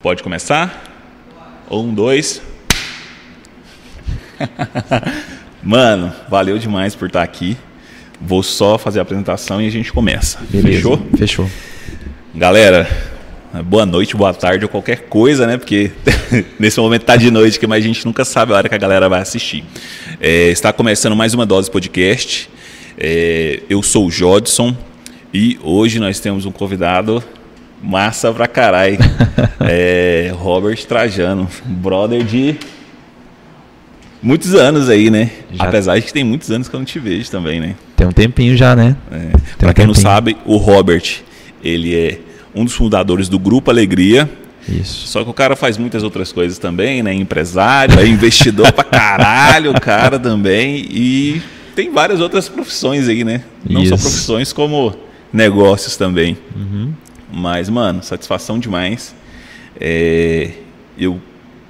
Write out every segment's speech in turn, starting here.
Pode começar? Um, dois. Mano, valeu demais por estar aqui. Vou só fazer a apresentação e a gente começa. Beleza. Fechou? Fechou. Galera, boa noite, boa tarde ou qualquer coisa, né? Porque nesse momento tá de noite, mas a gente nunca sabe a hora que a galera vai assistir. É, está começando mais uma Dose Podcast. É, eu sou o Jodson e hoje nós temos um convidado Massa pra caralho. é, Robert Trajano, brother de muitos anos aí, né? Já. Apesar de que tem muitos anos que eu não te vejo também, né? Tem um tempinho já, né? É. Tem Pra um quem não tempinho. sabe, o Robert, ele é um dos fundadores do Grupo Alegria. Isso. Só que o cara faz muitas outras coisas também, né? Empresário, é investidor pra caralho, o cara também. E tem várias outras profissões aí, né? Não só Isso. profissões, como negócios também. Uhum. Mas, mano, satisfação demais. É, eu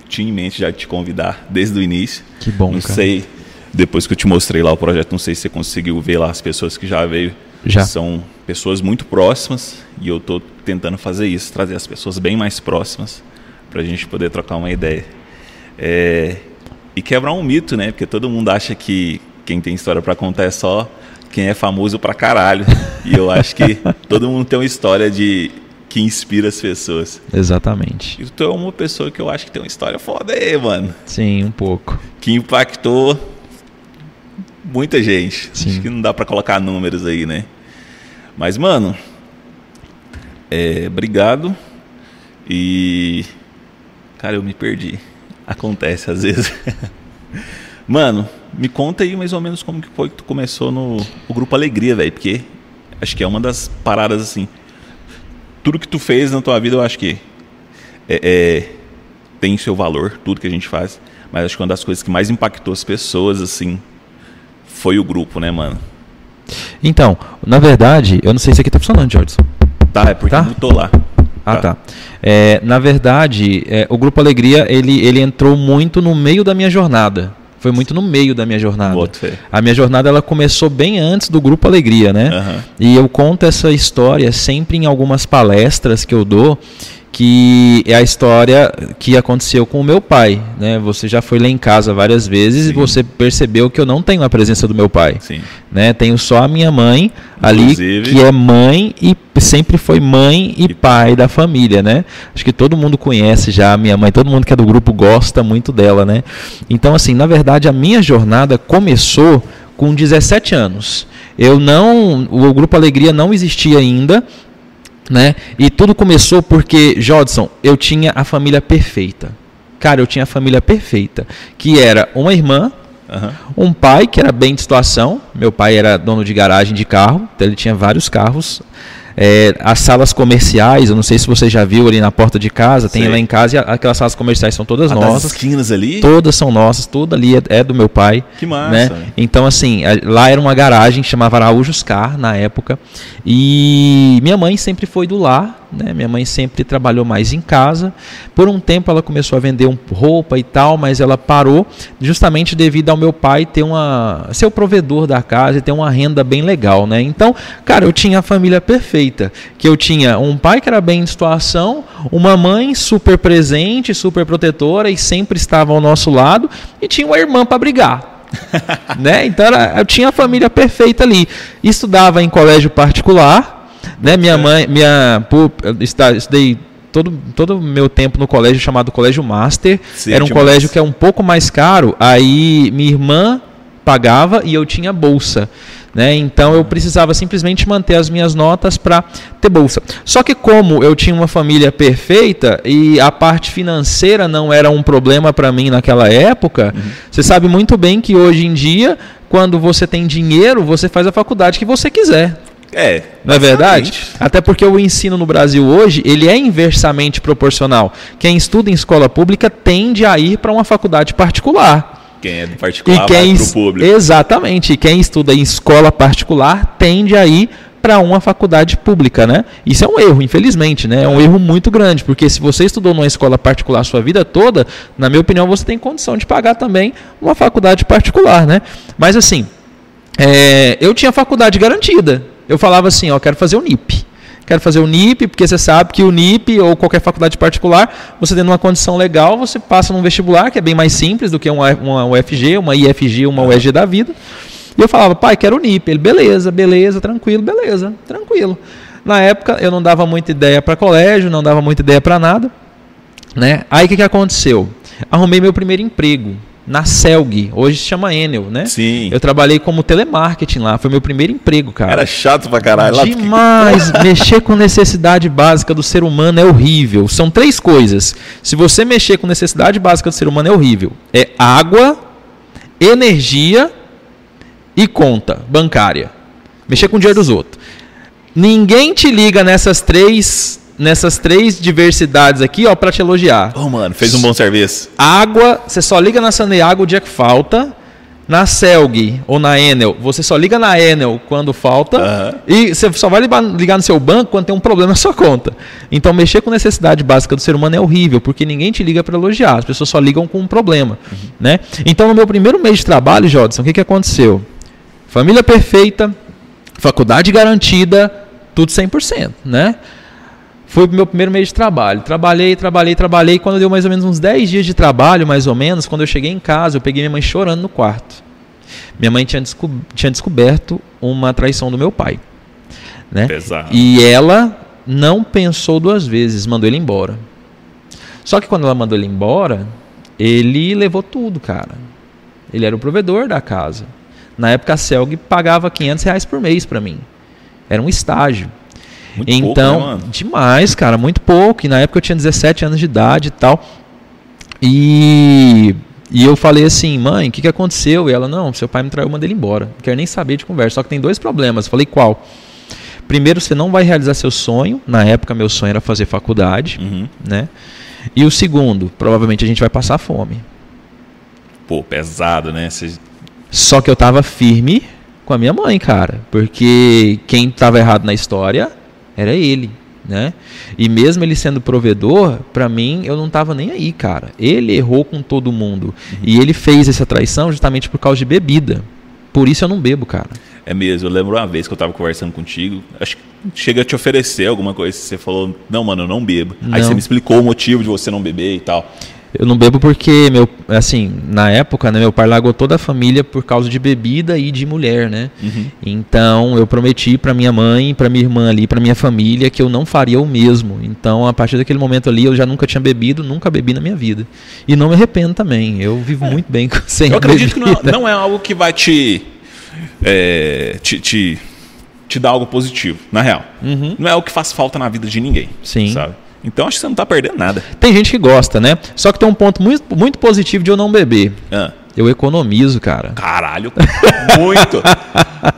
tinha em mente já te convidar desde o início. Que bom, Não cara. sei, depois que eu te mostrei lá o projeto, não sei se você conseguiu ver lá as pessoas que já veio. Já. São pessoas muito próximas e eu tô tentando fazer isso, trazer as pessoas bem mais próximas pra gente poder trocar uma ideia. É, e quebrar um mito, né? Porque todo mundo acha que quem tem história pra contar é só quem é famoso pra caralho. E eu acho que todo mundo tem uma história de que inspira as pessoas. Exatamente. E tu é uma pessoa que eu acho que tem uma história foda aí, mano. Sim, um pouco. Que impactou muita gente. Sim. Acho que não dá pra colocar números aí, né? Mas, mano, é, obrigado. E. Cara, eu me perdi. Acontece às vezes. Mano, me conta aí mais ou menos como que foi que tu começou no o Grupo Alegria, velho. Porque acho que é uma das paradas assim. Tudo que tu fez na tua vida, eu acho que é, é, tem seu valor, tudo que a gente faz. Mas acho que uma das coisas que mais impactou as pessoas, assim, foi o grupo, né, mano? Então, na verdade, eu não sei se aqui tá funcionando, Jordson. Tá, é porque Tá? mutou lá. Ah, tá. É, na verdade, é, o Grupo Alegria, ele, ele entrou muito no meio da minha jornada. Foi muito no meio da minha jornada. A minha jornada, ela começou bem antes do Grupo Alegria, né? Aham. E eu conto essa história sempre em algumas palestras que eu dou, que é a história que aconteceu com o meu pai, né? Você já foi lá em casa várias vezes e Sim. você percebeu que eu não tenho a presença do meu pai, Sim. né? Tenho só a minha mãe ali, Inclusive- que é mãe e sempre foi mãe e E- pai da família, né? Acho que todo mundo conhece já a minha mãe, todo mundo que é do grupo gosta muito dela, né? Então, assim, na verdade, a minha jornada começou com 17 anos. Eu não, o grupo Alegria não existia ainda, né? E tudo começou porque, Jodson, eu tinha a família perfeita. Cara, eu tinha a família perfeita, que era uma irmã, Aham. um pai que era bem de situação. Meu pai era dono de garagem de carro, então ele tinha vários carros. É, as salas comerciais, eu não sei se você já viu ali na porta de casa, tem Sei. lá em casa, e a- aquelas salas comerciais são todas Ah, das nossas. esquinas ali? Todas são nossas, tudo ali é, é do meu pai. Que massa. né? Então, assim, a- lá era uma garagem chamava Araújos Car na época. E minha mãe sempre foi do lar, né? Minha mãe sempre trabalhou mais em casa. Por um tempo ela começou a vender um, roupa e tal, mas ela parou justamente devido ao meu pai ter uma ser o provedor da casa e ter uma renda bem legal, né? Então, cara, eu tinha a família perfeita, que eu tinha um pai que era bem em situação, uma mãe super presente, super protetora e sempre estava ao nosso lado e tinha uma irmã para brigar né? Então era- eu tinha a família perfeita ali. Estudava em colégio particular, né? Minha mãe, minha esta- estudei todo todo o meu tempo no colégio chamado Colégio Master. Sim, era um demais. colégio que é um pouco mais caro. Aí minha irmã pagava e eu tinha bolsa. Né? Então eu precisava simplesmente manter as minhas notas para ter bolsa. Só que como eu tinha uma família perfeita e a parte financeira não era um problema para mim naquela época, você sabe muito bem que hoje em dia, quando você tem dinheiro, você faz a faculdade que você quiser. É. Não é verdade? Até porque o ensino no Brasil hoje, ele é inversamente proporcional. Quem estuda em escola pública tende a ir para uma faculdade particular. Quem é do particular E quem vai es- pro público. Exatamente. E quem estuda em escola particular tende a ir para uma faculdade pública, né? Isso é um erro, infelizmente, né? É um erro muito grande, porque se você estudou numa escola particular a sua vida toda, na minha opinião, você tem condição de pagar também uma faculdade particular, né? Mas assim, é, eu tinha faculdade garantida. Eu falava assim, ó, quero fazer o NIP. quero fazer o NIP, porque você sabe que o NIP ou qualquer faculdade particular, você tendo uma condição legal, você passa num vestibular, que é bem mais simples do que uma, uma UFG, uma IFG, uma UEG da vida. E eu falava, pai, quero o NIP. Ele, beleza, beleza, tranquilo, beleza, tranquilo. Na época, eu não dava muita ideia para colégio, não dava muita ideia para nada. Né? Aí o que, que aconteceu? Arrumei meu primeiro emprego na Celg, hoje se chama Enel, né? Sim. Eu trabalhei como telemarketing lá, foi meu primeiro emprego, cara. Era chato pra caralho. Demais. mexer com necessidade básica do ser humano é horrível. São três coisas. Se você mexer com necessidade básica do ser humano é horrível. É água, energia e conta bancária. Mexer com o dinheiro dos outros. Ninguém te liga nessas três nessas três diversidades aqui, ó, para te elogiar. Ô, oh, mano, fez um bom serviço. Água, você só liga na Saneago o dia que falta. Na Celg ou na Enel, você só liga na Enel quando falta uhum. e você só vai ligar no seu banco quando tem um problema na sua conta. Então, mexer com necessidade básica do ser humano é horrível, porque ninguém te liga para elogiar, as pessoas só ligam com um problema. Uhum. Né? Então, no meu primeiro mês de trabalho, Jodson, o que, que aconteceu? Família perfeita, faculdade garantida, tudo 100%, né? Foi o meu primeiro mês de trabalho. Trabalhei, trabalhei, trabalhei. Quando deu mais ou menos uns 10 dias de trabalho, mais ou menos, quando eu cheguei em casa, eu peguei minha mãe chorando no quarto. Minha mãe tinha, desco tinha descoberto uma traição do meu pai. Né? Pesado. E ela não pensou duas vezes, mandou ele embora. Só que quando ela mandou ele embora, ele levou tudo, cara. Ele era o provedor da casa. Na época a Celg pagava 500 reais por mês para mim. Era um estágio. Muito então, pouco, né, demais, cara, muito pouco. E na época eu tinha 17 anos de idade e tal. E, e eu falei assim, mãe, o que, que aconteceu? E ela, não, seu pai me traiu, mandei ele embora. Não quero nem saber de conversa. Só que tem dois problemas. Eu falei, qual? Primeiro, você não vai realizar seu sonho. Na época, meu sonho era fazer faculdade, uhum. né? E o segundo, provavelmente a gente vai passar fome. Pô, pesado, né? Só que eu tava firme com a minha mãe, cara. Porque quem tava errado na história era ele, né? E mesmo ele sendo provedor, para mim eu não estava nem aí, cara. Ele errou com todo mundo uhum. e ele fez essa traição justamente por causa de bebida. Por isso eu não bebo, cara. É mesmo, eu lembro uma vez que eu estava conversando contigo, acho que chega a te oferecer alguma coisa, você falou, não, mano, eu não bebo. Não. Aí você me explicou o motivo de você não beber e tal. Eu não bebo porque, meu, assim, na época, né, meu pai largou toda a família por causa de bebida e de mulher, né? Uhum. Então, eu prometi para minha mãe, para minha irmã ali, para minha família que eu não faria o mesmo. Então, a partir daquele momento ali, eu já nunca tinha bebido, nunca bebi na minha vida. E não me arrependo também. Eu vivo é. muito bem sem Eu acredito bebida. que não, não, é algo que vai te, é, te, te, te dar algo positivo, na real. Uhum. Não é o que faz falta na vida de ninguém. Sim. Sabe? Então acho que você não está perdendo nada. Tem gente que gosta, né? Só que tem um ponto muito, muito positivo de eu não beber. Ah. Eu economizo, cara. Caralho, muito.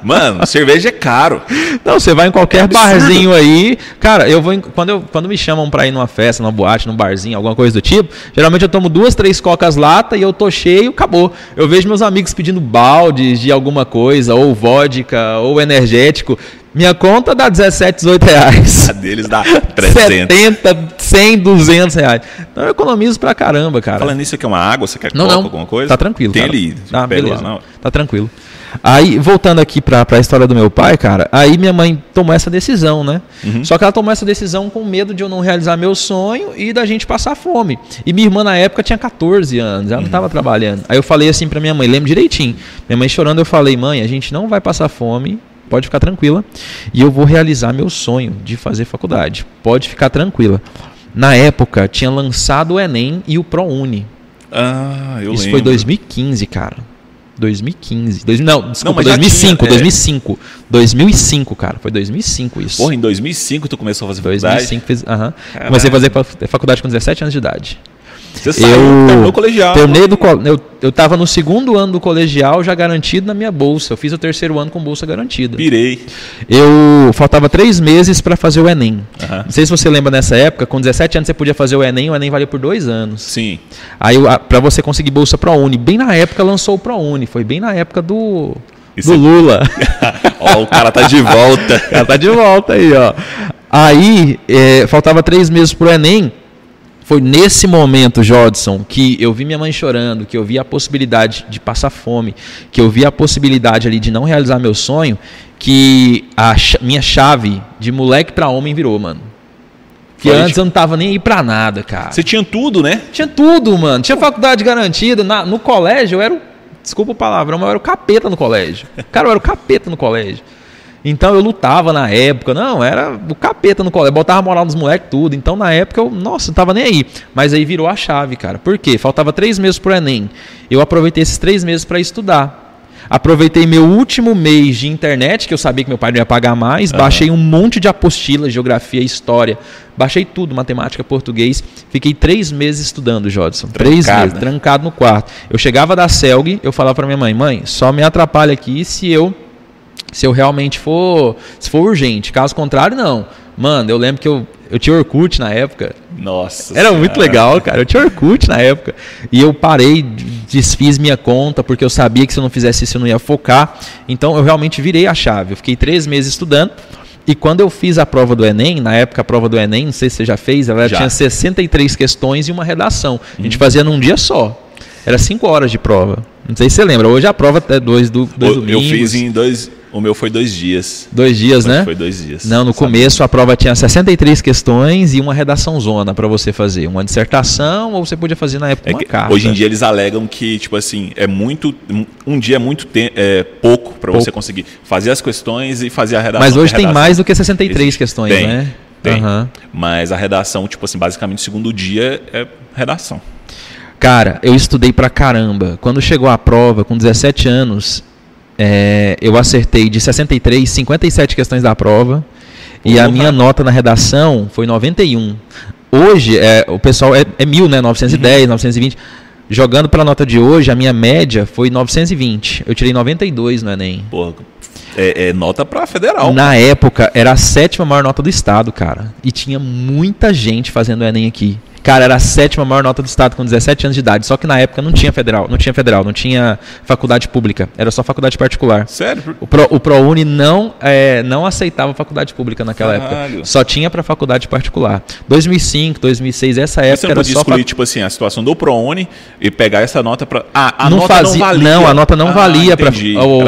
Mano, cerveja é caro. Não, você vai em qualquer é barzinho aí. Cara, eu vou em, quando, eu, quando me chamam pra ir numa festa, numa boate, num barzinho, alguma coisa do tipo, geralmente eu tomo duas, três cocas lata e eu tô cheio, acabou. Eu vejo meus amigos pedindo baldes de alguma coisa, ou vodka, ou energético. Minha conta dá 17, 18 reais. A deles dá 300. 70, 100, 200 reais. Então eu economizo pra caramba, cara. Falando nisso aqui é uma água, você quer não, coca, não. alguma coisa? Tá tranquilo. Tem cara. ali. Ah, beleza. Lá, tá tranquilo. Aí, voltando aqui pra, pra história do meu pai, cara, aí minha mãe tomou essa decisão, né? Uhum. Só que ela tomou essa decisão com medo de eu não realizar meu sonho e da gente passar fome. E minha irmã, na época, tinha 14 anos, ela não estava uhum. trabalhando. Aí eu falei assim pra minha mãe, lembro direitinho. Minha mãe chorando, eu falei, mãe, a gente não vai passar fome pode ficar tranquila. E eu vou realizar meu sonho de fazer faculdade. Pode ficar tranquila. Na época, tinha lançado o Enem e o ProUni. Ah, eu Isso lembro. foi 2015, cara. 2015. Dois, não, desculpa, não, 2005, tinha, 2005. É... 2005, cara. Foi 2005 isso. Porra, em 2005 tu começou a fazer faculdade? 2005, fiz, uh -huh. Comecei a fazer faculdade com 17 anos de idade. Você saiu, eu, terminou colegial. Terminei do, eu, eu tava no segundo ano do colegial já garantido na minha bolsa. Eu fiz o terceiro ano com bolsa garantida. Pirei. Eu faltava três meses para fazer o Enem. Uhum. Não sei se você lembra nessa época, com 17 anos você podia fazer o Enem, o Enem valia por dois anos. Sim. Aí para você conseguir bolsa ProUni, bem na época lançou o ProUni, foi bem na época do do Lula. ó, o cara tá de volta. o cara tá de volta aí, ó. Aí, é, faltava três meses pro Enem foi nesse momento, Jodson, que eu vi minha mãe chorando, que eu vi a possibilidade de passar fome, que eu vi a possibilidade ali de não realizar meu sonho, que a minha chave de moleque para homem virou, mano. Que Foi, antes eu não tava nem aí pra nada, cara. Você tinha tudo, né? Tinha tudo, mano. Tinha faculdade garantida. Na, no colégio eu era o. Desculpa o palavrão, mas eu era o capeta no colégio. Cara, eu era o capeta no colégio. Então eu lutava na época, não, era o capeta no colégio, botava moral nos moleques, tudo. Então na época eu, nossa, não tava nem aí. Mas aí virou a chave, cara. Por quê? Faltava três meses pro Enem. Eu aproveitei esses três meses para estudar. Aproveitei meu último mês de internet, que eu sabia que meu pai não ia pagar mais, uhum. baixei um monte de apostilas, geografia, história, baixei tudo, matemática, português. Fiquei três meses estudando, Jodson. Três meses, né? trancado no quarto. Eu chegava da Celg, eu falava para minha mãe, mãe, só me atrapalha aqui se eu se eu realmente for, se for urgente. Caso contrário, não. Mano, eu lembro que eu, eu tinha Orkut na época. Nossa. Era senhora. muito legal, cara. Eu tinha Orkut na época. E eu parei, desfiz minha conta, porque eu sabia que se eu não fizesse isso eu não ia focar. Então eu realmente virei a chave. Eu fiquei três meses estudando. E quando eu fiz a prova do Enem, na época a prova do Enem, não sei se você já fez, ela já. tinha 63 questões e uma redação. A gente hum. fazia num dia só. Era cinco horas de prova. Não sei se você lembra. Hoje a prova é dois, do, dois eu, domingos. Eu fiz em dois. O meu foi dois dias. Dois dias, né? Foi dois dias. Não, no sabe? começo a prova tinha 63 questões e uma redação zona para você fazer. Uma dissertação ou você podia fazer na época é uma carta. Hoje em dia eles alegam que, tipo assim, é muito. Um dia é muito te, é, pouco para você conseguir fazer as questões e fazer a redação. Mas hoje tem mais do que 63 Existe. questões, tem, né? Tem. Uhum. Mas a redação, tipo assim, basicamente o segundo dia é redação. Cara, eu estudei pra caramba. Quando chegou a prova, com 17 anos, é, eu acertei de 63, 57 questões da prova. E a minha nota na redação foi 91. Hoje, é, o pessoal é, é mil, né? 910, uhum. 920. Jogando pela nota de hoje, a minha média foi 920. Eu tirei 92 no Enem. Porra, é, é, nota para federal. Na época, era a sétima maior nota do estado, cara. E tinha muita gente fazendo Enem aqui. Cara, era a sétima maior nota do estado com 17 anos de idade. Só que na época não tinha federal, não tinha federal, não tinha faculdade pública. Era só faculdade particular. Sério? O, Pro, o ProUni não, é, não aceitava faculdade pública naquela Caralho. época. Só tinha para faculdade particular. 2005, 2006, essa época você não era podia excluir, tipo assim, a situação do ProUni e pegar essa nota para... Ah, a não nota fazia, não valia. Não, a nota não ah, valia. Pra,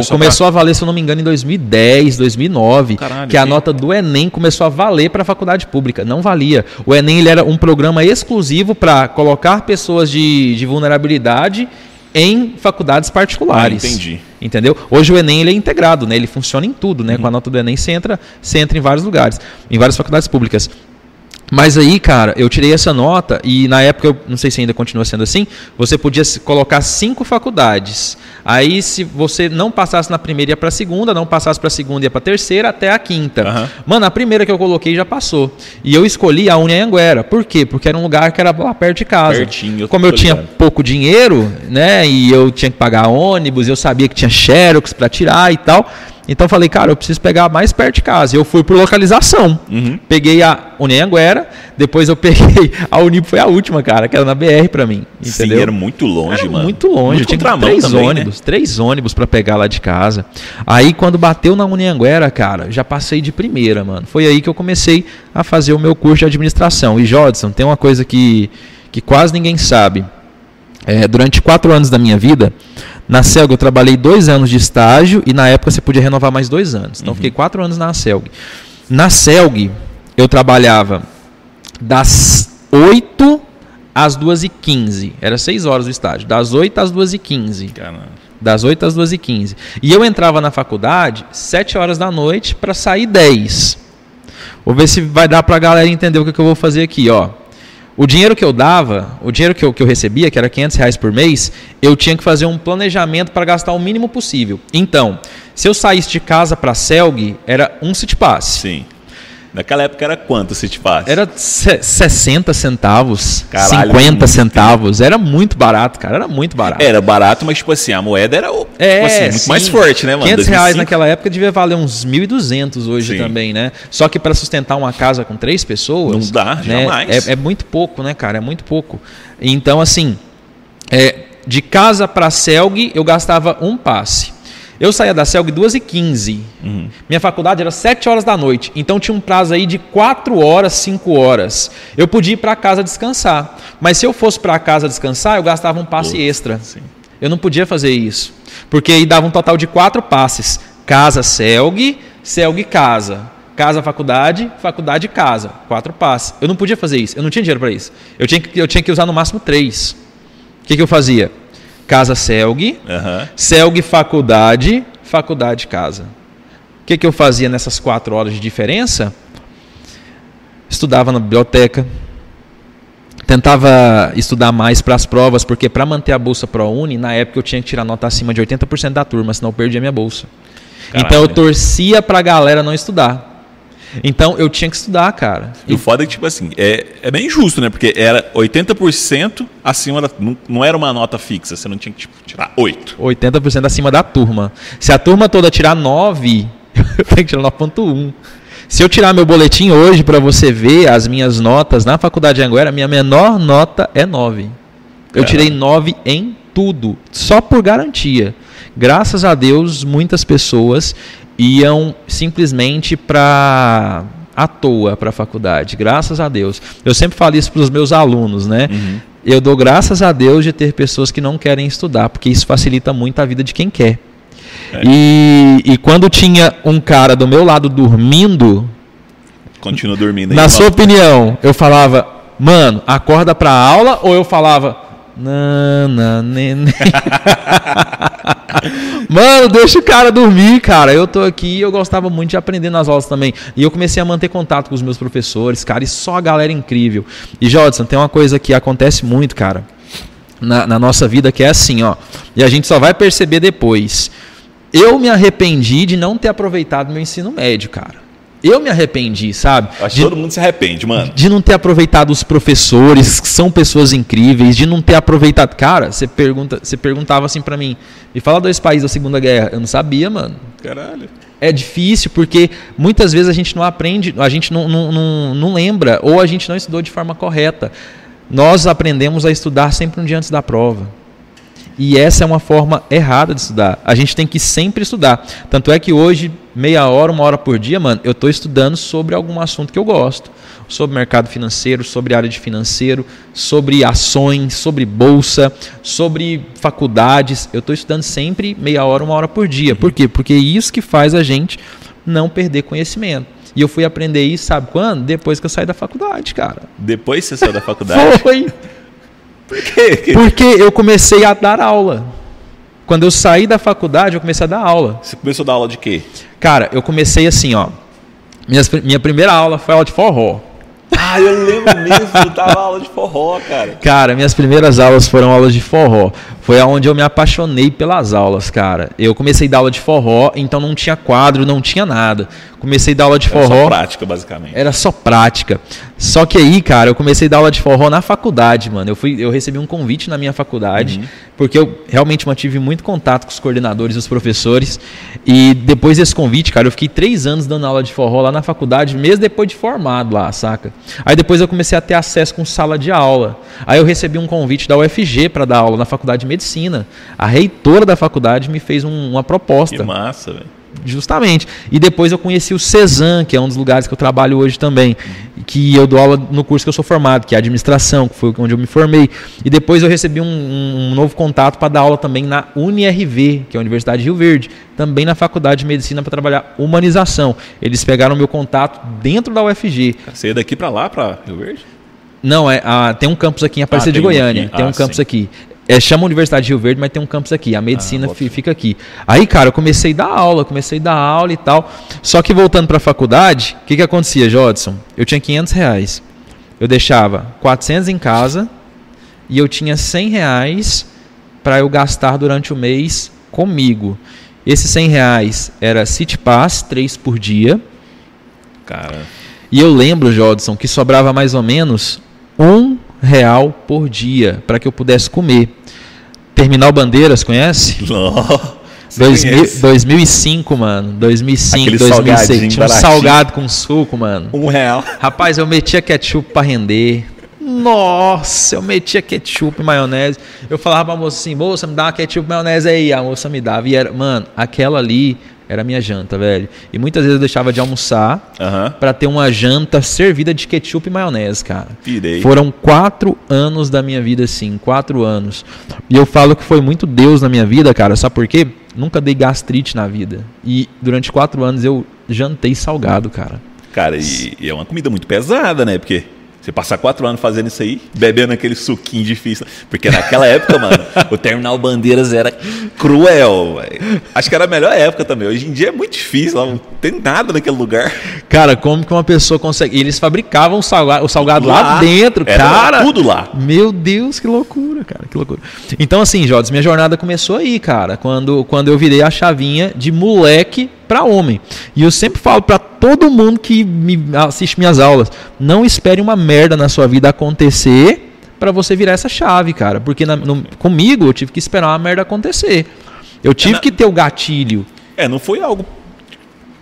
começou pra... a valer, se eu não me engano, em 2010, 2009. Caralho, que a nota do Enem começou a valer para faculdade pública. Não valia. O Enem ele era um programa exclusivo exclusivo para colocar pessoas de, de vulnerabilidade em faculdades particulares. Ah, entendi. Entendeu? Hoje o Enem ele é integrado, né? Ele funciona em tudo, né? Uhum. Com a nota do Enem você entra, você entra em vários lugares, em várias faculdades públicas. Mas aí, cara, eu tirei essa nota e na época, eu não sei se ainda continua sendo assim, você podia colocar cinco faculdades. Aí, se você não passasse na primeira, ia para a segunda, não passasse para a segunda, ia para a terceira, até a quinta. Uhum. Mano, a primeira que eu coloquei já passou. E eu escolhi a Unhanguera. Por quê? Porque era um lugar que era lá perto de casa. Pertinho. Como eu tinha pouco dinheiro, né, e eu tinha que pagar ônibus, eu sabia que tinha xerox para tirar e tal. Então falei, cara, eu preciso pegar mais perto de casa. Eu fui por localização. Uhum. Peguei a Unhanguera, depois eu peguei a Unip foi a última, cara, que era na BR para mim, entendeu? Sim, era muito longe, era mano. Muito longe, muito eu tinha três também, né? ônibus, né? três ônibus para pegar lá de casa. Aí quando bateu na Unhanguera, cara, já passei de primeira, mano. Foi aí que eu comecei a fazer o meu curso de administração. E Jodson, tem uma coisa que que quase ninguém sabe. É, durante quatro anos da minha vida, na CELG eu trabalhei dois anos de estágio e na época você podia renovar mais dois anos. Então uhum. fiquei quatro anos na CELG. Na CELG eu trabalhava das 8 às 2h15. Era 6 horas o estágio. Das 8 às 2h15. Caramba. Das 8 às 2h15. E eu entrava na faculdade 7 horas da noite para sair 10. Vou ver se vai dar para a galera entender o que, que eu vou fazer aqui. Ó. O dinheiro que eu dava, o dinheiro que eu, que eu recebia, que era 500 reais por mês, eu tinha que fazer um planejamento para gastar o mínimo possível. Então, se eu saísse de casa para a Celg, era um City Pass. Sim. Naquela época era quanto se te faz? Era 60 centavos, Caralho, 50 centavos. Era muito barato, cara. Era muito barato. Era barato, mas tipo assim, a moeda era tipo é, assim, muito sim. mais forte, né, mano? 500 2005. reais naquela época devia valer uns 1.200 hoje sim. também, né? Só que para sustentar uma casa com três pessoas... Não dá, né, jamais. É, é, muito pouco, né, cara? É muito pouco. Então, assim, é, de casa para Celg eu gastava um passe. Eu saía da CELG 2 e 15 Uhum. Minha faculdade era 7 horas da noite. Então tinha um prazo aí de 4 horas, 5 horas. Eu podia ir para casa descansar. Mas se eu fosse para casa descansar, eu gastava um passe Putz, extra. sim. Eu não podia fazer isso. Porque aí dava um total de quatro passes: casa, CELG, CELG, casa. Casa, faculdade, faculdade, casa. Quatro passes. Eu não podia fazer isso. Eu não tinha dinheiro para isso. Eu tinha, que, eu tinha que usar no máximo três. O que, que eu fazia? Casa, CELG. CELG, faculdade, faculdade, casa. O que, que eu fazia nessas quatro horas de diferença? Estudava na biblioteca, tentava estudar mais para as provas, porque para manter a bolsa ProUni, na época eu tinha que tirar nota acima de 80% da turma, senão eu perdia minha bolsa. Caralho. Então eu torcia para a galera não estudar. Então eu tinha que estudar, cara. E o foda é que, tipo assim, é, é bem injusto, né? Porque era 80% acima da. Não, não era uma nota fixa, você não tinha que tipo, tirar 8. 80% acima da turma. Se a turma toda tirar 9, eu tenho que tirar 9.1. Se eu tirar meu boletim hoje para você ver as minhas notas na faculdade de Anguera, minha menor nota é 9. Eu tirei 9 em tudo, só por garantia. Graças a Deus, muitas pessoas iam simplesmente para à toa para a faculdade. Graças a Deus. Eu sempre falo isso para os meus alunos, né? Eu dou graças a Deus de ter pessoas que não querem estudar, porque isso facilita muito a vida de quem quer. É. E, e quando tinha um cara do meu lado dormindo, Continua dormindo aí. na sua opinião, eu falava, mano, acorda pra aula, ou eu falava, nana, neném. Mano, deixa o cara dormir, cara. Eu tô aqui eu gostava muito de aprender nas aulas também. E eu comecei a manter contato com os meus professores, cara, e só a galera incrível. E Jodson, tem uma coisa que acontece muito, cara, na, na nossa vida que é assim, ó. E a gente só vai perceber depois. Eu me arrependi de não ter aproveitado meu ensino médio, cara. Eu me arrependi, sabe? Acho De- que todo mundo se arrepende, mano. de não ter aproveitado os professores, que são pessoas incríveis, de não ter aproveitado. Cara, você pergunta, você perguntava assim pra mim, me fala dois países da Segunda Guerra. Eu não sabia, mano. Caralho. É difícil porque muitas vezes a gente não aprende, a gente não, não, não, não lembra, ou a gente não estudou de forma correta. Nós aprendemos a estudar sempre um dia antes da prova. E essa é uma forma errada de estudar. A gente tem que sempre estudar. Tanto é que hoje, meia hora, uma hora por dia, mano, eu estou estudando sobre algum assunto que eu gosto. Sobre mercado financeiro, sobre área de financeiro, sobre ações, sobre bolsa, sobre faculdades. Eu estou estudando sempre meia hora, uma hora por dia. Por quê? Porque é isso que faz a gente não perder conhecimento. E eu fui aprender isso, sabe quando? Depois que eu saí da faculdade, cara. Depois que você saiu da faculdade. Foi. Por quê? Porque eu comecei a dar aula. Quando eu saí da faculdade, eu comecei a dar aula. Você começou a dar aula de quê? Cara, eu comecei assim, ó. Minhas- minha primeira aula foi aula de forró. Ah, eu lembro mesmo, eu tava aula de forró, cara. Cara, minhas primeiras aulas foram aulas de forró. Foi aonde eu me apaixonei pelas aulas, cara. Eu comecei a dar aula de forró, então não tinha quadro, não tinha nada. Comecei a dar aula de Era só forró. prática, basicamente. Era só prática. Só que aí, cara, eu comecei a dar aula de forró na faculdade, mano. Eu, fui, eu recebi um convite na minha faculdade, porque eu realmente mantive muito contato com os coordenadores e os professores. E depois desse convite, cara, eu fiquei três anos dando aula de forró lá na faculdade, mesmo depois de formado lá, saca? Aí depois eu comecei a ter acesso com sala de aula. Aí eu recebi um convite da UFG para dar aula na faculdade de medicina. A reitora da faculdade me fez um- uma proposta. Que massa, velho. Justamente. E depois eu conheci o Cezan, que é um dos lugares que eu trabalho hoje também. Que eu dou aula no curso que eu sou formado, que é administração, que foi onde eu me formei. E depois eu recebi um, um novo contato para dar aula também na UniRV, que é a Universidade de Rio Verde, também na Faculdade de Medicina para trabalhar humanização. Eles pegaram meu contato dentro da UFG. Você ia daqui pra lá, pra Rio Verde? Não, é, ah, tem um campus aqui em Aparecida Ah, de um Goiânia. aqui. Tem Ah, um campus sim. aqui. É, chama Universidade de Rio Verde, mas tem um campus aqui. A medicina fé. fica aqui. Aí, cara, eu comecei a dar aula, comecei a dar aula e tal. Só que voltando para a faculdade, o que, que acontecia, Jodson? Eu tinha 500 reais. Eu deixava 400 em casa e eu tinha 100 reais para eu gastar durante o mês comigo. Esses 100 reais era City Pass, 3 por dia. Cara, E eu lembro, Jodson, que sobrava mais ou menos um real por dia para que eu pudesse comer. Terminal Bandeiras, conhece? não. Dois mil- conhece? 2005, mano. 2005, Aquele 2006. salgadinho Tinha um salgado com suco, mano. Um real. Rapaz, eu metia ketchup para render. Nossa, eu metia ketchup e maionese. Eu falava pra moça assim, moça, me dá uma ketchup e maionese aí. A moça me dava. E era, mano, aquela ali era a minha janta, velho. E muitas vezes eu deixava de almoçar Aham. pra ter uma janta servida de ketchup e maionese, cara. Pirei. Foram quatro anos da minha vida, assim, quatro anos. E eu falo que foi muito Deus na minha vida, cara. Sabe por quê? Nunca dei gastrite na vida. E durante quatro anos eu jantei salgado, cara. Cara, e, e é uma comida muito pesada, né? Porque você passar quatro anos fazendo isso aí, bebendo aquele suquinho difícil. Porque naquela época, mano, o Terminal Bandeiras era cruel, velho. Acho que era a melhor época também. Hoje em dia é muito difícil, lá não tem nada naquele lugar. Cara, como que uma pessoa consegue. E eles fabricavam o salgado, o salgado lá, dentro, Era cara. tudo lá. Meu Deus, que loucura, cara, que loucura. Então, assim, Jodes, minha jornada começou aí, cara, quando, quando eu virei a chavinha de moleque pra homem. E eu sempre falo pra todo mundo que me assiste minhas aulas, não espere uma merda na sua vida acontecer pra você virar essa chave, cara. Porque na- no- comigo eu tive que esperar uma merda acontecer. Eu tive na- que ter o gatilho. É, não foi algo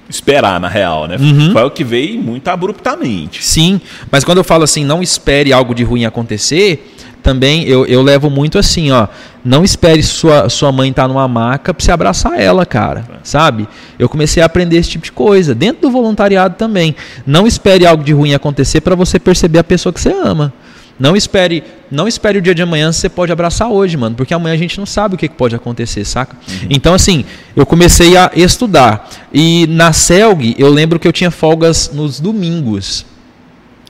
esperar, na real, né? Uhum. Foi algo que veio muito abruptamente. Sim, mas quando eu falo assim, não espere algo de ruim acontecer, também eu, eu levo muito assim, ó. Não espere sua, sua mãe estar numa maca pra você abraçar ela, cara. Sabe? Eu comecei a aprender esse tipo de coisa. Dentro do voluntariado também. Não espere algo de ruim acontecer para você perceber a pessoa que você ama. Não espere, não espere o dia de amanhã, você pode abraçar hoje, mano, porque amanhã a gente não sabe o que pode acontecer, saca? Então, assim, eu comecei a estudar. E na CELG, eu lembro que eu tinha folgas nos domingos.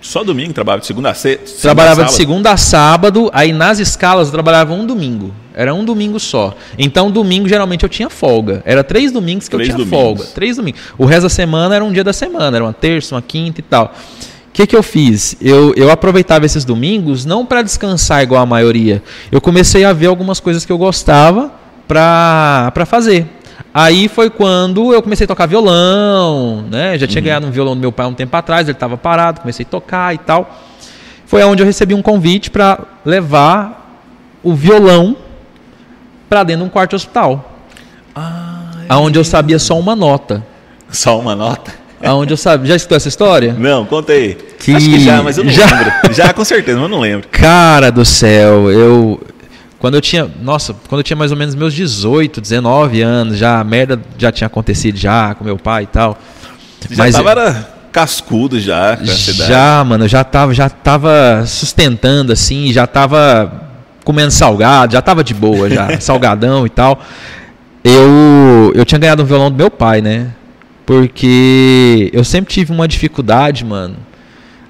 Só domingo trabalhava de segunda a sexta. Trabalhava de segunda a sábado, aí nas escalas eu trabalhava um domingo. Era um domingo só. Então, domingo geralmente eu tinha folga. Era três domingos que Três eu tinha domingos. folga. Três domingos. O resto da semana era um dia da semana, era uma terça, uma quinta e tal. O que, que eu fiz? Eu, eu aproveitava esses domingos não para descansar igual a maioria. Eu comecei a ver algumas coisas que eu gostava para fazer. Aí foi quando eu comecei a tocar violão, né? Já tinha ganhado um violão do meu pai um tempo atrás, ele estava parado, comecei a tocar e tal. Foi onde eu recebi um convite para levar o violão para dentro de um quarto de hospital, Ah, aonde eu sabia só uma nota. só uma nota? Aonde eu sabia, já escutou essa história? Não, conta aí. Que- Acho que já, mas eu não já. lembro. Já, com certeza, mas eu não lembro. Cara do céu, eu quando eu tinha, nossa, quando eu tinha mais ou menos meus 18, 19 anos, já a merda já tinha acontecido já com meu pai e tal. Já Mas tava era cascudo já com essa idade. Já, mano, já tava, já tava sustentando assim, já tava comendo salgado, já tava de boa já, salgadão e tal. Eu eu tinha ganhado um violão do meu pai, né? Porque eu sempre tive uma dificuldade, mano.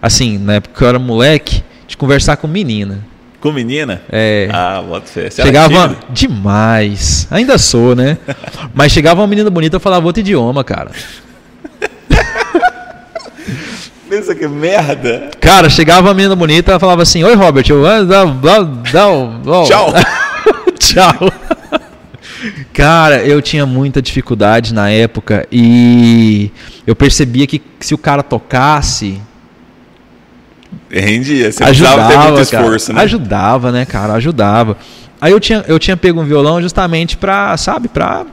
Assim, na época que eu era moleque, de conversar com menina. Com menina? É. Ah, bota fé. Você Chegava demais. Ainda sou, né? Mas chegava uma menina bonita, eu falava outro idioma, cara. Pensa que merda. Cara, chegava uma menina bonita, ela falava assim: Oi, Robert, eu. dá- dá- dá- dá- Tchau. Tchau. Cara, eu tinha muita dificuldade na época e eu percebia que se o cara tocasse, Rendia. Você ajudava, precisava ter muito cara. esforço, né? Ajudava, né, cara? Ajudava. Aí eu tinha, eu tinha pego um violão justamente pra, sabe, pra,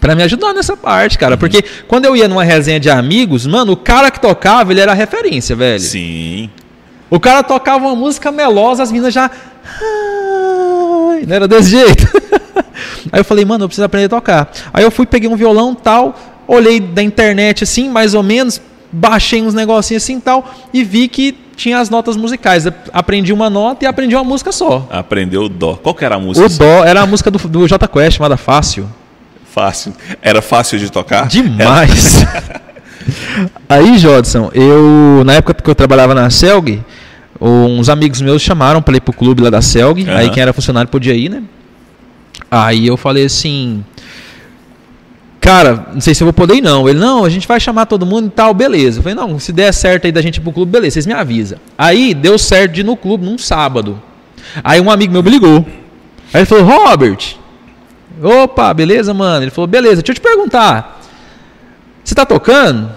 pra me ajudar nessa parte, Uhum. cara. Porque quando eu ia numa resenha de amigos, mano, o cara que tocava, ele era referência, velho. Sim. O cara tocava uma música melosa, as meninas já. Ai, Não era desse jeito. Aí eu falei, mano, eu preciso aprender a tocar. Aí eu fui, peguei um violão tal, olhei da internet assim, mais ou menos, baixei uns negocinhos assim tal, e vi que tinha as notas musicais. Aprendi uma nota e aprendi uma música só. Aprendeu o dó. Qual que era a música? O dó era a música do, do J Quest, chamada Fácil. Fácil. Era fácil de tocar? Demais. Aí, Jodson, eu na época que eu trabalhava na Celg, uns amigos meus chamaram para ir pro clube lá da Celg. Aham. Aí quem era funcionário podia ir, né? Aí eu falei assim, cara, não sei se eu vou poder ir não. Ele, não, a gente vai chamar todo mundo e tal, beleza. Eu falei, não, se der certo aí da gente ir pro clube, beleza, vocês me avisam. Aí deu certo de ir no clube num sábado. Aí um amigo meu me ligou. Aí ele falou, Robert, opa, beleza, mano? Ele falou, beleza, deixa eu te perguntar. Você tá tocando?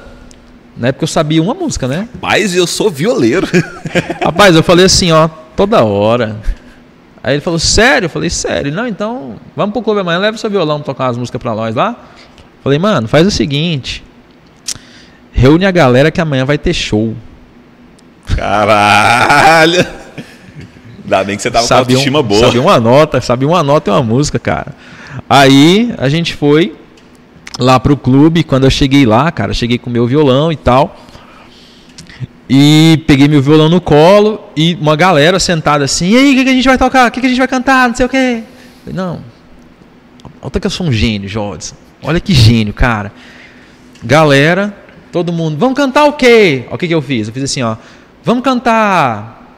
Na época eu sabia uma música, né? Mas eu sou violeiro. Rapaz, eu falei assim, ó, toda hora. Aí ele falou, sério? Eu falei, sério. Não, então, vamos pro clube amanhã, leva seu violão pra tocar umas músicas pra nós lá. Falei, mano, faz o seguinte. Reúne a galera que amanhã vai ter show. Caralho! Ainda bem que você tava com Sabia, autoestima um, boa. sabia uma nota, sabia uma nota e uma música, cara. Aí a gente foi lá pro clube. Quando eu cheguei lá, cara, cheguei com meu violão e tal. E peguei meu violão no colo e uma galera sentada assim, e aí, o que, que a gente vai tocar? O que, que a gente vai cantar? Não sei o quê. Falei, não. Olha que eu sou um gênio, Jodson. Olha que gênio, cara. Galera, todo mundo, vamos cantar o quê? O que, que eu fiz? Eu fiz assim, ó. Vamos cantar.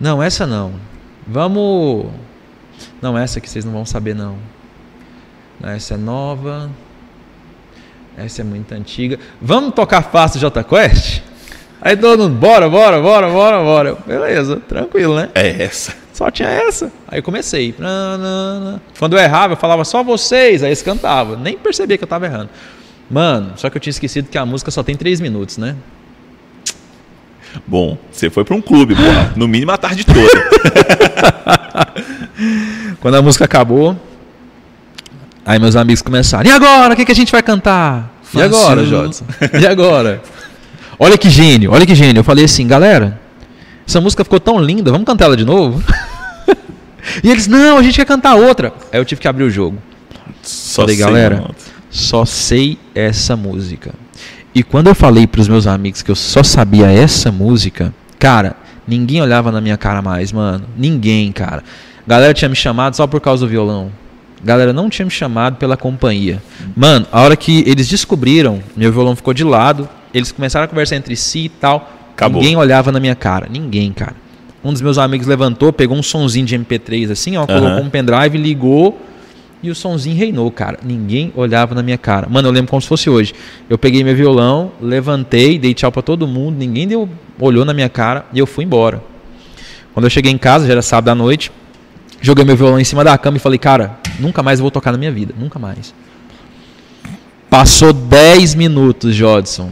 Não, essa não. Vamos. Não, essa que vocês não vão saber, não. Essa é nova. Essa é muito antiga. Vamos tocar fácil J Quest? Aí todo mundo, bora, bora, bora, bora, bora. Beleza, tranquilo, né? É essa. Só tinha essa. Aí eu comecei. Quando eu errava, eu falava só vocês, aí eles cantavam. Nem percebia que eu tava errando. Mano, só que eu tinha esquecido que a música só tem três minutos, né? Bom, você foi pra um clube, porra. No mínimo a tarde toda. Quando a música acabou, aí meus amigos começaram. E agora? O que, que a gente vai cantar? E Fácil. agora, Jodson? E agora? Olha que gênio, olha que gênio. Eu falei assim, galera, essa música ficou tão linda, vamos cantar ela de novo? E eles, não, a gente quer cantar outra. Aí eu tive que abrir o jogo. Só Falei, sei, galera, só sei essa música. E quando eu falei pros meus amigos que eu só sabia essa música, cara, ninguém olhava na minha cara mais, mano. Ninguém, cara. Galera tinha me chamado só por causa do violão. Galera não tinha me chamado pela companhia. Mano, a hora que eles descobriram, meu violão ficou de lado, eles começaram a conversar entre si e tal. Acabou. Ninguém olhava na minha cara. Ninguém, cara. Um dos meus amigos levantou, pegou um sonzinho de MP3 assim, ó, colocou Aham. um pendrive, ligou e o sonzinho reinou, cara. Ninguém olhava na minha cara. Mano, eu lembro como se fosse hoje. Eu peguei meu violão, levantei, dei tchau pra todo mundo, ninguém deu, olhou na minha cara e eu fui embora. Quando eu cheguei em casa, já era sábado à noite, joguei meu violão em cima da cama e falei, cara, nunca mais vou tocar na minha vida, nunca mais. Passou 10 minutos, Jodson.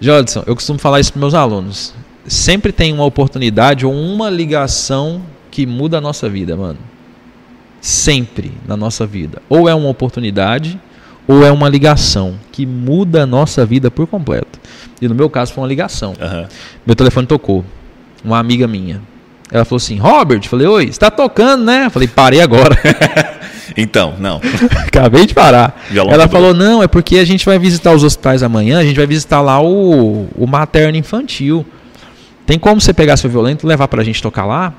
Jodson, eu costumo falar isso para meus alunos. Sempre tem uma oportunidade ou uma ligação que muda a nossa vida, mano. Sempre na nossa vida. Ou é uma oportunidade, ou é uma ligação que muda a nossa vida por completo. E no meu caso foi uma ligação. Aham. Meu telefone tocou. Uma amiga minha. Ela falou assim: Robert, falei, oi, você tá tocando, né? Falei, parei agora. Então, não. Acabei de parar. Violão Ela falou: não, é porque a gente vai visitar os hospitais amanhã, a gente vai visitar lá o, o materno infantil. Tem como você pegar seu violão e levar pra gente tocar lá?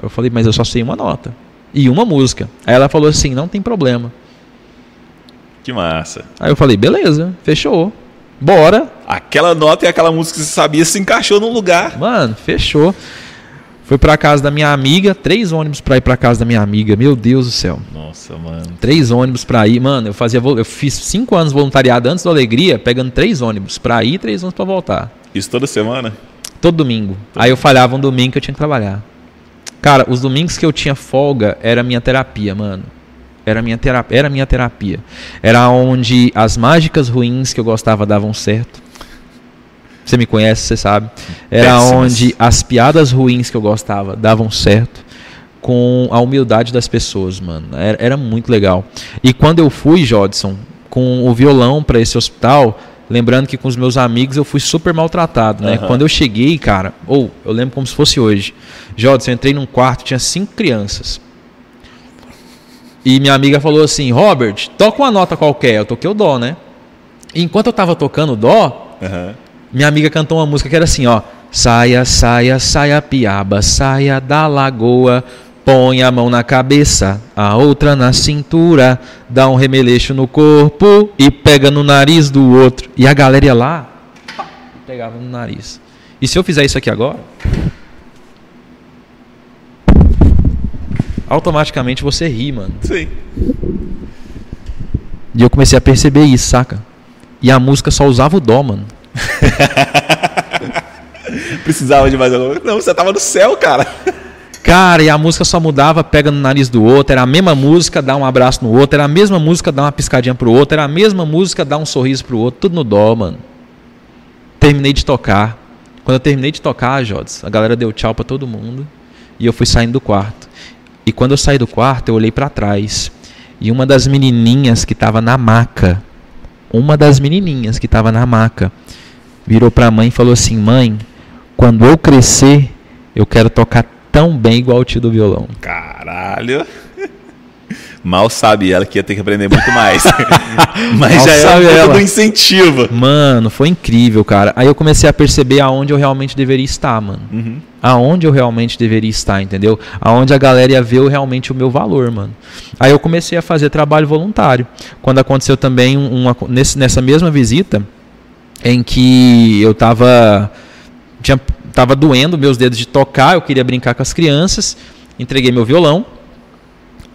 Eu falei, mas eu só sei uma nota. E uma música. Aí ela falou assim: não tem problema. Que massa. Aí eu falei, beleza, fechou. Bora. Aquela nota e aquela música que você sabia se encaixou num lugar. Mano, fechou. Fui pra casa da minha amiga, três ônibus pra ir pra casa da minha amiga. Meu Deus do céu. Nossa, mano. Três ônibus pra ir. Mano, eu fazia eu fiz cinco anos voluntariado antes do Alegria, pegando três ônibus pra ir e três ônibus pra voltar. Isso toda semana? Todo domingo. Aí eu falhava um domingo que eu tinha que trabalhar. Cara, os domingos que eu tinha folga era minha terapia, mano. Era minha terapia, era minha terapia. Era onde as mágicas ruins que eu gostava davam certo. Você me conhece, você sabe. Era Péssimas. onde as piadas ruins que eu gostava davam certo com a humildade das pessoas, mano. Era, era muito legal. E quando eu fui, Jodson, com o violão para esse hospital, lembrando que com os meus amigos eu fui super maltratado, né? Aham. Quando eu cheguei, cara, ou eu lembro como se fosse hoje. Jodson, eu entrei num quarto, tinha cinco crianças. E minha amiga falou assim: Robert, toca uma nota qualquer. Eu toquei o dó, né? E enquanto eu tava tocando o dó, Aham. minha amiga cantou uma música que era assim, ó. Saia, saia, saia, piaba, saia da lagoa, põe a mão na cabeça, a outra na cintura, dá um remeleixo no corpo e pega no nariz do outro. E a galera ia lá e pegava no nariz. E se eu fizer isso aqui agora? Automaticamente você ri, mano. Sim. E eu comecei a perceber isso, saca? E a música só usava o dó, mano. Precisava de mais alguma coisa? Não, você tava no céu, cara. Cara, e a música só mudava, pega no nariz do outro, era a mesma música, dá um abraço no outro, era a mesma música, dá uma piscadinha pro outro, era a mesma música, dá um sorriso pro outro, tudo no dó, mano. Terminei de tocar. Quando eu terminei de tocar, Jodes, a galera deu tchau pra todo mundo e eu fui saindo do quarto. E quando eu saí do quarto, eu olhei pra trás e uma das menininhas que tava na maca, uma das menininhas que tava na maca, virou pra mãe e falou assim: "Mãe, quando eu crescer, eu quero tocar tão bem igual o tio do violão. Caralho. Mal sabe ela que ia ter que aprender muito mais. Mas Mal já sabe é um ela. do incentivo. Mano, foi incrível, cara. Aí eu comecei a perceber aonde eu realmente deveria estar, mano. Uhum. Aonde eu realmente deveria estar, entendeu? Aonde a galera ia ver realmente o meu valor, mano. Aí eu comecei a fazer trabalho voluntário. Quando aconteceu também um- uma, nesse- nessa mesma visita, em que eu tava, tinha, tava doendo meus dedos de tocar, eu queria brincar com as crianças, entreguei meu violão.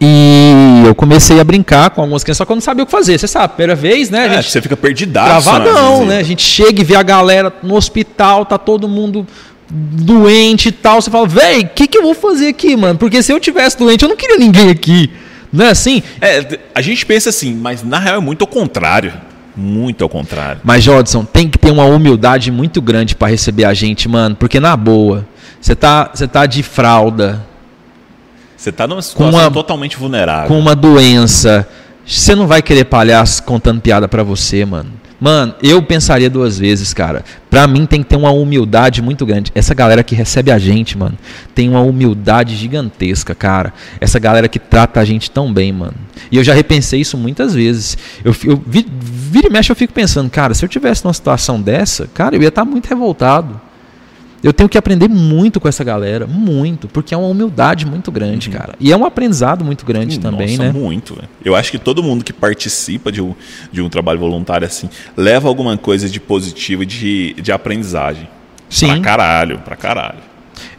E eu comecei a brincar com algumas crianças, só que eu não sabia o que fazer. Você sabe, primeira vez, né? É, você fica perdidaço. Travadão, né? né? A gente chega e vê a galera no hospital, tá todo mundo doente e tal. Você fala, véi, o que, que eu vou fazer aqui, mano? Porque se eu tivesse doente, eu não queria ninguém aqui. Não é assim? É, a gente pensa assim, mas na real é muito ao contrário. Muito ao contrário. Mas, Jodson, tem que ter uma humildade muito grande pra receber a gente, mano. Porque, na boa, você tá, você tá de fralda, Você tá numa situação uma- totalmente vulnerável. com uma doença, você não vai querer palhaço contando piada pra você, mano. Mano, eu pensaria duas vezes, cara. Pra mim tem que ter uma humildade muito grande. Essa galera que recebe a gente, mano, tem uma humildade gigantesca, cara. Essa galera que trata a gente tão bem, mano. E eu já repensei isso muitas vezes. Eu, eu vi- vira e mexe eu fico pensando, cara, se eu tivesse numa situação dessa, cara, eu ia estar muito revoltado. Eu tenho que aprender muito com essa galera, muito, porque é uma humildade muito grande, cara. E é um aprendizado muito grande também, né? muito. Eu acho que todo mundo que participa de um, de um trabalho voluntário assim leva alguma coisa de positivo e de, de aprendizagem. Sim. Pra caralho, pra caralho.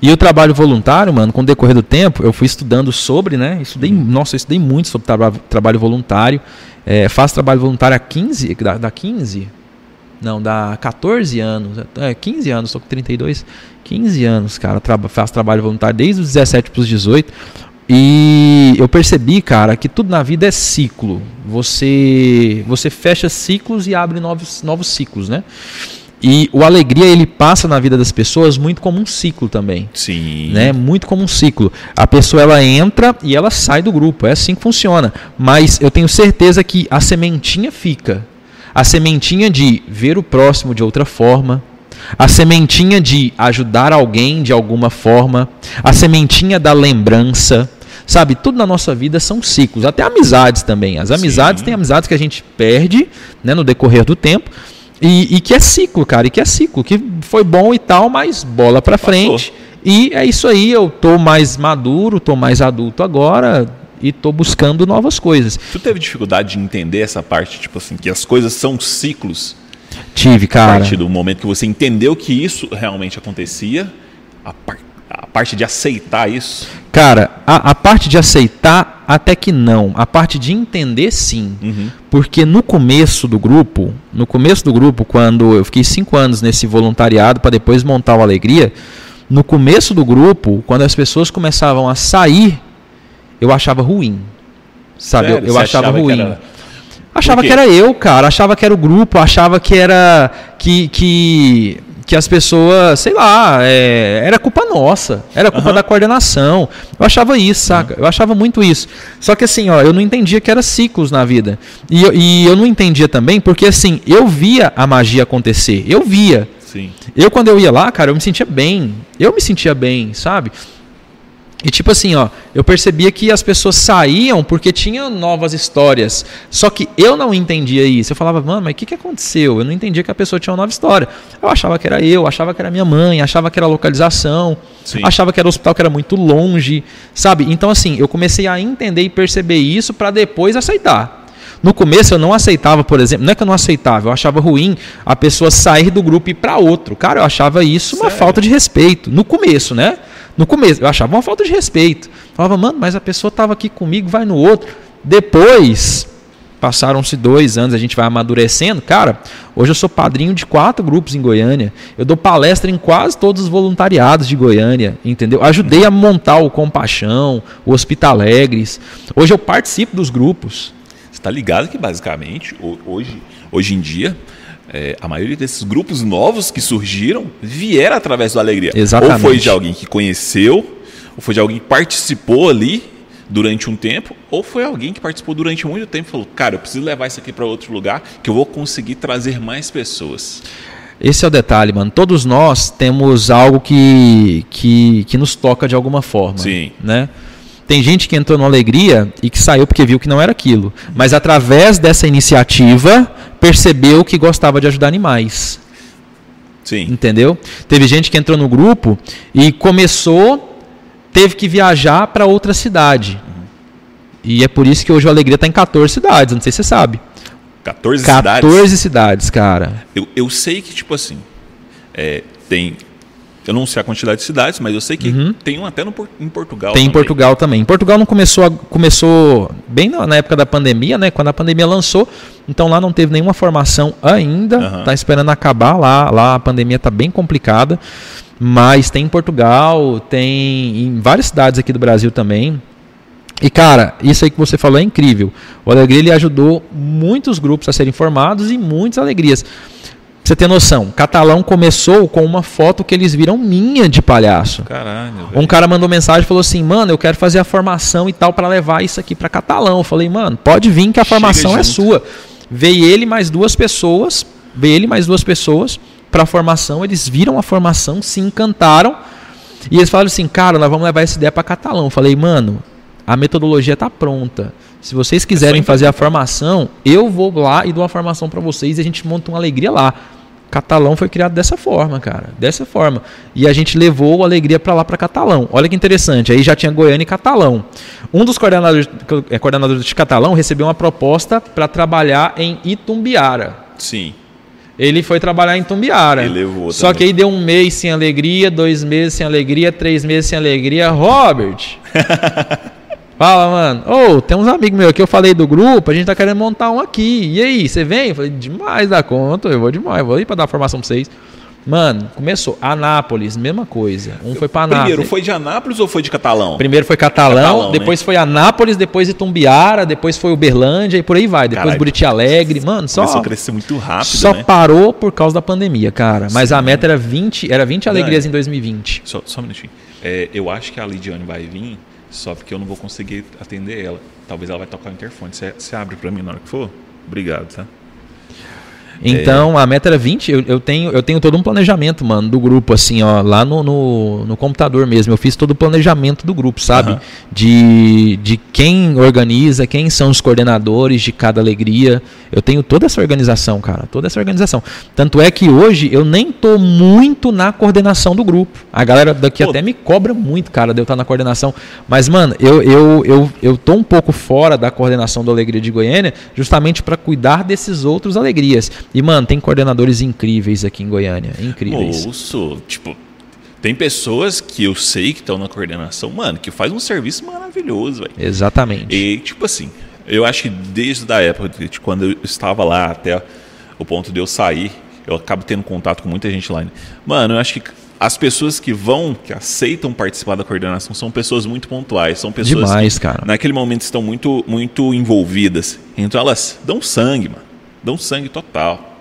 E o trabalho voluntário, mano, com o decorrer do tempo, eu fui estudando sobre, né? Estudei, Uhum. nossa, eu estudei muito sobre traba- trabalho voluntário. É, faço trabalho voluntário há 15, dá, dá 15? Não, dá 14 anos. É, 15 anos, tô com 32. 15 anos, cara, traba, faço trabalho voluntário desde os 17 para os 18. E eu percebi, cara, que tudo na vida é ciclo. Você você fecha ciclos e abre novos, novos ciclos, né? E o alegria ele passa na vida das pessoas muito como um ciclo também Sim. né? Muito como um ciclo. A pessoa ela entra e ela sai do grupo. É assim que funciona. Mas eu tenho certeza que a sementinha fica. A sementinha de ver o próximo de outra forma. A sementinha de ajudar alguém de alguma forma. A sementinha da lembrança. Sabe, tudo na nossa vida são ciclos, até amizades também. As amizades Sim. tem amizades que a gente perde né, no decorrer do tempo. E, e que é ciclo, cara, e que é ciclo, que foi bom e tal, mas bola pra Passou. frente. E é isso aí, eu tô mais maduro, tô mais adulto agora e tô buscando novas coisas. Tu teve dificuldade de entender essa parte, tipo assim, que as coisas são ciclos? Tive, A cara. partir do momento que você entendeu que isso realmente acontecia, a, par- a parte de aceitar isso. Cara, a, a parte de aceitar, até que não. A parte de entender, sim. Uhum. Porque no começo do grupo, no começo do grupo, quando eu fiquei cinco anos nesse voluntariado para depois montar o Alegria, no começo do grupo, quando as pessoas começavam a sair, eu achava ruim. Sabe? Eu- Sério? eu Você achava, achava que ruim. era- Achava que era eu, cara. Achava que era o grupo. Achava que era. Que, que, que as pessoas, sei lá, é, era culpa nossa. Era culpa Aham. da coordenação. Eu achava isso, saca? Eu achava muito isso. Só que assim, ó, eu não entendia que era ciclos na vida. E, eu- e eu não entendia também porque, assim, eu via a magia acontecer. Eu via. Sim. Eu, quando eu ia lá, cara, eu me sentia bem. Eu me sentia bem, sabe? E tipo assim, ó, eu percebia que as pessoas saíam porque tinham novas histórias. Só que eu não entendia isso. Eu falava, mano, mas o que, que aconteceu? Eu não entendia que a pessoa tinha uma nova história. Eu achava que era eu, achava que era minha mãe, achava que era a localização, Sim. achava que era o hospital que era muito longe, sabe? Então, assim, eu comecei a entender e perceber isso para depois aceitar. No começo eu não aceitava, por exemplo, não é que eu não aceitava, eu achava ruim a pessoa sair do grupo e ir para outro. Cara, eu achava isso uma Sério? falta de respeito. No começo, né? No começo, eu achava uma falta de respeito. Falava, mano, mas a pessoa estava aqui comigo, vai no outro. Depois, passaram-se dois anos, a gente vai amadurecendo. Cara, hoje eu sou padrinho de quatro grupos em Goiânia. Eu dou palestra em quase todos os voluntariados de Goiânia, entendeu? Ajudei a montar o Compaixão, o Hospitalegres. Hoje eu participo dos grupos. Você tá ligado que basicamente ho- hoje, hoje em dia é, a maioria desses grupos novos que surgiram vieram através do Alegria. Exatamente. Ou foi de alguém que conheceu, ou foi de alguém que participou ali durante um tempo, ou foi alguém que participou durante muito tempo e falou: Cara, eu preciso levar isso aqui para outro lugar que eu vou conseguir trazer mais pessoas. esse é o detalhe, mano. Todos nós temos algo que, que, que nos toca de alguma forma. Sim. Né? Tem gente que entrou no Alegria e que saiu porque viu que não era aquilo. Mas através dessa iniciativa, percebeu que gostava de ajudar animais. Sim. Entendeu? Teve gente que entrou no grupo e começou, teve que viajar para outra cidade. E é por isso que hoje o Alegria está em 14 cidades, não sei se você sabe. 14, 14 cidades. cidades, cara. Eu, eu sei que, tipo assim, é, tem. Eu não sei a quantidade de cidades, mas eu sei que Uhum. tem um até no, em Portugal. Tem em também. Portugal também. Em Portugal não começou, a- começou bem na, época da pandemia, né? Quando a pandemia lançou, então lá não teve nenhuma formação ainda. Aham. Tá esperando acabar lá. Lá a pandemia tá bem complicada. Mas tem em Portugal, tem em várias cidades aqui do Brasil também. E cara, isso aí que você falou é incrível. O Alegria ele ajudou muitos grupos a serem formados e muitas alegrias. Você ter noção, Catalão começou com uma foto que eles viram minha de palhaço. Caralho, Um cara mandou mensagem e falou assim: Mano, eu quero fazer a formação e tal para levar isso aqui para Catalão. Eu falei: Mano, pode vir que a Chega formação é junto. sua. Veio ele mais duas pessoas, veio ele mais duas pessoas para a formação. Eles viram a formação, se encantaram e eles falaram assim: Cara, nós vamos levar essa ideia para Catalão. Eu falei: Mano, a metodologia está pronta. Se vocês quiserem fazer a formação, eu vou lá e dou a formação para vocês e a gente monta uma alegria lá. Catalão foi criado dessa forma, cara, dessa forma. E a gente levou a alegria para lá para Catalão. Olha que interessante, aí já tinha Goiânia e Catalão. Um dos coordenadores, é, coordenadores de Catalão recebeu uma proposta para trabalhar em Itumbiara. Sim. Ele foi trabalhar em Itumbiara. Ele levou Só também. que aí deu um mês sem alegria, dois meses sem alegria, três meses sem alegria. Robert! Fala, mano. Ô, tem uns amigos meus aqui, eu falei do grupo, a gente tá querendo montar um aqui. E aí, você vem? Eu falei, demais da conta, eu vou demais, vou ir pra dar formação pra vocês. Mano, começou. Anápolis, mesma coisa. Um foi pra Anápolis. Primeiro, foi de Anápolis ou foi de Catalão? Primeiro foi Catalão, Catalão, né? depois foi Anápolis, depois Itumbiara, depois foi Uberlândia e por aí vai. Depois Caralho. Buriti Alegre. Mano, só, Começou a crescer muito rápido, só né? parou por causa da pandemia, cara. Mas Sim. a meta era 20, era 20 alegrias é. em 2020. Só, só um minutinho. É, eu acho que a Lidiane vai vir, só porque eu não vou conseguir atender ela. Talvez ela vai tocar o interfone. Você, abre pra mim na hora que for? Obrigado, tá? Então a meta era 20. Eu, eu tenho, eu tenho todo um planejamento, mano, do grupo, assim, ó, lá no, no, no computador mesmo. Eu fiz todo o planejamento do grupo, sabe? De, de quem organiza, quem são os coordenadores de cada alegria. Eu tenho toda essa organização, cara. Toda essa organização. Tanto é que hoje eu nem tô muito na coordenação do grupo. A galera daqui Pô. até me cobra muito, cara, de eu estar na coordenação. Mas, mano, eu, eu, eu, eu tô um pouco fora da coordenação do Alegria de Goiânia, justamente para cuidar desses outros alegrias. E, mano, tem coordenadores incríveis aqui em Goiânia. Incríveis. Moço, tipo, tem pessoas que eu sei que estão na coordenação, mano, que faz um serviço maravilhoso, velho. Exatamente. E, tipo assim, eu acho que desde a época de quando eu estava lá até o ponto de eu sair, eu acabo tendo contato com muita gente lá. Mano, eu acho que as pessoas que vão, que aceitam participar da coordenação, são pessoas muito pontuais, são pessoas Demais, que cara. naquele momento estão muito, muito envolvidas. Então elas dão sangue, mano. Dão sangue total.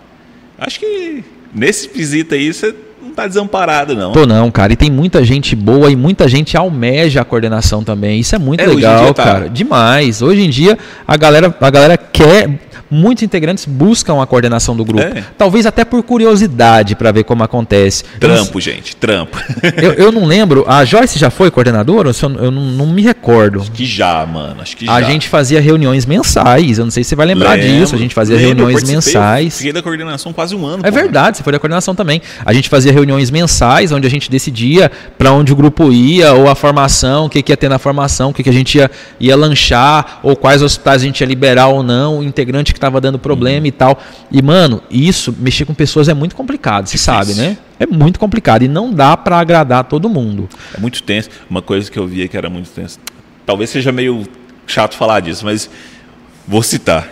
Acho que nesse quesito aí você tá desamparado, não. Tô não, cara. E tem muita gente boa e muita gente almeja a coordenação também. Isso é muito É, legal, tá- cara. Demais. Hoje em dia a galera, a galera quer. Muitos integrantes buscam a coordenação do grupo. É. Talvez até por curiosidade para ver como acontece. Trampo, gente, trampo. Eu, eu não lembro. A Joyce já foi coordenadora? Eu, eu não, não me recordo. que já, mano. Acho que A já. gente fazia reuniões mensais. Eu não sei se você vai lembrar Lembro, disso. A gente fazia lembro, reuniões mensais. Fiquei da coordenação quase um ano. É pô. verdade, você foi da coordenação também. A gente fazia reuniões mensais, onde a gente decidia para onde o grupo ia, ou a formação, o que, que ia ter na formação, o que, que a gente ia, ia lanchar, ou quais hospitais a gente ia liberar ou não, o integrante que estava dando problema e tal. E, mano, isso, mexer com pessoas é muito complicado, você sabe, né? É muito complicado e não dá para agradar todo mundo. É muito tenso. Uma coisa que eu via que era muito tenso. Talvez seja meio chato falar disso, mas vou citar.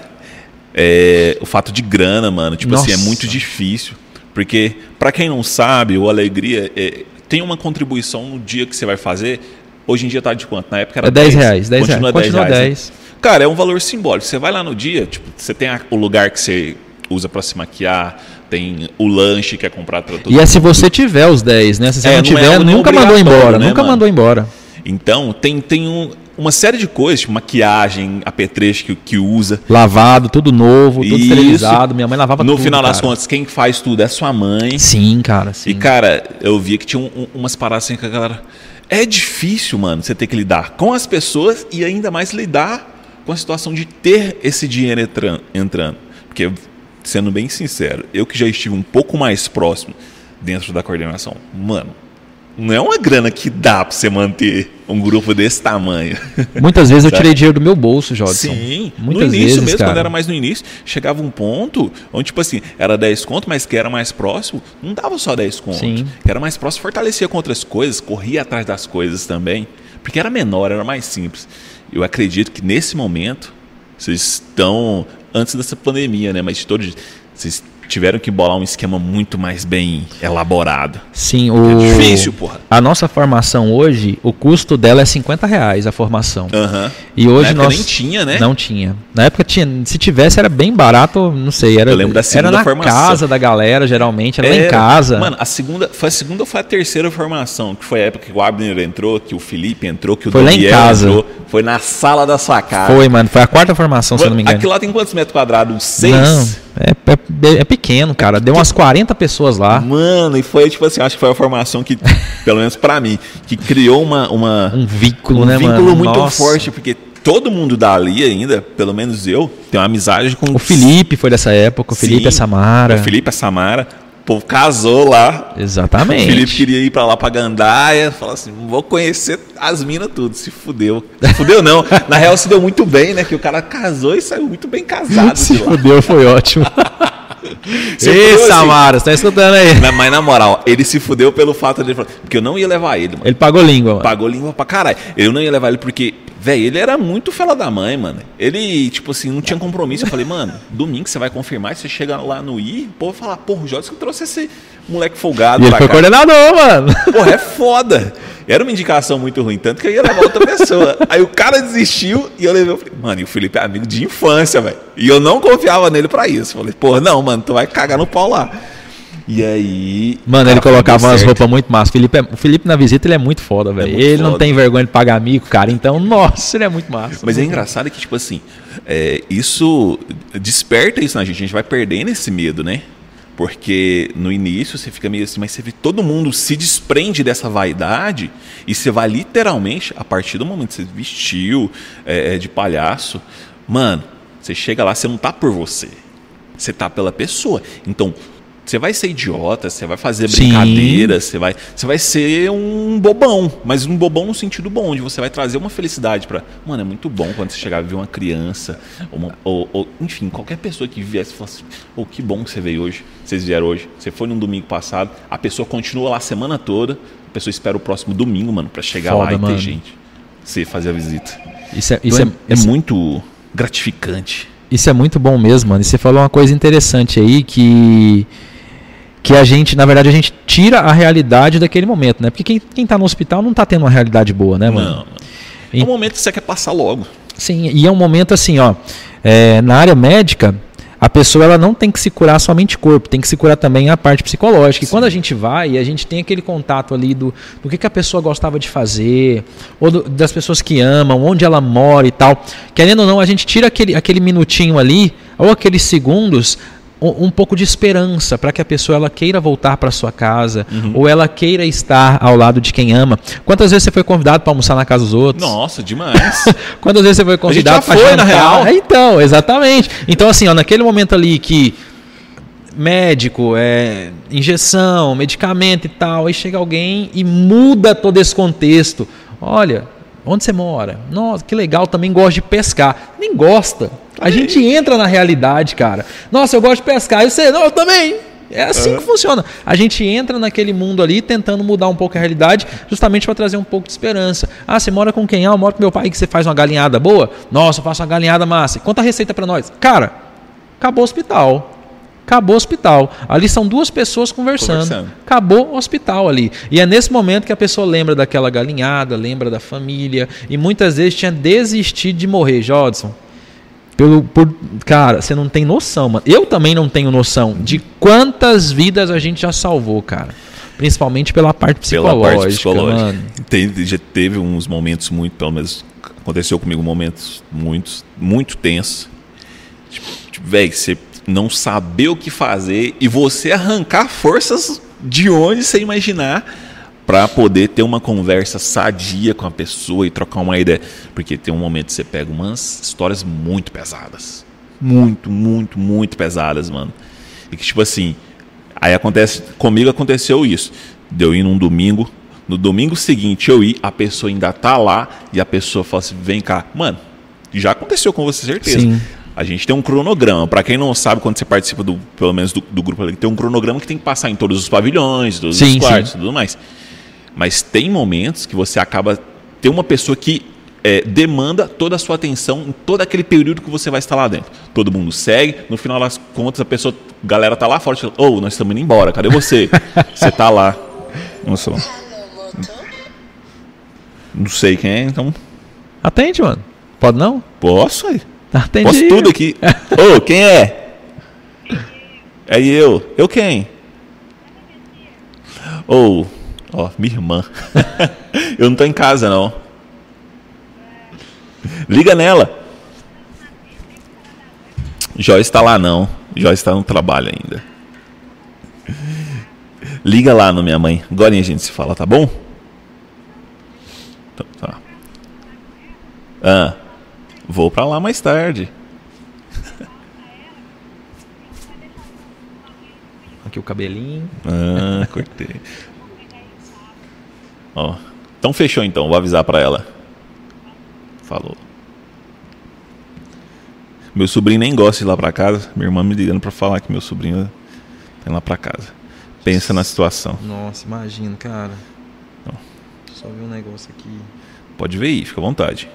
É, o fato de grana, mano. Tipo assim, é Nossa. muito difícil. Porque, pra quem não sabe, o Alegria é, tem uma contribuição no dia que você vai fazer. Hoje em dia tá de quanto? Na época era É 10 reais, 10 Continua reais. 10 Continua reais, né? 10. Cara, é um valor simbólico. Você vai lá no dia, tipo, você tem o lugar que você usa pra se maquiar, tem o lanche que é comprado pra todo E é se mundo. você tiver os 10, né? Se você É, não não é tiver, algo nem nunca mandou embora, né, nunca mano? mandou embora. Então, tem, tem um. Uma série de coisas, tipo maquiagem, apetrecho que, que usa. Lavado, tudo novo, tudo Isso. esterilizado. Minha mãe lavava no tudo. final das cara. contas, quem faz tudo é sua mãe. Sim, cara. Sim. E, cara, eu via que tinha um- um- umas paradas assim que a galera. É difícil, mano, você ter que lidar com as pessoas e ainda mais lidar com a situação de ter esse dinheiro entran- entrando. Porque, sendo bem sincero, eu que já estive um pouco mais próximo dentro da coordenação, mano, não é uma grana que dá pra você manter um grupo desse tamanho. Muitas vezes eu tirei dinheiro do meu bolso, Jodson. Sim, Muitas no início vezes, mesmo, cara. quando era mais no início, chegava um ponto onde, tipo assim, era 10 conto, mas que era mais próximo, não dava só 10 conto. Sim. Que era mais próximo, fortalecia com outras coisas, corria atrás das coisas também, porque era menor, era mais simples. Eu acredito que nesse momento, vocês estão, antes dessa pandemia, né, mas de todo jeito, vocês tiveram que bolar um esquema muito mais bem elaborado. Sim, É o... difícil, porra. A nossa formação hoje, o custo dela é 50 reais a formação. Aham. E hoje nós nem tinha, né? Não tinha. Na época tinha, se tivesse era bem barato, não sei, era Eu lembro da segunda era na formação. casa da galera, geralmente, era lá em Era. casa. Mano, a segunda, foi a segunda ou foi a terceira formação? Que foi a época que o Abner entrou, que o Felipe entrou, que o Foi lá em Daniel casa. entrou. Foi na sala da sua casa. Foi, mano, foi a quarta formação, se não me engano. Aquilo lá tem quantos metros quadrados? Seis? Não, é, é- é pequeno, cara. Deu umas 40 pessoas lá. Mano, e foi tipo assim, acho que foi a formação que, pelo menos pra mim, que criou uma, uma Um vínculo, um né, vínculo mano? muito Nossa. forte, porque todo mundo dali ainda, pelo menos eu, tem uma amizade com O Felipe foi dessa época, o Felipe e a Sim, Samara. O Felipe a Samara. O povo casou lá. O Exatamente. Felipe queria ir pra lá pra Gandaia, falou assim: vou conhecer as minas tudo. Se fudeu. Se fudeu não. Na real se deu muito bem, né? Que o cara casou e saiu muito bem casado Se fudeu, foi ótimo. Se Ei, fudeu, assim. Samara, você tá escutando aí? Mas, mas na moral, ele se fudeu pelo fato de. Porque eu não ia levar ele, mano. Ele pagou língua, mano. Pagou língua pra caralho. Eu não ia levar ele porque, velho, ele era muito fela da mãe, mano. Ele, tipo assim, não tinha compromisso. Eu falei, mano, domingo você vai confirmar. Você chega lá no I, o povo vai falar, porra, o que trouxe esse moleque folgado E ele foi cá. coordenador, mano. Porra, é foda. Era uma indicação muito ruim, tanto que eu ia levar outra pessoa. Aí o cara desistiu e eu levei. Eu falei, mano, e o Felipe é amigo de infância, velho. E eu não confiava nele pra isso. Falei, porra, não, mano, tu vai cagar no pau lá. E aí. Mano, ele cara, colocava umas roupas muito massas. O Felipe, é- o Felipe na visita ele é muito foda, velho. muito ele não foda. tem vergonha de pagar amigo, cara. Então, nossa, ele é muito massa. Mas é engraçado que, tipo assim, é, isso desperta isso na gente. A gente vai perdendo esse medo, né? Porque no início você fica meio assim, mas você vê todo mundo se desprende dessa vaidade e você vai literalmente, a partir do momento que você vestiu é, é, de palhaço, mano, você chega lá, você não tá por você. Você tá pela pessoa. Então, você vai ser idiota, você vai fazer brincadeira, você vai, você vai ser um bobão, mas um bobão no sentido bom, onde você vai trazer uma felicidade pra. Mano, é muito bom quando você chegar a ver uma criança, ou, uma- ou- ou, enfim, qualquer pessoa que viesse e falasse: oh, que bom que você veio hoje, vocês vieram hoje. Você foi num domingo passado, a pessoa continua lá a semana toda, a pessoa espera o próximo domingo, mano, pra chegar lá Foda, e mano. ter gente. Você fazer a visita. Isso é, Então isso é, é, é isso- muito gratificante. Isso é muito bom mesmo, mano. E você falou uma coisa interessante aí que que a gente, na verdade, a gente tira a realidade daquele momento, né? Porque quem, quem tá no hospital não tá tendo uma realidade boa, né, mano? Não. É um momento que você quer passar logo. Sim, e é um momento assim, ó. é, na área médica, a pessoa ela não tem que se curar somente corpo, tem que se curar também a parte psicológica. E quando a gente vai, a gente tem aquele contato ali do, do que, que a pessoa gostava de fazer, ou do- das pessoas que amam, onde ela mora e tal. Querendo ou não, a gente tira aquele, aquele minutinho ali, ou aqueles segundos, um, pouco de esperança para que a pessoa ela queira voltar para sua casa, ou ela queira estar ao lado de quem ama. Quantas vezes você foi convidado para almoçar na casa dos outros? Nossa, demais. Quantas vezes você foi convidado já pra foi, na jantar? real. É, Então, exatamente. Então, assim, ó, naquele momento ali que médico, é, injeção, medicamento e tal, aí chega alguém e muda todo esse contexto. Olha, onde você mora? Nossa, que legal, também gosto de pescar. Nem gosta. A gente entra na realidade, cara. Nossa, eu gosto de pescar. E você, não, eu também. É assim que funciona. A gente entra naquele mundo ali tentando mudar um pouco a realidade, justamente para trazer um pouco de esperança. Ah, você mora com quem? Ah, eu moro com meu pai, que você faz uma galinhada boa? Nossa, eu faço uma galinhada massa. Conta a receita para nós. Cara, acabou o hospital. Acabou o hospital. Ali são duas pessoas conversando. Conversando. Acabou o hospital ali. E é nesse momento que a pessoa lembra daquela galinhada, lembra da família. E muitas vezes tinha desistido de morrer, Jodson. Pelo, por, cara, você não tem noção, mano. Eu também não tenho noção de quantas vidas a gente já salvou, cara. Principalmente pela parte psicológica, pela parte psicológica. mano. Teve, já teve uns momentos muito, pelo menos aconteceu comigo momentos muito, muito tensos. Tipo, tipo velho, você não saber o que fazer e você arrancar forças de onde você imaginar para poder ter uma conversa sadia com a pessoa e trocar uma ideia. Porque tem um momento que você pega umas histórias muito pesadas. Muito, muito, muito pesadas, mano. E que, tipo assim, aí acontece. Comigo aconteceu isso. Deu ir num domingo. No domingo seguinte eu ir, a pessoa ainda tá lá e a pessoa fala assim: vem cá. Mano, já aconteceu com você, certeza. Sim. A gente tem um cronograma. Para quem não sabe, quando você participa do, pelo menos do, do grupo ali, tem um cronograma que tem que passar em todos os pavilhões, todos sim, os quartos e tudo mais. Mas tem momentos que você acaba ter uma pessoa que é, demanda toda a sua atenção em todo aquele período que você vai estar lá dentro. Todo mundo segue, no final das contas a pessoa, a galera tá lá fala, ô, oh, nós estamos indo embora, cadê você? você tá lá. Nossa. Não sei quem é, então. Atende, mano. Pode não? Posso aí. Atende Posso aí. tudo aqui. Ô, oh, quem é? É eu. Eu quem? Ou, oh, Ó, minha irmã. eu não tô em casa, não. Liga nela. Joyce está lá, não. Joyce está no trabalho ainda. Liga lá no minha mãe. Agora a gente se fala, tá bom? Então, tá. Ah, vou para lá mais tarde. Aqui o cabelinho. Ah, cortei. Ó. Então fechou então, vou avisar para ela. Falou. Meu sobrinho nem gosta de ir lá para casa. Minha irmã me ligando para falar que meu sobrinho tá indo lá para casa. Pensa na situação. Nossa, imagina, cara. Só ver um negócio aqui. Pode ver aí, fica à vontade.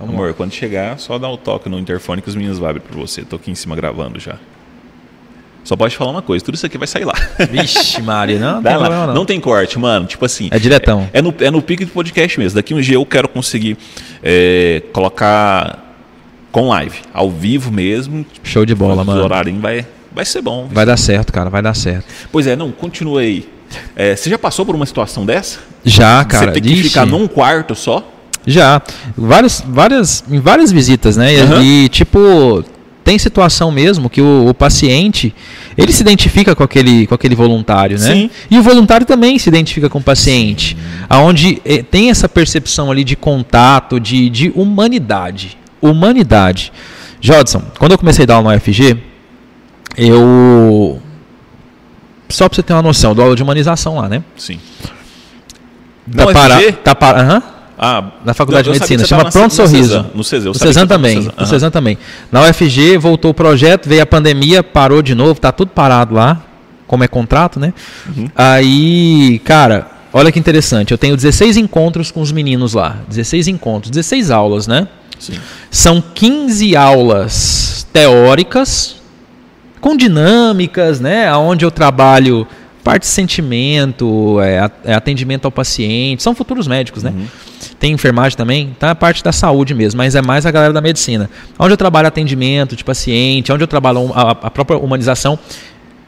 Amor, quando chegar, só dá o um toque no interfone que os meninos vão abrir para você. Tô aqui em cima gravando já. Só pode falar uma coisa, tudo isso aqui vai sair lá. Vixe, Maria, não, não, tem não. não tem corte, mano. Tipo assim. É diretão. É, é, no, é no pique do podcast mesmo. Daqui um dia eu quero conseguir é, colocar com live, ao vivo mesmo. Show de bola, mano. O horário vai, vai ser bom. Vai dar certo, cara, vai dar certo. Pois é, não, continua aí. É, você já passou por uma situação dessa? Já, cara. Você tem que Ixi. ficar num quarto só? Já. Várias, várias, em várias visitas, né? Uhum. E, tipo, tem situação mesmo que o, o, paciente ele se identifica com aquele, com aquele voluntário, né? Sim. E o voluntário também se identifica com o paciente, aonde eh, tem essa percepção ali de contato, de, de humanidade, humanidade. Jodson, quando eu comecei a dar aula no UFG, eu só para você ter uma noção, do aula de humanização lá, né? Sim. Tá para, tá para, uhum. Ah, na Faculdade de Medicina, chama Pronto Sorriso. No Cezan, no também. No Cezan também. Na UFG voltou o projeto, veio a pandemia, parou de novo, tá tudo parado lá, como é contrato, né? Uhum. Aí, cara, olha que interessante, eu tenho 16 encontros com os meninos lá, 16 encontros, 16 aulas, né? Sim. São 15 aulas teóricas com dinâmicas, né, aonde eu trabalho parte de sentimento, é, é atendimento ao paciente, são futuros médicos, né? Uhum tem enfermagem também, tá? A parte da saúde mesmo, mas é mais a galera da medicina. Onde eu trabalho atendimento de paciente, onde eu trabalho a, a própria humanização.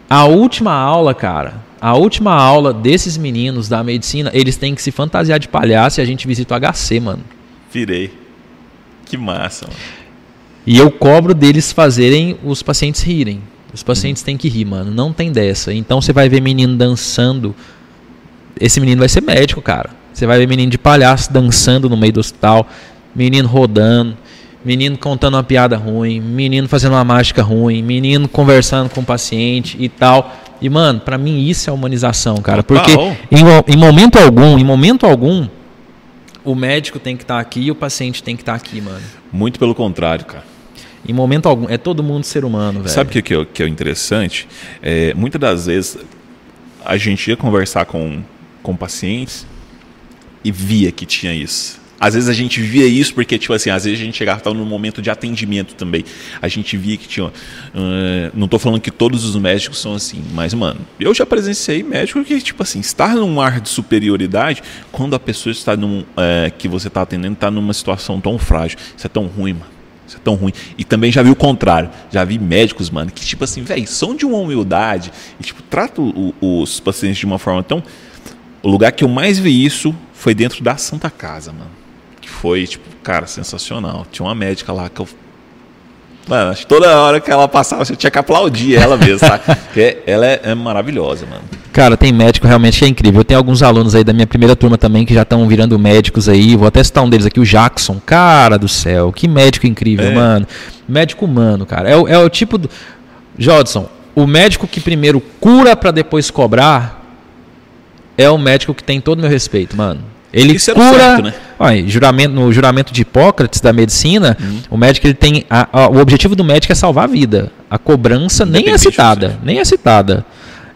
A última aula, cara, a última aula desses meninos da medicina, eles têm que se fantasiar de palhaço e a gente visita o HC, mano. Virei. Que massa, mano. E eu cobro deles fazerem os pacientes rirem. Os pacientes têm que rir, mano. Não tem dessa. Então você vai ver menino dançando. Esse menino vai ser médico, cara. Você vai ver menino de palhaço dançando no meio do hospital, menino rodando, menino contando uma piada ruim, menino fazendo uma mágica ruim, menino conversando com o paciente e tal. E, mano, para mim isso é humanização, cara. Porque em, em, momento algum, em momento algum, o médico tem que estar tá aqui e o paciente tem que estar tá aqui, mano. Muito pelo contrário, cara. Em momento algum. É todo mundo ser humano, velho. Sabe o que, que, é, que é interessante? É, muitas das vezes a gente ia conversar com, com pacientes e via que tinha isso. Às vezes a gente via isso porque, tipo assim, às vezes a gente chegava no momento de atendimento também. A gente via que tinha. Uh, não estou falando que todos os médicos são assim, mas, mano, eu já presenciei médico que, tipo assim, estar num ar de superioridade quando a pessoa está num. Uh, que você está atendendo está numa situação tão frágil. Isso é tão ruim, mano. isso é tão ruim. E também já vi o contrário. Já vi médicos, mano, que, tipo assim, velho, são de uma humildade e, tipo, tratam os pacientes de uma forma tão. O lugar que eu mais vi isso foi dentro da Santa Casa, mano. Que foi, tipo, cara, sensacional. Tinha uma médica lá que eu Mano, acho que toda hora que ela passava, você tinha que aplaudir ela mesmo, tá? Porque ela é, é, maravilhosa, mano. Cara, tem médico realmente que é incrível. Eu tenho alguns alunos aí da minha primeira turma também que já estão virando médicos aí. Vou até citar um deles aqui, o Jackson. Cara do céu, que médico incrível, é. mano. Médico humano, cara. É, é o tipo do. Jodson, o médico que primeiro cura para depois cobrar é o médico que tem todo o meu respeito, mano. Ele Isso cura. Certo, né? Olha, juramento, no juramento de Hipócrates da medicina, uhum. o médico ele tem. A, a, o objetivo do médico é salvar a vida. A cobrança nem é citada. Nem é citada.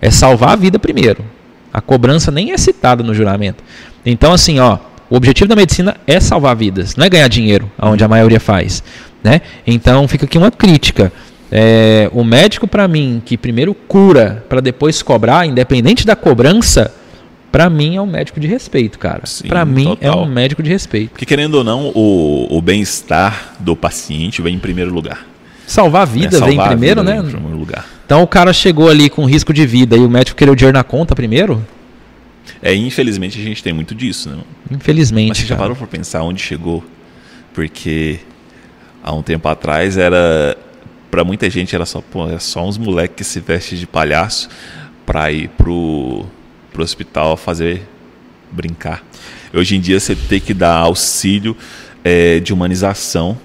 É salvar a vida primeiro. A cobrança nem é citada no juramento. Então, assim, ó, o objetivo da medicina é salvar vidas, não é ganhar dinheiro, aonde a maioria faz. Né? Então fica aqui uma crítica. É, o médico, para mim, que primeiro cura para depois cobrar, independente da cobrança, para mim é um médico de respeito, cara. Para mim total. é um médico de respeito. Porque querendo ou não, o, o bem-estar do paciente vem em primeiro lugar. Salvar a vida é, salvar vem em primeiro, né? Em primeiro lugar. Então o cara chegou ali com risco de vida e o médico queria o dinheiro na conta primeiro? É, infelizmente a gente tem muito disso, né? Infelizmente. Mas você já parou para pensar onde chegou? Porque há um tempo atrás era para muita gente era só, pô, é só uns moleques que se vestem de palhaço para ir pro para o hospital fazer brincar. Hoje em dia você tem que dar auxílio é, de humanização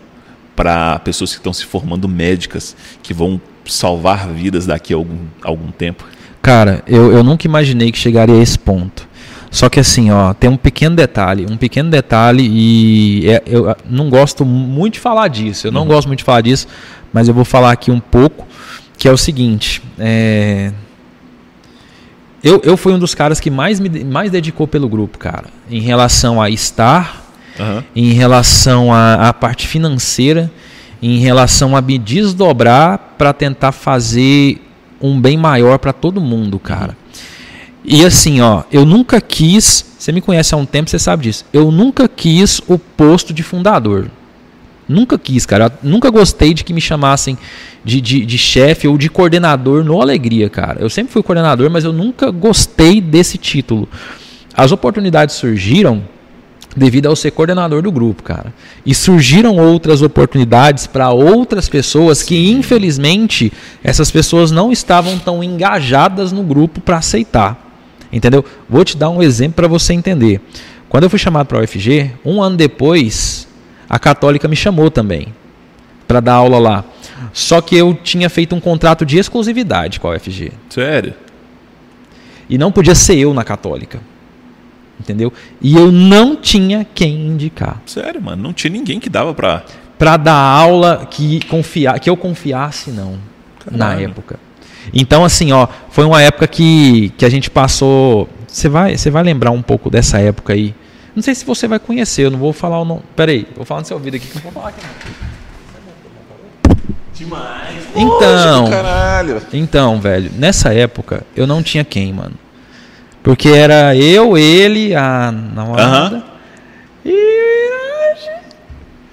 para pessoas que estão se formando médicas, que vão salvar vidas daqui a algum, algum tempo. Cara, eu, eu nunca imaginei que chegaria a esse ponto. Só que assim, ó, tem um pequeno detalhe, um pequeno detalhe e é, eu não gosto muito de falar disso. Eu não uhum. gosto muito de falar disso, mas eu vou falar aqui um pouco, que é o seguinte, é, eu, eu fui um dos caras que mais me mais dedicou pelo grupo, cara. Em relação a estar, uhum. em relação à parte financeira, em relação a me desdobrar para tentar fazer um bem maior para todo mundo, cara. E assim, ó, eu nunca quis, você me conhece há um tempo, você sabe disso. Eu nunca quis o posto de fundador. Nunca quis, cara. nunca gostei de que me chamassem de, de, de chefe ou de coordenador no Alegria, cara. Eu sempre fui coordenador, mas eu nunca gostei desse título. As oportunidades surgiram devido ao ser coordenador do grupo, cara. E surgiram outras oportunidades para outras pessoas que, infelizmente, essas pessoas não estavam tão engajadas no grupo para aceitar. Entendeu? Vou te dar um exemplo para você entender. Quando eu fui chamado para a UFG, um ano depois, a Católica me chamou também para dar aula lá. Só que eu tinha feito um contrato de exclusividade com a UFG. Sério? E não podia ser eu na Católica. Entendeu? E eu não tinha quem indicar. Sério, mano? Não tinha ninguém que dava para para dar aula que confiar, que eu confiasse não Caralho. na época. Então assim, ó, foi uma época que, que a gente passou, você vai, você vai lembrar um pouco dessa época aí. Não sei se você vai conhecer, eu não vou falar o nome. Pera aí, vou falar no seu ouvido aqui, não vou falar aqui não. Demais. Então, caralho. então, velho, nessa época eu não tinha quem, mano. Porque era eu, ele, a namorada. Uh -huh. E.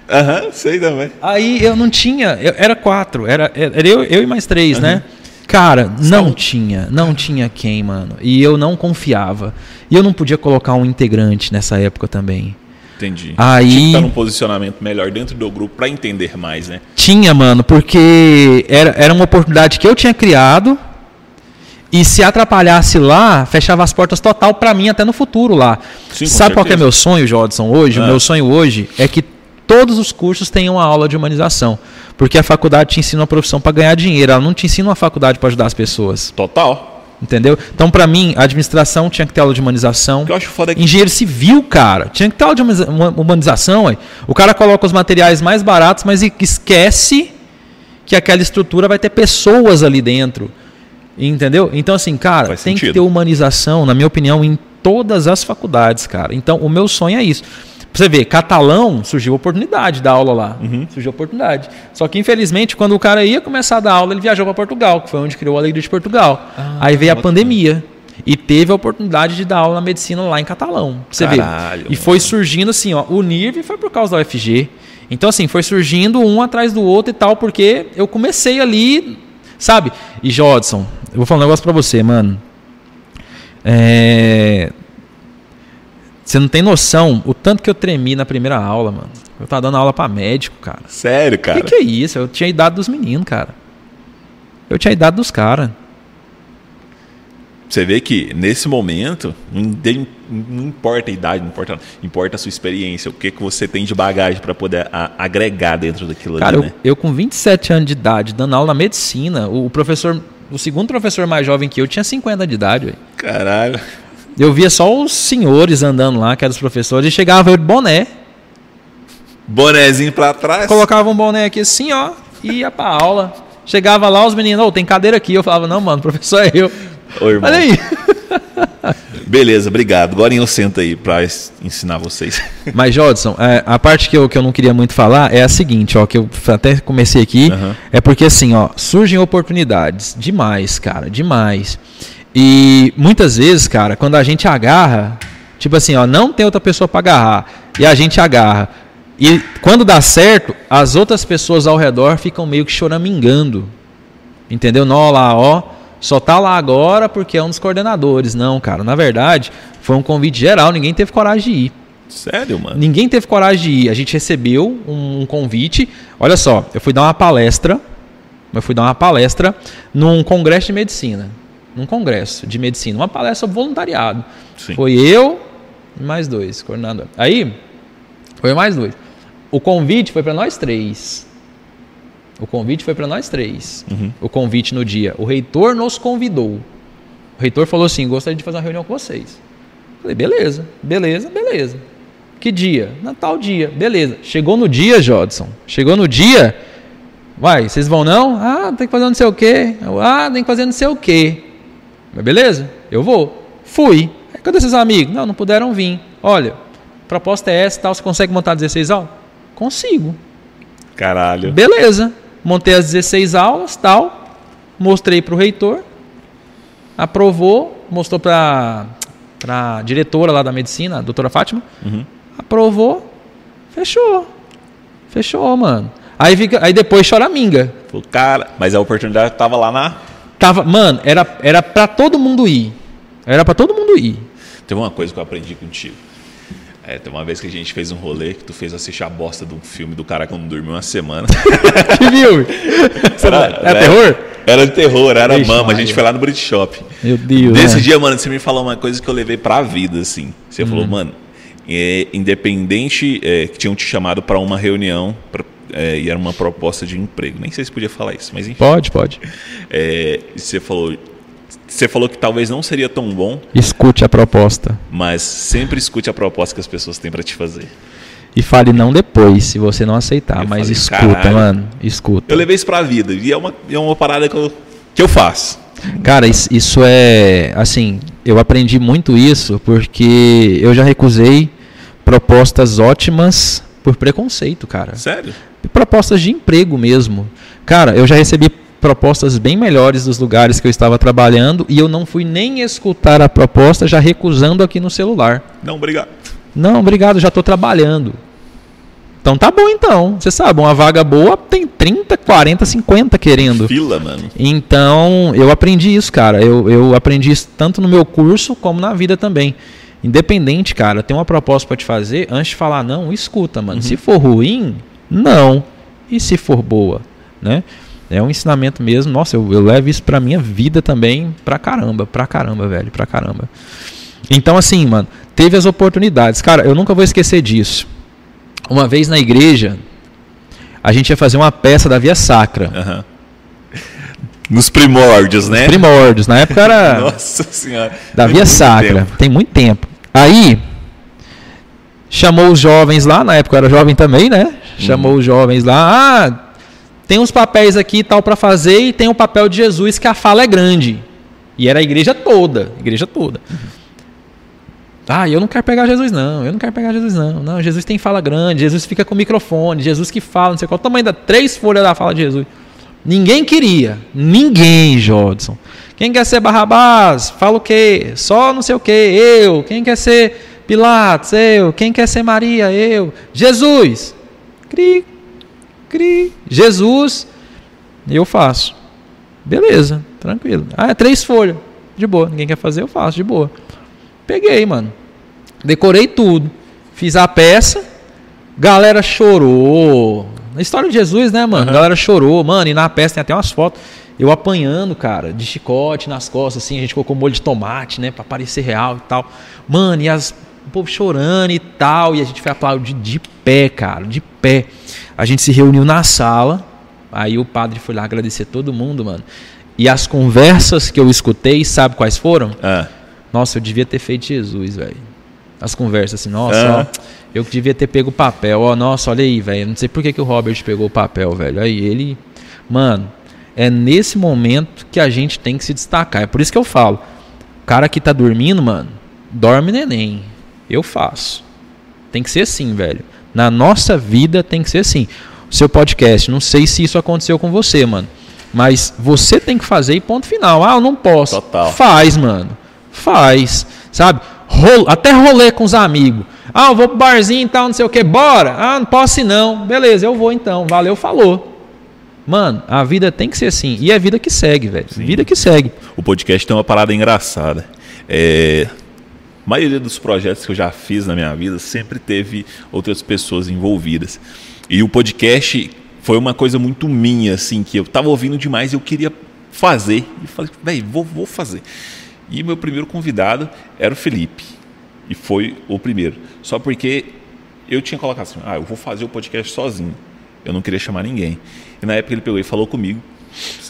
Aham, uh -huh, sei também. Aí eu não tinha, eu, era quatro, era, era eu, eu e mais três, uh -huh. né? Cara, não tinha, não tinha quem, mano. E eu não confiava. E eu não podia colocar um integrante nessa época também. Entendi. Aí tinha que estar num posicionamento melhor dentro do grupo para entender mais, né? Tinha, mano, porque era, era uma oportunidade que eu tinha criado. E se atrapalhasse lá, fechava as portas total para mim até no futuro lá. Sim, Sabe qual é meu sonho, Jodson, hoje? Ah. O meu sonho hoje é que todos os cursos tenham uma aula de humanização. Porque a faculdade te ensina uma profissão para ganhar dinheiro, ela não te ensina uma faculdade para ajudar as pessoas. Total. Entendeu? Então, para mim, a administração tinha que ter aula de humanização. Que eu acho foda que... Engenheiro civil, cara, tinha que ter aula de humanização. Ué. O cara coloca os materiais mais baratos, mas esquece que aquela estrutura vai ter pessoas ali dentro. Entendeu? Então, assim, cara, Faz tem sentido. que ter humanização, na minha opinião, em todas as faculdades, cara. Então, o meu sonho é isso. Pra você ver, catalão surgiu a oportunidade da aula lá. Uhum. Surgiu a oportunidade. Só que, infelizmente, quando o cara ia começar a dar aula, ele viajou para Portugal, que foi onde criou a Alegria de Portugal. Ah, Aí veio a pandemia. E teve a oportunidade de dar aula na medicina lá em catalão. Pra você Caralho, ver. E foi surgindo assim, ó. O NIRV foi por causa da UFG. Então, assim, foi surgindo um atrás do outro e tal, porque eu comecei ali, sabe? E Jodson, eu vou falar um negócio pra você, mano. É... Você não tem noção o tanto que eu tremi na primeira aula, mano. Eu tava dando aula pra médico, cara. Sério, O cara? que, que é isso? Eu tinha a idade dos meninos, cara. Eu tinha a idade dos caras. Você vê que nesse momento não, importa a idade, não importa, importa a sua experiência, o que, que você tem de bagagem para poder a- agregar dentro daquilo Cara, ali, eu, né? eu com 27 anos de idade, dando aula na medicina, o, o professor, o segundo professor mais jovem que eu, tinha 50 de idade, velho. Caralho. Eu via só os senhores andando lá, que eram os professores, e chegava eu de boné, Bonezinho pra trás. colocava um boné aqui assim, ó, e ia pra aula. Chegava lá, os meninos, ô, tem cadeira aqui. Eu falava, não, mano, o professor é eu. Ô, irmão. Olha aí. Beleza, obrigado. Agora eu sento aí pra es- ensinar vocês. Mas, Jodson, é, a parte que eu, que eu não queria muito falar é a seguinte, ó, que eu até comecei aqui, Aham. é porque assim, ó, surgem oportunidades demais, cara, demais. E muitas vezes, cara, quando a gente agarra, tipo assim, ó, não tem outra pessoa para agarrar, e a gente agarra. E quando dá certo, as outras pessoas ao redor ficam meio que choramingando. Entendeu? Não, lá, ó, só tá lá agora porque é um dos coordenadores. Não, cara, na verdade, foi um convite geral, ninguém teve coragem de ir. Sério, mano? Ninguém teve coragem de ir. A gente recebeu um, um convite. Olha só, eu fui dar uma palestra. Eu fui dar uma palestra num congresso de medicina. Num congresso de medicina. Uma palestra sobre voluntariado. Sim. Foi eu e mais dois, coordenador. Aí, foi mais dois. O convite foi para nós três. O convite foi para nós três. Uhum. O convite no dia. O reitor nos convidou. O reitor falou assim: gostaria de fazer uma reunião com vocês. Falei, beleza, beleza, beleza. Que dia? Na tal dia, beleza. Chegou no dia, Jodson. Chegou no dia. Vai, vocês vão não? Ah, tem que fazer não sei o quê. Ah, tem que fazer não sei o quê. Mas beleza, eu vou. Fui. Cadê seus amigos? Não, não puderam vir. Olha, proposta é essa, tal. Você consegue montar 16 aulas? Consigo. Caralho. Beleza. Montei as 16 aulas, tal. Mostrei para o reitor. Aprovou. Mostrou para a diretora lá da medicina, a doutora Fátima. Uhum. Aprovou. Fechou. Fechou, mano. Aí, fica, aí depois choraminga. Falei, cara, mas a oportunidade tava lá na. Tava, mano, era, era para todo mundo ir. Era para todo mundo ir. Teve uma coisa que eu aprendi contigo. É, tem uma vez que a gente fez um rolê que tu fez assistir a bosta de um filme do cara que não dormiu uma semana. Que viu? Era, É terror? Era de terror, era Ixi, mama. A gente foi lá no Brit Shop. Meu Deus. Desse né? dia, mano, você me falou uma coisa que eu levei pra vida, assim. Você falou, Hum. mano, é, independente é, que tinham te chamado pra uma reunião pra- é, e era uma proposta de emprego. Nem sei se podia falar isso, mas enfim. Pode, pode. É, você falou. Você falou que talvez não seria tão bom, Escute a proposta. mas sempre escute a proposta que as pessoas têm pra te fazer. E fale não depois, se você não aceitar. Eu mas falei, escuta, caralho. mano. Escuta. Eu levei isso pra vida e é uma, é uma parada que eu, que eu faço. Cara, is- isso é. Assim, eu aprendi muito isso porque eu já recusei propostas ótimas por preconceito, cara. Sério? Propostas de emprego mesmo. Cara, eu já recebi propostas bem melhores dos lugares que eu estava trabalhando e eu não fui nem escutar a proposta já recusando aqui no celular. Não, obrigado. Não, obrigado, já estou trabalhando. Então tá bom então. Você sabe, uma vaga boa tem 30, 40, 50 querendo. Fila, mano. Então, eu aprendi isso, cara. Eu, eu aprendi isso tanto no meu curso como na vida também. Independente, cara, tem uma proposta para te fazer, antes de falar não, escuta, mano. Se for ruim, não. E se for boa, né? É um ensinamento mesmo. Nossa, eu, eu levo isso pra minha vida também pra caramba, pra caramba, velho, pra caramba. Então, assim, mano, teve as oportunidades. Cara, eu nunca vou esquecer disso. Uma vez na igreja, a gente ia fazer uma peça da Via Sacra. Aham. Nos primórdios, né? Primórdios. Na época era Nossa senhora. da Via Sacra. tempo. Tem muito tempo. Aí, chamou os jovens lá, na época eu era jovem também, né? Chamou os jovens lá. Ah, tem uns papéis aqui e tal para fazer e tem o papel de Jesus que a fala é grande. E era a igreja toda, igreja toda. Ah, eu não quero pegar Jesus não, eu não quero pegar Jesus não. Não, Jesus tem fala grande, Jesus fica com microfone, Jesus que fala, não sei qual o tamanho da três folhas da fala de Jesus. Ninguém queria, ninguém, Jodson. Quem quer ser Barrabás? Fala o quê? Só não sei o quê, eu. Quem quer ser Pilatos? Eu. Quem quer ser Maria? Eu. Jesus. Cri, cri. Jesus, eu faço. Beleza, tranquilo. Ah, é três folhas. De boa. Ninguém quer fazer, eu faço, de boa. Peguei, mano. Decorei tudo. Fiz a peça. Galera chorou. Na história de Jesus, né, mano? Uhum. Galera chorou, mano. E na peça tem até umas fotos. Eu apanhando, cara, de chicote nas costas, assim. A gente colocou molho de tomate, né? Pra parecer real e tal. Mano, e as, o povo chorando e tal. E a gente foi aplaudir de pé, cara, de pé. A gente se reuniu na sala. Aí o padre foi lá agradecer todo mundo, mano. E as conversas que eu escutei, sabe quais foram? Ah. Nossa, eu devia ter feito Jesus, velho. As conversas assim, nossa, ó, eu devia ter pego o papel. Ó, nossa, olha aí, velho. Não sei por que, que o Robert pegou o papel, velho. Aí ele. Mano, é nesse momento que a gente tem que se destacar. É por isso que eu falo. O cara que tá dormindo, mano, dorme neném. Eu faço. Tem que ser assim, velho. Na nossa vida tem que ser assim. O seu podcast, não sei se isso aconteceu com você, mano. Mas você tem que fazer e ponto final. Ah, eu não posso. Total. Faz, mano. Faz. Sabe? Rolo, até rolê com os amigos. Ah, eu vou pro barzinho e tal, não sei o que. Bora. Ah, não posso ir não. Beleza, eu vou então. Valeu, falou. Mano, a vida tem que ser assim. E é vida que segue, velho. Vida que segue. O podcast tem uma parada engraçada. É, a maioria dos projetos que eu já fiz na minha vida sempre teve outras pessoas envolvidas. E o podcast foi uma coisa muito minha, assim, que eu tava ouvindo demais e eu queria fazer. E falei, velho, vou, vou fazer. E meu primeiro convidado era o Felipe. E foi o primeiro. Só porque eu tinha colocado assim, ah, eu vou fazer o podcast sozinho. Eu não queria chamar ninguém. E na época ele pegou e falou comigo.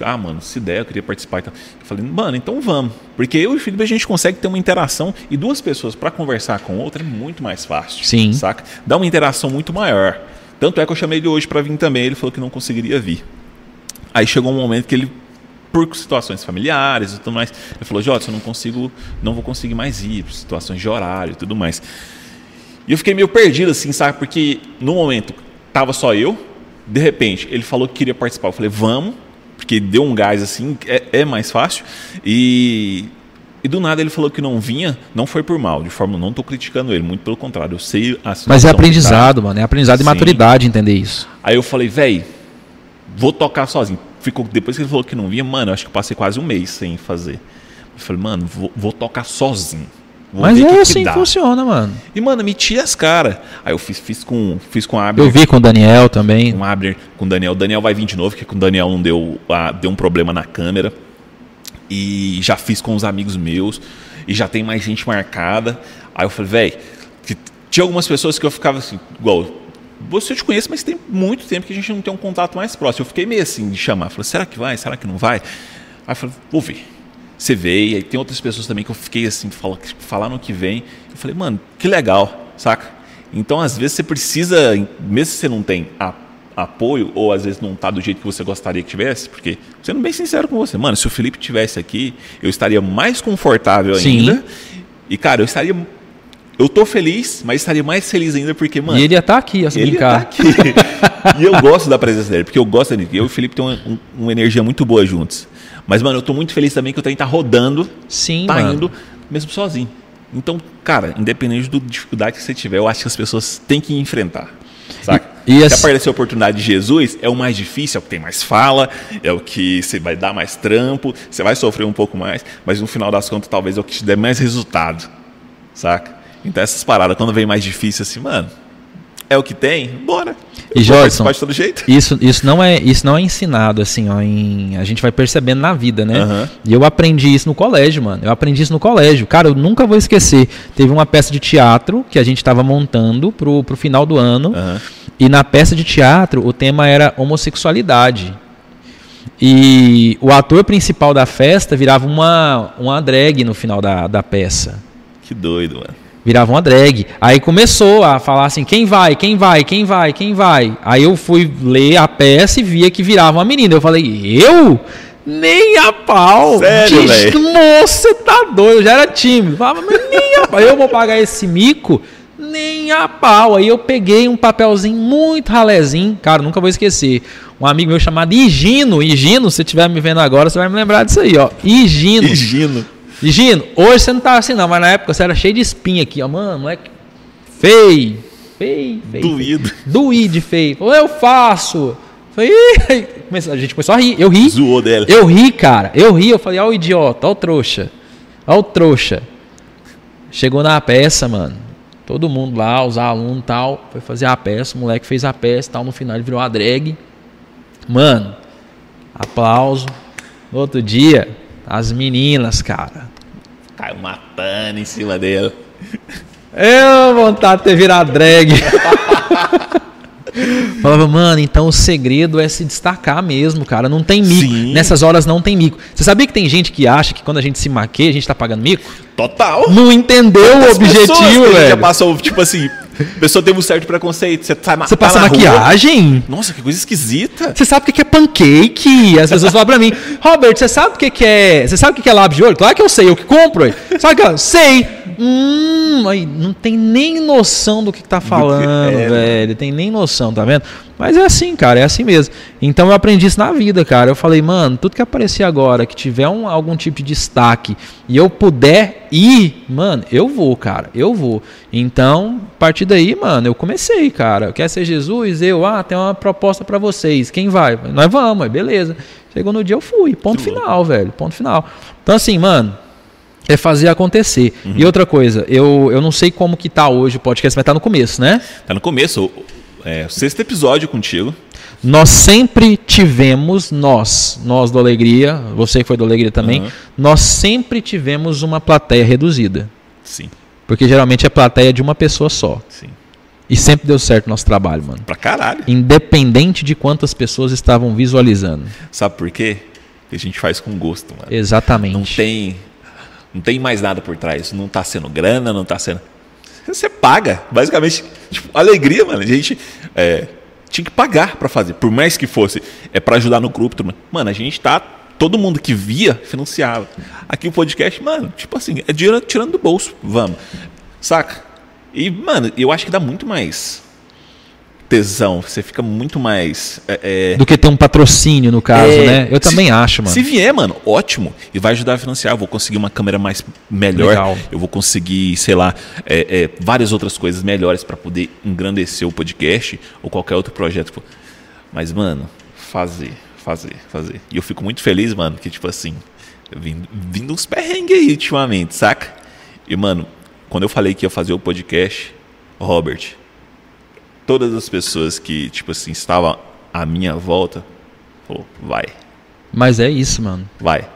Ah, mano, se der, eu queria participar. Eu falei, mano, então vamos. Porque eu e o Felipe a gente consegue ter uma interação e duas pessoas para conversar com outra é muito mais fácil. Sim. Saca? Dá uma interação muito maior. Tanto é que eu chamei ele hoje para vir também. Ele falou que não conseguiria vir. Aí chegou um momento que ele por situações familiares e tudo mais. Ele falou, Jota, eu não consigo, não vou conseguir mais ir, por situações de horário e tudo mais. E eu fiquei meio perdido, assim, sabe? Porque no momento tava só eu, de repente ele falou que queria participar. Eu falei, vamos, porque deu um gás assim, é, é mais fácil. E, e do nada ele falou que não vinha, não foi por mal, de forma, não estou criticando ele, muito pelo contrário, eu sei a Mas é aprendizado, tá. mano, é aprendizado e maturidade entender isso. Aí eu falei, velho, vou tocar sozinho ficou depois que ele falou que não vinha, mano, eu acho que eu passei quase um mês sem fazer. Eu falei, mano, vou, vou tocar sozinho. Vou Mas é que assim que funciona, mano. E, mano, meti as caras. Aí eu fiz, fiz com fiz com a Abner. Eu vi com o Daniel também. Com o Abner, com o Daniel. O Daniel vai vir de novo, porque com o Daniel não deu, a, deu um problema na câmera. E já fiz com os amigos meus. E já tem mais gente marcada. Aí eu falei, velho, tinha algumas pessoas que eu ficava assim, igual você te conhece, mas tem muito tempo que a gente não tem um contato mais próximo. Eu fiquei meio assim de chamar. Falei, será que vai? Será que não vai? Aí eu falei, vou ver. Você veio, aí tem outras pessoas também que eu fiquei assim, falar no que vem. Eu falei, mano, que legal, saca? Então, às vezes, você precisa, mesmo se você não tem a, apoio, ou às vezes não tá do jeito que você gostaria que tivesse, porque, sendo bem sincero com você, mano, se o Felipe tivesse aqui, eu estaria mais confortável ainda. Sim. E, cara, eu estaria eu tô feliz, mas estaria mais feliz ainda porque, mano. E ele ia estar tá aqui, ia ele brincar. Ia tá aqui. e eu gosto da presença dele, porque eu gosto dele. Eu e o Felipe tem uma, uma, energia muito boa juntos. Mas, mano, eu tô muito feliz também que o trem tá rodando. Sim, tá mano. indo, mesmo sozinho. Então, cara, independente da dificuldade que você tiver, eu acho que as pessoas têm que enfrentar. Saca? E, Se aparecer a oportunidade de Jesus, é o mais difícil, é o que tem mais fala, é o que você vai dar mais trampo, você vai sofrer um pouco mais, mas no final das contas, talvez é o que te dê mais resultado. Saca? Então essas paradas, quando vem mais difícil assim, mano, é o que tem, bora. E jeito. Isso, isso não é isso não é ensinado assim, ó, em, a gente vai percebendo na vida, né? Uhum. E eu aprendi isso no colégio, mano. Eu aprendi isso no colégio. Cara, eu nunca vou esquecer. Teve uma peça de teatro que a gente estava montando pro, pro final do ano. Uhum. E na peça de teatro o tema era homossexualidade. E o ator principal da festa virava uma, uma drag no final da, da peça. Que doido, mano virava uma drag. Aí começou a falar assim: quem vai, quem vai, quem vai, quem vai. Aí eu fui ler a peça e via que virava uma menina. Eu falei: eu? Nem a pau. Sério, velho? Moça, tá doido. Eu já era tímido. Falava, mas nem a pau. Eu vou pagar esse mico? Nem a pau. Aí eu peguei um papelzinho muito ralezinho. Cara, nunca vou esquecer. Um amigo meu chamado Higino. Higino, se você estiver me vendo agora, você vai me lembrar disso aí, ó. Higino. Higino. Gino, hoje você não tá assim não, mas na época você era cheio de espinha aqui, ó, mano, moleque feio. Feio, feio. Doído. Doído, feio. Falou, eu faço. Falei, a gente começou a rir. Eu ri. Zoou dela. Eu ri, cara. Eu ri. Eu falei, ó o idiota, ó o trouxa. Ó o trouxa. Chegou na peça, mano. Todo mundo lá, os alunos e tal, foi fazer a peça. O moleque fez a peça e tal. No final ele virou uma drag. Mano, aplauso. No outro dia, as meninas, cara. Caiu matando em cima dela. Eu vontade de ter virado drag. Falava, mano, então o segredo é se destacar mesmo, cara. Não tem mico. Sim. Nessas horas não tem mico. Você sabia que tem gente que acha que quando a gente se maqueia, a gente tá pagando mico? Total. Não entendeu o As pessoas objetivo, gente Já velho. passou, tipo assim, a pessoa teve um certo preconceito. Você, tá, Você tá passa rua, maquiagem? Nossa, que coisa esquisita. Você sabe o que é pancake? As pessoas falam pra mim, Robert, você sabe o que é. Você sabe o que é lápis de olho? Claro que eu sei, eu que compro. Sabe que eu sei. Hum, aí não tem nem noção do que, que tá falando, é, velho. Tem nem noção, tá vendo? Mas é assim, cara, é assim mesmo. Então eu aprendi isso na vida, cara. Eu falei, mano, tudo que aparecer agora, que tiver um, algum tipo de destaque e eu puder ir, mano, eu vou, cara, eu vou. Então, a partir daí, mano, eu comecei, cara. Quer ser Jesus? Eu, ah, tem uma proposta pra vocês. Quem vai? Nós vamos, beleza. Chegou no dia, eu fui. Ponto final, velho. Ponto final. Então, assim, mano, é fazer acontecer. E outra coisa, eu, eu não sei como que tá hoje o podcast, mas tá no começo, né? Tá no começo, é, o sexto episódio contigo. Nós sempre tivemos, nós, nós do Alegria, você que foi do Alegria também, Aham. nós sempre tivemos uma plateia reduzida. Sim, Porque geralmente é plateia de uma pessoa só. sim. E sempre deu certo o nosso trabalho, mano. Pra caralho. Independente de quantas pessoas estavam visualizando. Sabe por quê? Porque a gente faz com gosto, mano. Exatamente. Não tem, não tem mais nada por trás. Não tá sendo grana, não tá sendo. Você paga, basicamente. Tipo, alegria, mano. A gente é, tinha que pagar pra fazer. Por mais que fosse é para ajudar no grupo. mais. Mano, a gente tá. Todo mundo que via financiava. Aqui o podcast, mano, tipo assim, é dinheiro tirando do bolso. Vamos. Saca? E, mano, eu acho que dá muito mais tesão. Você fica muito mais. é, é, Do que ter um patrocínio, no caso, é, né? Eu se- também acho, mano. Se vier, mano, ótimo. E vai ajudar a financiar. Eu vou conseguir uma câmera mais melhor. Legal. Eu vou conseguir, sei lá, é, é, várias outras coisas melhores para poder engrandecer o podcast ou qualquer outro projeto. Mas, mano, fazer, fazer, fazer. E eu fico muito feliz, mano, que, tipo assim, vim, vindo uns perrengues aí ultimamente, saca? E, mano, quando eu falei que ia fazer o podcast, Robert, todas as pessoas que, tipo assim, estavam à minha volta, falou, vai. Mas é isso, mano. Vai,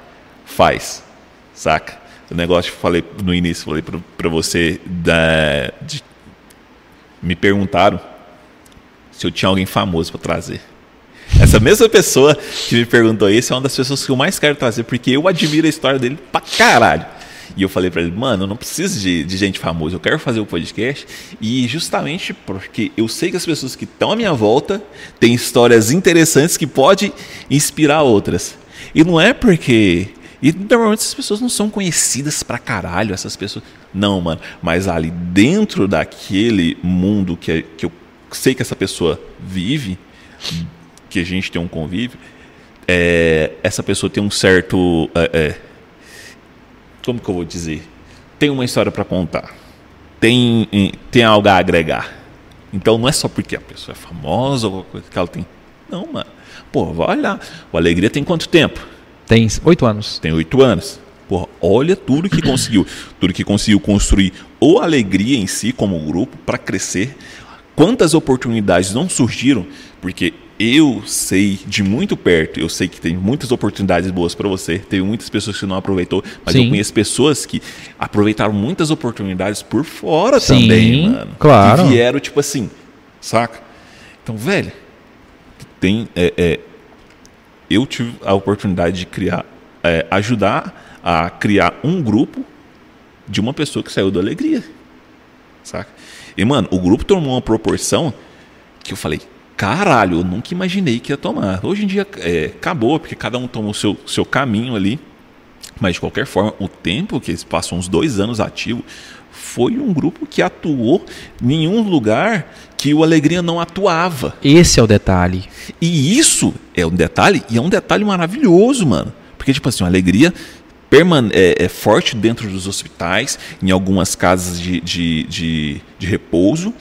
faz, saca? O negócio que eu falei no início, falei pra, pra você, da, de- me perguntaram se eu tinha alguém famoso pra trazer. Essa mesma pessoa que me perguntou isso é uma das pessoas que eu mais quero trazer, porque eu admiro a história dele pra caralho. E eu falei pra ele, mano, eu não preciso de, de gente famosa, eu quero fazer o podcast. E justamente porque eu sei que as pessoas que estão à minha volta têm histórias interessantes que podem inspirar outras. E não é porque. E normalmente essas pessoas não são conhecidas pra caralho, essas pessoas. Não, mano. Mas ali dentro daquele mundo que, é- que eu sei que essa pessoa vive, que a gente tem um convívio, é, essa pessoa tem um certo. é, é, como que eu vou dizer? Tem uma história pra contar. Tem, em- tem algo a agregar. Então não é só porque a pessoa é famosa ou alguma coisa que ela tem. Não, mano. Pô, vai olhar. O Alegria tem quanto tempo? Tem oito anos. Tem oito anos. Porra, olha tudo que conseguiu. tudo que conseguiu construir ou alegria em si como grupo para crescer. Quantas oportunidades não surgiram? Porque eu sei de muito perto, eu sei que tem muitas oportunidades boas para você. Teve muitas pessoas que não aproveitou, mas Sim. eu conheço pessoas que aproveitaram muitas oportunidades por fora Sim, também, mano. claro. Que vieram, tipo assim, saca? Então, velho, tem. é, é, eu tive a oportunidade de criar, é, ajudar a criar um grupo de uma pessoa que saiu da alegria, saca? E mano, o grupo tomou uma proporção que eu falei, caralho, eu nunca imaginei que ia tomar. Hoje em dia é, acabou porque cada um tomou o seu seu caminho ali, mas de qualquer forma, o tempo que eles passam uns dois anos ativo foi um grupo que atuou em nenhum lugar que o Alegria não atuava. Esse é o detalhe. E isso é um detalhe, e é um detalhe maravilhoso, mano. Porque, tipo assim, a alegria permane é, é forte dentro dos hospitais, em algumas casas de, de, de, de repouso.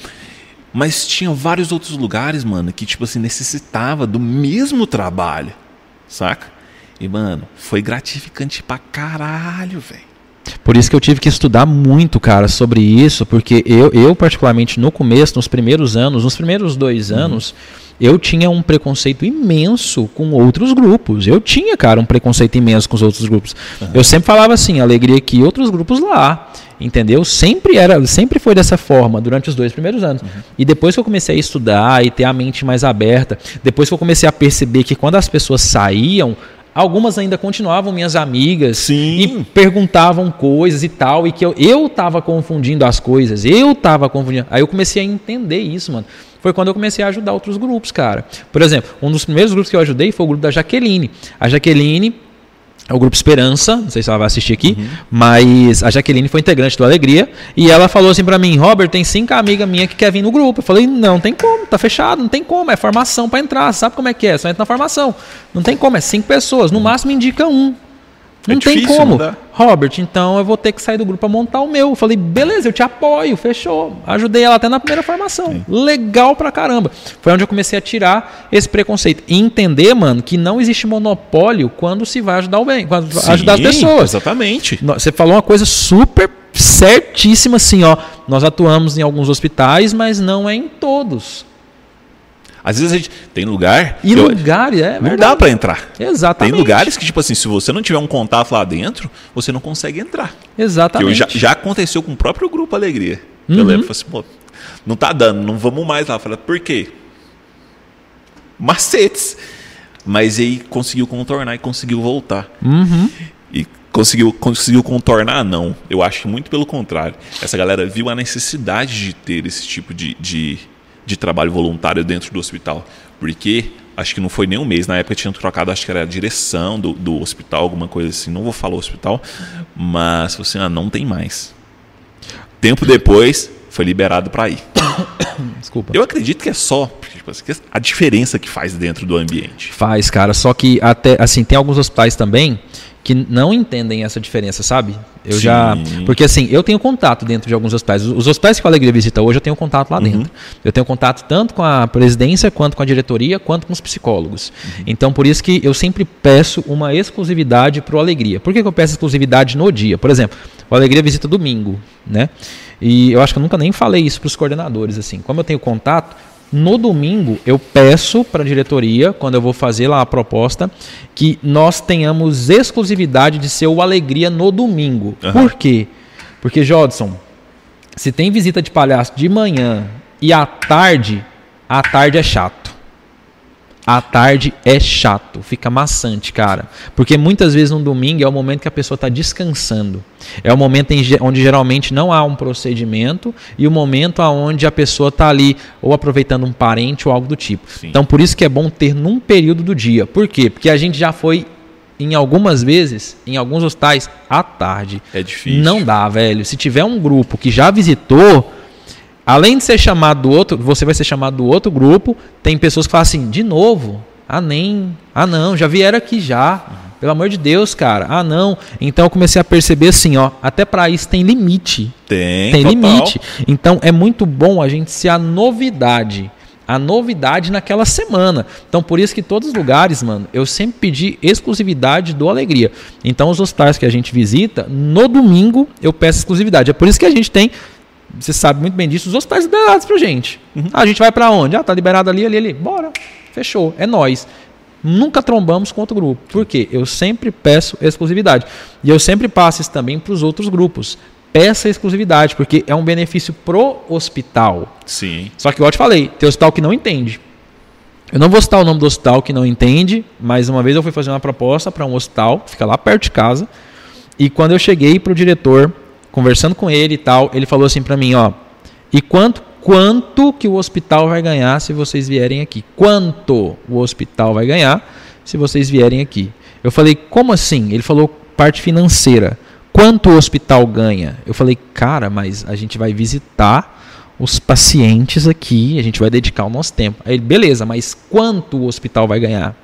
Mas tinha vários outros lugares, mano, que, tipo assim, necessitava do mesmo trabalho, saca? E, mano, foi gratificante pra caralho, velho. Por isso que eu tive que estudar muito, cara, sobre isso, porque eu, eu particularmente, no começo, nos primeiros anos, nos primeiros dois uhum. anos, eu tinha um preconceito imenso com outros grupos. Eu tinha, cara, um preconceito imenso com os outros grupos. Uhum. Eu sempre falava assim, alegria aqui, outros grupos lá. Entendeu? Sempre era, sempre foi dessa forma durante os dois primeiros anos. Uhum. E depois que eu comecei a estudar e ter a mente mais aberta, depois que eu comecei a perceber que quando as pessoas saíam, Algumas ainda continuavam minhas amigas Sim. e perguntavam coisas e tal, e que eu, eu tava confundindo as coisas, eu tava confundindo. Aí eu comecei a entender isso, mano. Foi quando eu comecei a ajudar outros grupos, cara. Por exemplo, um dos primeiros grupos que eu ajudei foi o grupo da Jaqueline. A Jaqueline o Grupo Esperança, não sei se ela vai assistir aqui, uhum. mas a Jaqueline foi integrante do Alegria e ela falou assim para mim, Robert, tem cinco amigas minhas que quer vir no grupo. Eu falei, não tem como, tá fechado, não tem como, é formação para entrar, sabe como é que é? Só entra na formação. Não tem como, é cinco pessoas, no máximo indica um. Não é tem difícil, como. Não Robert, então eu vou ter que sair do grupo para montar o meu. Eu falei, beleza, eu te apoio, fechou. Ajudei ela até na primeira formação. Sim. Legal pra caramba. Foi onde eu comecei a tirar esse preconceito. E entender, mano, que não existe monopólio quando se vai ajudar o bem, quando Sim, ajudar as pessoas. Exatamente. Você falou uma coisa super certíssima assim, ó. Nós atuamos em alguns hospitais, mas não é em todos. Às vezes a gente tem lugar. E lugares, é. Não dá para entrar. Exatamente. Tem lugares que, tipo assim, se você não tiver um contato lá dentro, você não consegue entrar. Exatamente. Já, já, aconteceu com o próprio grupo Alegria. Uhum. Eu lembro, assim, pô, não tá dando, não vamos mais lá. Falei, por quê? Macetes. Mas aí conseguiu contornar e conseguiu voltar. Uhum. E conseguiu, conseguiu contornar, não. Eu acho que muito pelo contrário. Essa galera viu a necessidade de ter esse tipo de, de de trabalho voluntário dentro do hospital. Porque acho que não foi nem um mês, na época tinha trocado, acho que era a direção do, do hospital, alguma coisa assim, não vou falar hospital, mas assim, ah, não tem mais. Tempo depois, foi liberado para ir. Desculpa. Eu acredito que é só tipo, assim, a diferença que faz dentro do ambiente. Faz, cara. Só que até assim tem alguns hospitais também que não entendem essa diferença, sabe? Eu Sim. já. Porque assim, eu tenho contato dentro de alguns hospitais. Os hospitais que a Alegria visita hoje, eu tenho contato lá uhum. dentro. Eu tenho contato tanto com a presidência, quanto com a diretoria, quanto com os psicólogos. Uhum. Então, por isso que eu sempre peço uma exclusividade para o Alegria. Por que, que eu peço exclusividade no dia? Por exemplo, o Alegria visita domingo, né? E eu acho que eu nunca nem falei isso para os coordenadores, assim. Como eu tenho contato, no domingo, eu peço para a diretoria, quando eu vou fazer lá a proposta, que nós tenhamos exclusividade de ser o Alegria no domingo. Uhum. Por quê? Porque, Jodson, se tem visita de palhaço de manhã e à tarde, à tarde é chato. À tarde é chato, fica maçante, cara. Porque muitas vezes no domingo é o momento que a pessoa está descansando. É o momento em, onde geralmente não há um procedimento e o momento onde a pessoa está ali ou aproveitando um parente ou algo do tipo. Sim. Então por isso que é bom ter num período do dia. Por quê? Porque a gente já foi em algumas vezes, em alguns hospitais, à tarde. É difícil. Não dá, velho. Se tiver um grupo que já visitou Além de ser chamado do outro, você vai ser chamado do outro grupo. Tem pessoas que falam assim, de novo? Ah, nem. Ah, não, já vieram aqui já. Pelo amor de Deus, cara. Ah, não. Então eu comecei a perceber assim, ó, até para isso tem limite. Tem, Tem total. limite. Então é muito bom a gente ser a novidade. A novidade naquela semana. Então, por isso que todos os lugares, mano, eu sempre pedi exclusividade do Alegria. Então, os hospitais que a gente visita, no domingo eu peço exclusividade. É por isso que a gente tem você sabe muito bem disso, os hospitais liberados pra gente. Uhum. Ah, a gente vai para onde? Ah, tá liberado ali, ali, ali. Bora. Fechou. É nós. Nunca trombamos com outro grupo. Por quê? Eu sempre peço exclusividade. E eu sempre passo isso também para os outros grupos. Peça exclusividade, porque é um benefício pro hospital. Sim. Só que, igual eu te falei, tem hospital que não entende. Eu não vou citar o nome do hospital que não entende, mas uma vez eu fui fazer uma proposta para um hospital, fica lá perto de casa, e quando eu cheguei para o diretor, conversando com ele e tal, ele falou assim para mim, ó, e quanto quanto que o hospital vai ganhar se vocês vierem aqui? Quanto o hospital vai ganhar se vocês vierem aqui? Eu falei, como assim? Ele falou parte financeira. Quanto o hospital ganha? Eu falei, cara, mas a gente vai visitar os pacientes aqui, a gente vai dedicar o nosso tempo. Aí ele, beleza, mas quanto o hospital vai ganhar?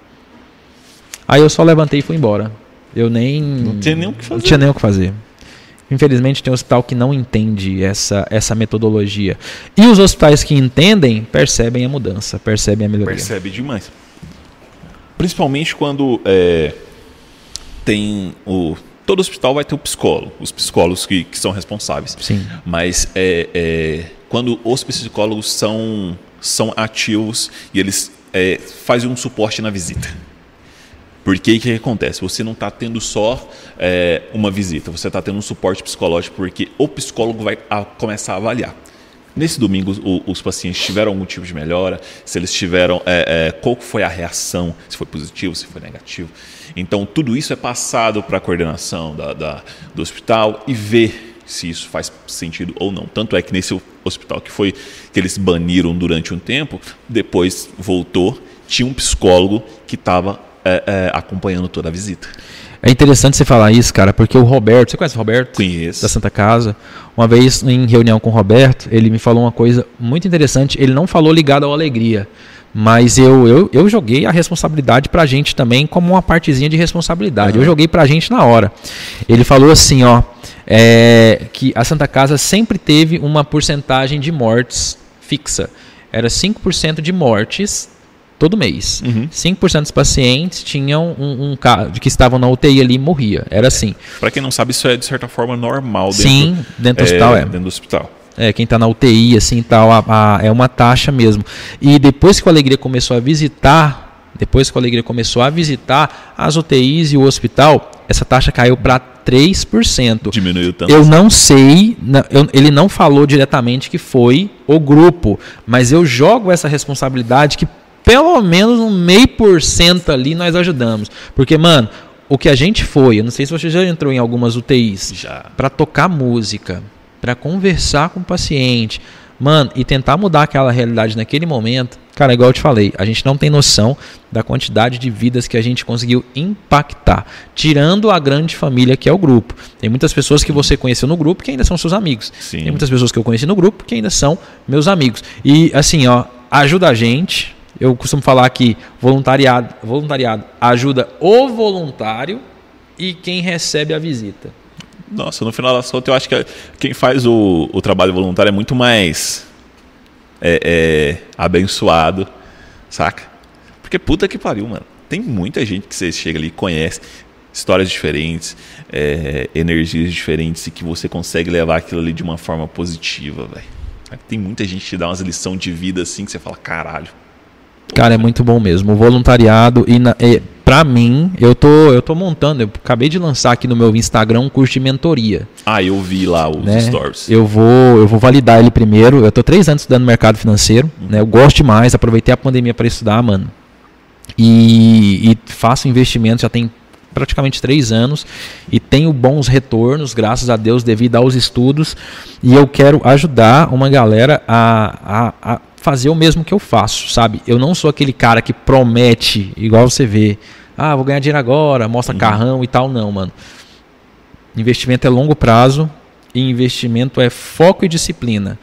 Aí eu só levantei e fui embora. Eu nem. Não tinha nem o que fazer. Não tinha nem o que fazer. Infelizmente tem hospital que não entende essa, essa metodologia. E os hospitais que entendem percebem a mudança, percebem a melhoria. Percebe demais. Principalmente quando é, tem o. Todo hospital vai ter o psicólogo, os psicólogos que, que são responsáveis. Sim. Mas é, é, quando os psicólogos são, são ativos e eles é, fazem um suporte na visita. Porque o que, acontece? Você não está tendo só é, uma visita, você está tendo um suporte psicológico, porque o psicólogo vai a, começar a avaliar. Nesse domingo, o, os pacientes tiveram algum tipo de melhora, se eles tiveram, é, é, qual foi a reação, se foi positivo, se foi negativo. Então, tudo isso é passado para a coordenação da, da, do hospital e ver se isso faz sentido ou não. Tanto é que nesse hospital que foi que eles baniram durante um tempo, depois voltou, tinha um psicólogo que estava é, é, acompanhando toda a visita. É interessante você falar isso, cara, porque o Roberto, você conhece o Roberto? Conheço. Da Santa Casa. Uma vez em reunião com o Roberto, ele me falou uma coisa muito interessante. Ele não falou ligado à alegria, mas eu, eu, eu joguei a responsabilidade pra gente também como uma partezinha de responsabilidade. Uhum. Eu joguei pra gente na hora. Ele falou assim, ó, é, que a Santa Casa sempre teve uma porcentagem de mortes fixa. Era 5% de mortes todo mês. Uhum. 5% dos pacientes tinham um, um caso que estavam na UTI ali e morria. Era assim. Para quem não sabe, isso é de certa forma normal dentro, Sim, dentro do hospital é. Dentro do hospital. É, quem está na UTI, assim, tal, a, a, é uma taxa mesmo. E depois que a Alegria começou a visitar, depois que a Alegria começou a visitar as UTIs e o hospital, essa taxa caiu para 3%. Diminuiu tanto. Eu não sei, eu, ele não falou diretamente que foi o grupo, mas eu jogo essa responsabilidade que pelo menos um meio por cento ali nós ajudamos. Porque, mano, o que a gente foi, eu não sei se você já entrou em algumas UTIs, já para tocar música, para conversar com o paciente, mano, e tentar mudar aquela realidade naquele momento. Cara, igual eu te falei, a gente não tem noção da quantidade de vidas que a gente conseguiu impactar, tirando a grande família que é o grupo. Tem muitas pessoas que você conheceu no grupo que ainda são seus amigos. Sim. Tem muitas pessoas que eu conheci no grupo que ainda são meus amigos. E assim, ó, ajuda a gente, eu costumo falar que voluntariado, voluntariado ajuda o voluntário e quem recebe a visita. Nossa, no final das contas, eu acho que quem faz o, o trabalho voluntário é muito mais é, é, abençoado, saca? Porque puta que pariu, mano. Tem muita gente que você chega ali e conhece histórias diferentes, é, energias diferentes e que você consegue levar aquilo ali de uma forma positiva, velho. Tem muita gente que te dá umas lições de vida assim que você fala, caralho. Cara, é muito bom mesmo. O voluntariado e, na, e para mim, eu tô, eu tô montando, eu acabei de lançar aqui no meu Instagram um curso de mentoria. Ah, eu vi lá os né? stories. Eu vou, eu vou validar ele primeiro. Eu tô três anos estudando mercado financeiro, uhum. né? Eu gosto demais, aproveitei a pandemia para estudar, mano. E, e faço investimento já tem praticamente três anos e tenho bons retornos, graças a Deus, devido aos estudos. E eu quero ajudar uma galera a, a, a fazer o mesmo que eu faço, sabe? Eu não sou aquele cara que promete, igual você vê, ah, vou ganhar dinheiro agora, mostra uhum. carrão e tal, não, mano. Investimento é longo prazo e investimento é foco e disciplina.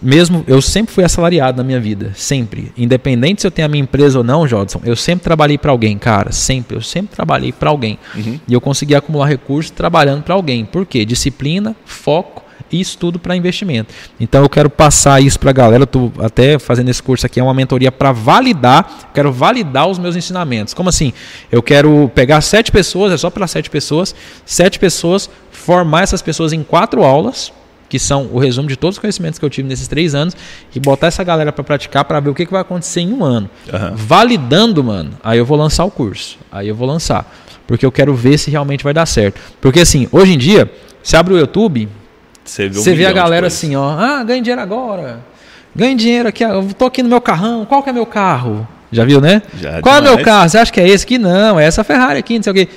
Mesmo eu sempre fui assalariado na minha vida, sempre. Independente se eu tenho a minha empresa ou não, Jodson, eu sempre trabalhei para alguém, cara, sempre. Eu sempre trabalhei para alguém. Uhum. E eu consegui acumular recursos trabalhando para alguém. Por quê? Disciplina, foco e estudo para investimento. Então eu quero passar isso para a galera, tô até fazendo esse curso aqui, é uma mentoria para validar, quero validar os meus ensinamentos. Como assim? Eu quero pegar sete pessoas, é só para sete pessoas, sete pessoas, formar essas pessoas em quatro aulas, que são o resumo de todos os conhecimentos que eu tive nesses três anos, e botar essa galera para praticar para ver o que, que vai acontecer em um ano. Uhum. Validando, mano, aí eu vou lançar o curso. Aí eu vou lançar. Porque eu quero ver se realmente vai dar certo. Porque assim, hoje em dia, você abre o YouTube, você vê, um Você vê a galera assim, ó, ah, ganha dinheiro agora. Ganha dinheiro aqui, eu tô aqui no meu carrão, qual que é meu carro? Já viu, né? Já, qual demais. é meu carro? Você acha que é esse aqui? Não, é essa Ferrari aqui, não sei o quê.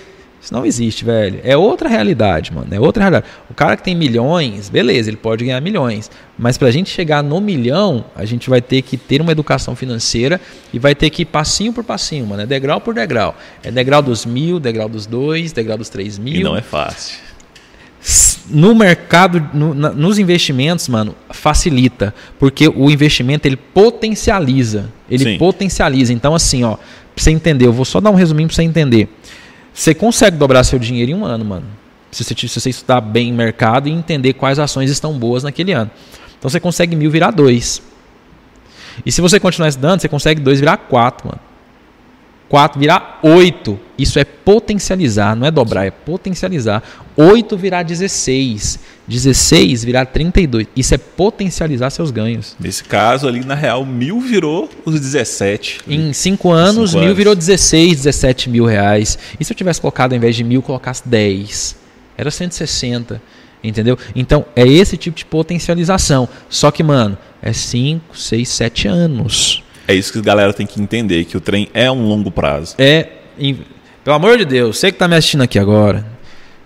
Isso não existe, velho. É outra realidade, mano. É outra realidade. O cara que tem milhões, beleza, ele pode ganhar milhões. Mas para a gente chegar no milhão, a gente vai ter que ter uma educação financeira e vai ter que ir passinho por passinho, mano. É degrau por degrau. É degrau dos mil, degrau dos dois, degrau dos três mil. E não é fácil no mercado, no, na, nos investimentos, mano, facilita, porque o investimento ele potencializa, ele Sim. potencializa. Então assim, ó, pra você entender, eu vou só dar um resuminho para você entender. Você consegue dobrar seu dinheiro em um ano, mano. Se você, se você estudar bem mercado e entender quais ações estão boas naquele ano. Então você consegue mil virar dois. E se você continuar estudando, você consegue dois virar quatro, mano. 4 virar 8. Isso é potencializar, não é dobrar, é potencializar. 8 virar 16. 16 virar 32. Isso é potencializar seus ganhos. Nesse caso ali, na real, mil virou os 17. Em 5 anos, cinco mil anos. virou 16, 17 mil reais. E se eu tivesse colocado, ao invés de mil, colocasse 10? Era 160. Entendeu? Então, é esse tipo de potencialização. Só que, mano, é 5, 6, 7 anos. É isso que a galera tem que entender, que o trem é um longo prazo. É, pelo amor de Deus, você que está me assistindo aqui agora,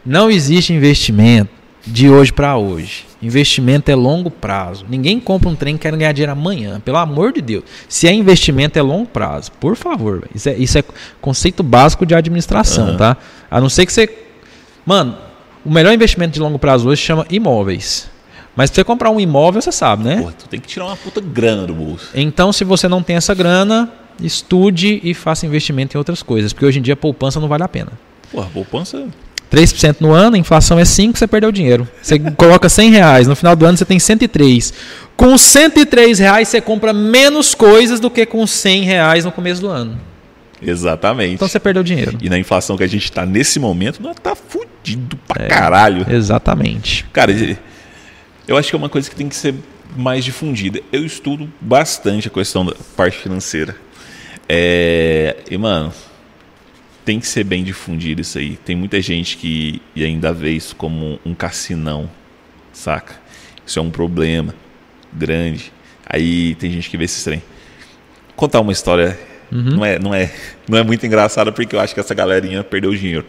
não existe investimento de hoje para hoje. Investimento é longo prazo. Ninguém compra um trem e quer ganhar dinheiro amanhã. Pelo amor de Deus. Se é investimento, é longo prazo. Por favor. Isso é, isso é conceito básico de administração, uhum. tá? A não ser que você. Mano, o melhor investimento de longo prazo hoje chama imóveis. Mas pra você comprar um imóvel, você sabe, né? Porra, tu tem que tirar uma puta grana do bolso. Então, se você não tem essa grana, estude e faça investimento em outras coisas. Porque hoje em dia poupança não vale a pena. Porra, poupança. 3% no ano, a inflação é 5%, você perdeu dinheiro. Você coloca 100 reais, no final do ano você tem 103. Com 103 reais você compra menos coisas do que com 100 reais no começo do ano. Exatamente. Então você perdeu dinheiro. E na inflação que a gente está nesse momento, nós tá fudido pra é, caralho. Exatamente. Cara, eu acho que é uma coisa que tem que ser mais difundida. Eu estudo bastante a questão da parte financeira. É, e, mano, tem que ser bem difundido isso aí. Tem muita gente que ainda vê isso como um cassinão, saca? Isso é um problema grande. Aí tem gente que vê esse trem. Contar uma história uhum. não, é, não, é, não é muito engraçada porque eu acho que essa galerinha perdeu dinheiro.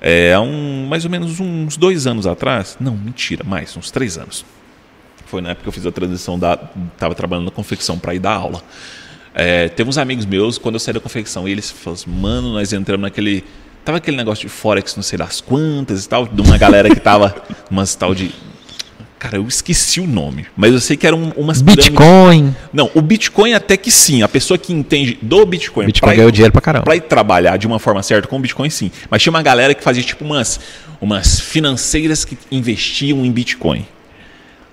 É, há um, mais ou menos uns dois anos atrás, não, mentira, mais, uns três anos. Foi na época que eu fiz a transição da. Estava trabalhando na confecção para ir dar aula. É, teve uns amigos meus, quando eu saí da confecção, eles falaram assim, mano, nós entramos naquele. Tava aquele negócio de Forex, não sei das quantas e tal, de uma galera que tava. umas tal de Cara, eu esqueci o nome, mas eu sei que era um, umas Bitcoin. Não, o Bitcoin até que sim. A pessoa que entende do Bitcoin, Bitcoin ganhou dinheiro pra caramba. Pra ir trabalhar de uma forma certa com o Bitcoin, sim. Mas tinha uma galera que fazia tipo umas, umas financeiras que investiam em Bitcoin.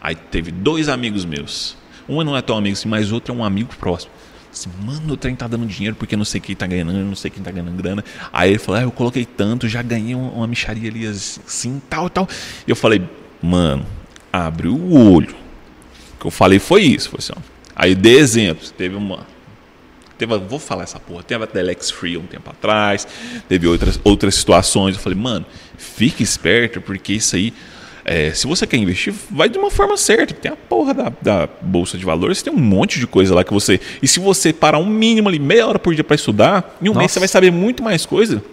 Aí teve dois amigos meus. Um não é tão amigo assim, mas outro é um amigo próximo. Assim, mano, o trem tá dando dinheiro porque não sei quem tá ganhando, não sei quem tá ganhando grana. Aí ele falou, ah, eu coloquei tanto, já ganhei uma, uma micharia ali assim, tal, tal. E eu falei, mano, abre o olho. O que eu falei foi isso. Foi assim. Aí dei exemplos. Teve uma. Teve, vou falar essa porra. Teve a Telex Free um tempo atrás. Teve outras, outras situações. Eu falei, mano, fique esperto, porque isso aí. É, se você quer investir, vai de uma forma certa. Tem a porra da, da, bolsa de valores, tem um monte de coisa lá que você. E se você parar um mínimo ali, meia hora por dia para estudar, em um Nossa. mês você vai saber muito mais coisa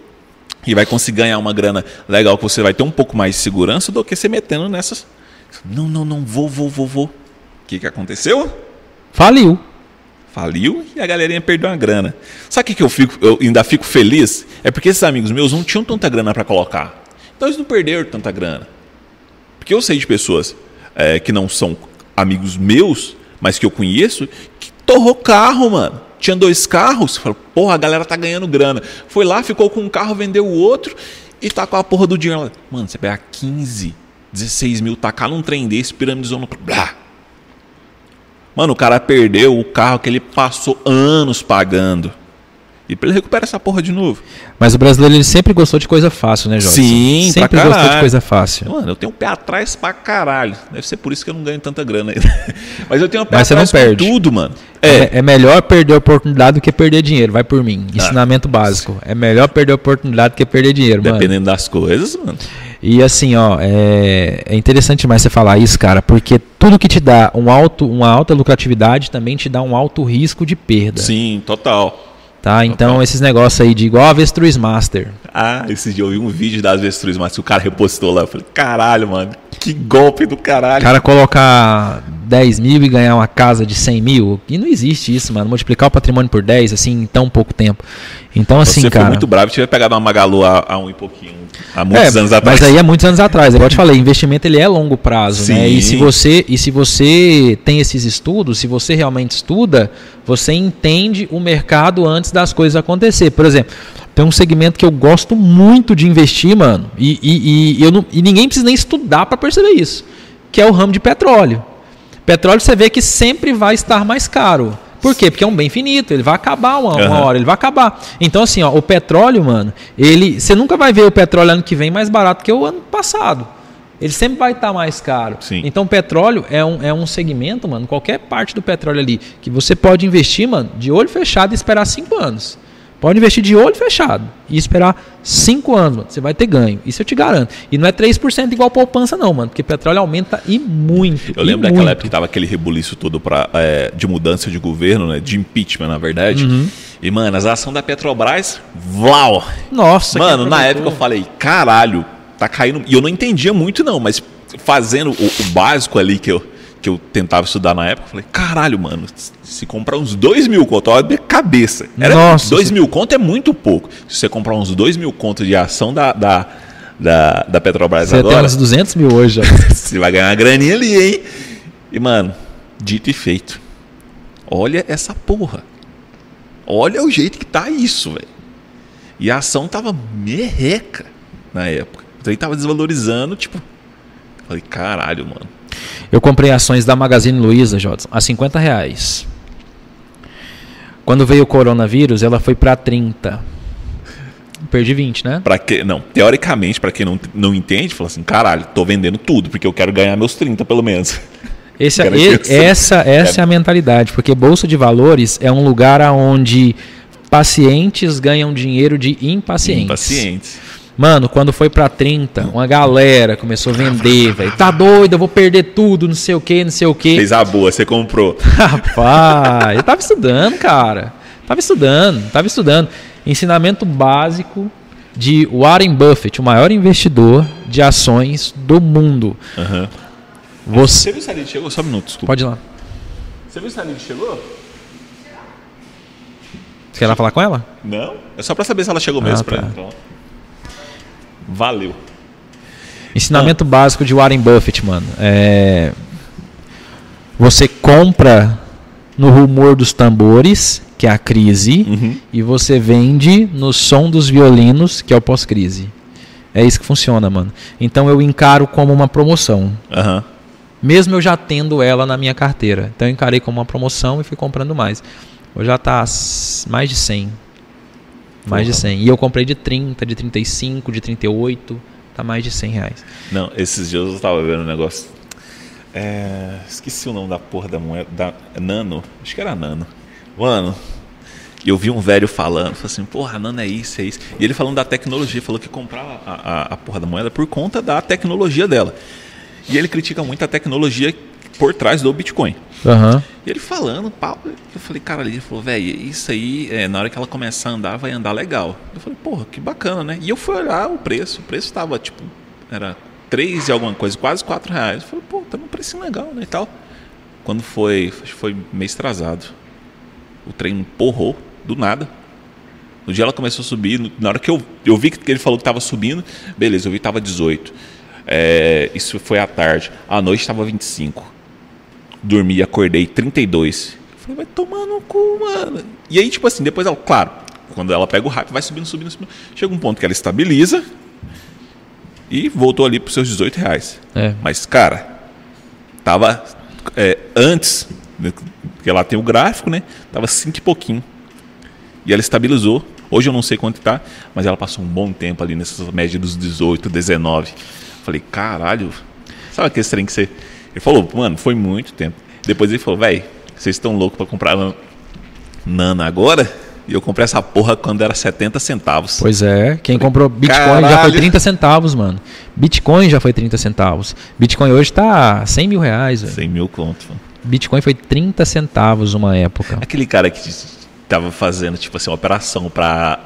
e vai conseguir ganhar uma grana legal que você vai ter um pouco mais de segurança do que você metendo nessas não, não, não, vou, vou, vou, vou. O que, que aconteceu? Faliu. Faliu e a galerinha perdeu a grana. Sabe o que, que eu, fico, eu ainda fico feliz? É porque esses amigos meus não tinham tanta grana para colocar. Então eles não perderam tanta grana. Porque eu sei de pessoas é, que não são amigos meus, mas que eu conheço, que torrou carro, mano. Tinha dois carros, falou, porra, a galera tá ganhando grana. Foi lá, ficou com um carro, vendeu o outro e tá com a porra do dinheiro. Mano, você pega 15, 16 mil, tacar num trem desse, piramidizou no. Blá. Mano, o cara perdeu o carro que ele passou anos pagando. E pra ele recuperar essa porra de novo. Mas o brasileiro ele sempre gostou de coisa fácil, né, Jorge? Sim, sempre gostou de coisa fácil. Mano, eu tenho um pé atrás pra caralho. Deve ser por isso que eu não ganho tanta grana ainda. Mas eu tenho um pé Mas atrás você não perde. tudo, mano. É. é. é. melhor perder a oportunidade do que perder dinheiro. Vai por mim. Ah. Ensinamento básico. É melhor perder a oportunidade do que perder dinheiro, Dependendo mano. Dependendo das coisas, mano. E assim, ó, é, é interessante mais você falar isso, cara, porque tudo que te dá um alto, uma alta lucratividade também te dá um alto risco de perda. Sim, total. Tá, então esses negócios aí de igual Avestruz Master. Ah, esse dia eu vi um vídeo da Avestruz Master, o cara repostou lá. Eu falei, caralho, mano, que golpe do caralho. O cara colocar 10 mil e ganhar uma casa de 100 mil, e não existe isso, mano. Multiplicar o patrimônio por 10, assim, em tão pouco tempo. Então, assim, Você cara. Você foi muito bravo, tiver pegado uma Magalu há, há um e pouquinho. Há muitos é, anos atrás. Mas aí é muitos anos atrás. Igual eu te falei, investimento ele é longo prazo, Sim. né? E se você e se você tem esses estudos, se você realmente estuda, você entende o mercado antes das coisas acontecer. Por exemplo, Tem um segmento que eu gosto muito de investir, mano, e, e, e eu não, e ninguém precisa nem estudar para perceber isso, que é o ramo de petróleo. Petróleo você vê que sempre vai estar mais caro. Por quê? Porque é um bem finito, ele vai acabar uma, uma Aham. hora, ele vai acabar. Então, assim, ó, o petróleo, mano, ele. Você nunca vai ver o petróleo ano que vem mais barato que o ano passado. Ele sempre vai estar mais caro. Sim. Então, petróleo é um, é um segmento, mano, qualquer parte do petróleo ali, que você pode investir, mano, de olho fechado e esperar cinco anos. Pode investir de olho fechado e esperar cinco anos, mano. Você vai ter ganho. Isso eu te garanto. E não é 3% igual poupança, não, mano. Porque petróleo aumenta e muito. Eu e lembro daquela muito. época que tava aquele rebuliço todo pra, é, de mudança de governo, né? De impeachment, na verdade. Uhum. E, mano, as ações da Petrobras, vlau! Nossa, Mano, na época eu falei, caralho, tá caindo. E eu não entendia muito, não, mas fazendo o, o básico ali que eu, que eu tentava estudar na época, eu falei, caralho, mano, se comprar uns 2 mil conto, olha de cabeça. Era Nossa, 2 você- mil conto é muito pouco. Se você comprar uns 2 mil conto de ação da, da, da, da Petrobras Você tem agora, uns 200 mil hoje, você vai ganhar uma graninha ali, hein? E, mano, dito e feito. Olha essa porra. Olha o jeito que tá isso, velho. E a ação tava merreca na época. O trem tava desvalorizando, tipo. Falei, caralho, mano. Eu comprei ações da Magazine Luiza, Jodson, a 50 reais. Quando veio o coronavírus, ela foi para 30. Perdi 20, né? Pra que, não, teoricamente, pra quem não, não entende, fala assim, caralho, tô vendendo tudo, porque eu quero ganhar meus 30, pelo menos. Esse, Quero e- essa essa é a mentalidade, porque bolsa de valores é um lugar onde pacientes ganham dinheiro de impacientes. Impacientes. Mano, quando foi pra 30, uma galera começou a vender, velho. Tá doido, eu vou perder tudo, não sei o que, não sei o que. Fez a boa, você comprou. Rapaz, eu tava estudando, cara. Tava estudando, tava estudando. Ensinamento básico de Warren Buffett, o maior investidor de ações do mundo. Aham. Você Você viu se a Lid chegou? Só um minuto, desculpa. pode ir lá. Você viu se a Lid chegou? Você quer lá falar com ela? Não, é só pra saber se ela chegou mesmo Ah, pra tá. então. Valeu. Ensinamento básico de Warren Buffett, mano. É... Você compra no rumor dos tambores, que é a crise, Uhum. e você vende no som dos violinos, que é o pós-crise. É isso que funciona, mano. Então eu encaro como uma promoção. Aham. Mesmo eu já tendo ela na minha carteira. Então eu encarei como uma promoção e fui comprando mais. Hoje já tá s- mais de 100. Mais de Porra. 100. E eu comprei de 30, de 35, de 38. Tá mais de 100 reais. Não, esses dias eu tava vendo um negócio. É, esqueci o nome da porra da moeda. Da, Nano? Acho que era Nano. Mano, e eu vi um velho falando, falou assim, porra, Nano é isso, é isso. E ele falando da tecnologia, falou que comprava a, a, a porra da moeda por conta da tecnologia dela. E ele critica muito a tecnologia por trás do Bitcoin. Aham. E ele falando, pau, eu falei, cara, ele falou, velho, isso aí, é, na hora que ela começar a andar, vai andar legal. Eu falei, porra, que bacana, né? E eu fui olhar o preço, o preço tava, tipo, era 3 e alguma coisa, quase 4 reais. Eu falei, pô, tá num preço legal, né, e tal. Quando foi, acho que foi mês atrasado, o trem empurrou, do nada. No dia ela começou a subir, na hora que eu, eu vi que ele falou que tava subindo, beleza, eu vi que tava 18. É, isso foi à tarde. À noite tava 25 dormi, acordei 32. Eu falei, vai tomar no cu, mano. E aí, tipo assim, depois ela, claro, quando ela pega o hype, vai subindo, subindo, subindo. Chega um ponto que ela estabiliza e voltou ali pros seus 18 reais. É. Mas, cara, tava é, antes, né, porque ela tem o gráfico, né? Tava 5 e pouquinho. E ela estabilizou. Hoje eu não sei quanto tá, mas ela passou um bom tempo ali nessas médias dos 18, 19. Falei, caralho, sabe aquele trem que você. Ele falou, mano, foi muito tempo. Depois ele falou, velho, vocês estão loucos pra comprar nan- Nana agora? E eu comprei essa porra quando era 70 centavos. Pois é. Quem comprou Bitcoin já foi caralho. 30 centavos, mano. Bitcoin já foi 30 centavos. Bitcoin hoje tá 100 mil reais, velho. 100 mil conto, mano. Bitcoin foi 30 centavos uma época. Aquele cara que tava fazendo, tipo assim, uma operação pra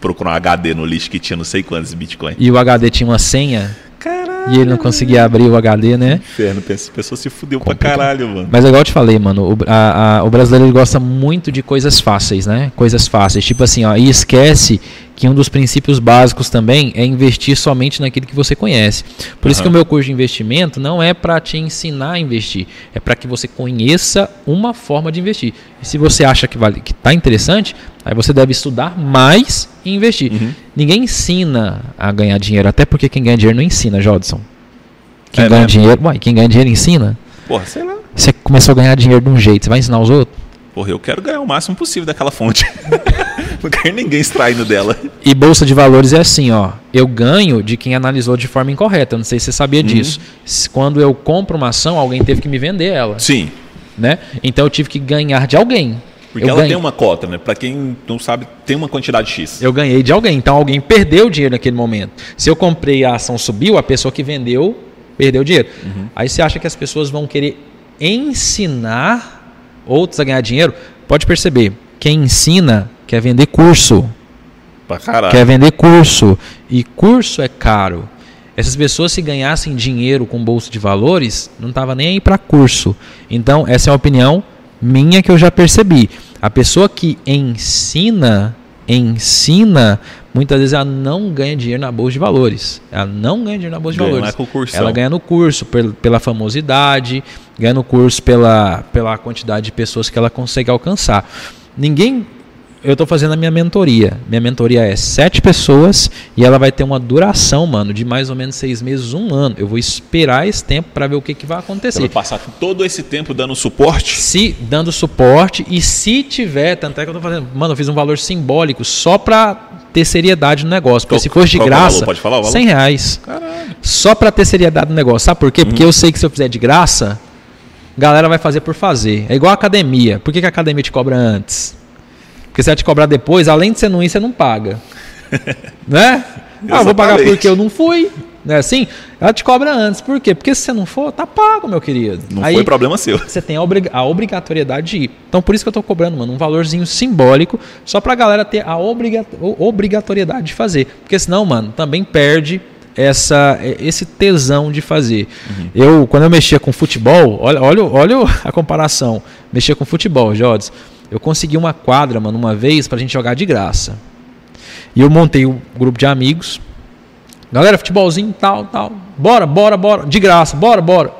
procurar um HD no lixo que tinha não sei quantos Bitcoin. E o HD tinha uma senha Caralho. E ele não conseguia abrir o HD, né? Inferno, pensa- a pessoa se fudeu pra Complicado. caralho, mano. Mas é igual eu te falei, mano, o, a- a- o brasileiro ele gosta muito de coisas fáceis, né? Coisas fáceis. Tipo assim, ó, e esquece que um dos princípios básicos também é investir somente naquilo que você conhece. Por uhum. isso que o meu curso de investimento não é para te ensinar a investir, é para que você conheça uma forma de investir. E se você acha que vale, que está interessante, aí você deve estudar mais e investir. Uhum. Ninguém ensina a ganhar dinheiro, até porque quem ganha dinheiro não ensina, Jodson. Quem é ganha mesmo? dinheiro, uai, quem ganha dinheiro ensina. Porra, sei lá. Você começou a ganhar dinheiro de um jeito, você vai ensinar os outros? Porra, eu quero ganhar o máximo possível daquela fonte. não quero ninguém extraindo dela. E bolsa de valores é assim, ó. Eu ganho de quem analisou de forma incorreta. Não sei se você sabia uhum. disso. Quando eu compro uma ação, alguém teve que me vender ela. Sim. Né? Então eu tive que ganhar de alguém. Porque eu ela ganhei. tem uma cota, né? Para quem não sabe, tem uma quantidade X. Eu ganhei de alguém. Então alguém perdeu o dinheiro naquele momento. Se eu comprei a ação subiu, a pessoa que vendeu perdeu o dinheiro. Uhum. Aí você acha que as pessoas vão querer ensinar outros a ganhar dinheiro? Pode perceber, quem ensina quer vender curso. Pra caralho. Quer vender curso. E curso é caro. Essas pessoas, se ganhassem dinheiro com bolsa de valores, não tava nem aí para curso. Então, essa é uma opinião minha que eu já percebi. A pessoa que ensina, ensina, muitas vezes ela não ganha dinheiro na bolsa de valores. Ela não ganha dinheiro na bolsa de ganha valores. Com ela ganha no curso pela famosidade, ganha no curso pela, pela quantidade de pessoas que ela consegue alcançar. Ninguém. Eu estou fazendo a minha mentoria. Minha mentoria é sete pessoas e ela vai ter uma duração, mano, de mais ou menos seis meses, um ano. Eu vou esperar esse tempo para ver o que, que vai acontecer. Você vai passar todo esse tempo dando suporte? Se dando suporte e se tiver, tanto é que eu estou fazendo, mano, eu fiz um valor simbólico só para ter seriedade no negócio. Porque qual, se fosse de graça, Pode falar, 100 reais. Caralho. Só para ter seriedade no negócio. Sabe por quê? Porque uhum. eu sei que se eu fizer de graça, galera vai fazer por fazer. É igual a academia. Por que, que a academia te cobra antes? Porque se ela te cobrar depois, além de você não ir, você não paga. né? Ah, vou pagar porque eu não fui. Né? Assim, ela te cobra antes. Por quê? Porque se você não for, tá pago, meu querido. Não Aí, foi problema seu. Você tem a, obrig a, obrigatoriedade de ir. Então, por isso que eu tô cobrando, mano, um valorzinho simbólico, só pra galera ter a obriga obrigatoriedade de fazer. Porque senão, mano, também perde essa, esse tesão de fazer. Uhum. Eu, quando eu mexia com futebol, olha, olha, olha a comparação. Mexia com futebol, Jodes. Eu consegui uma quadra, mano, uma vez pra gente jogar de graça. E eu montei um grupo de amigos. Galera, futebolzinho, tal, tal. Bora, bora, bora. De graça, bora, bora.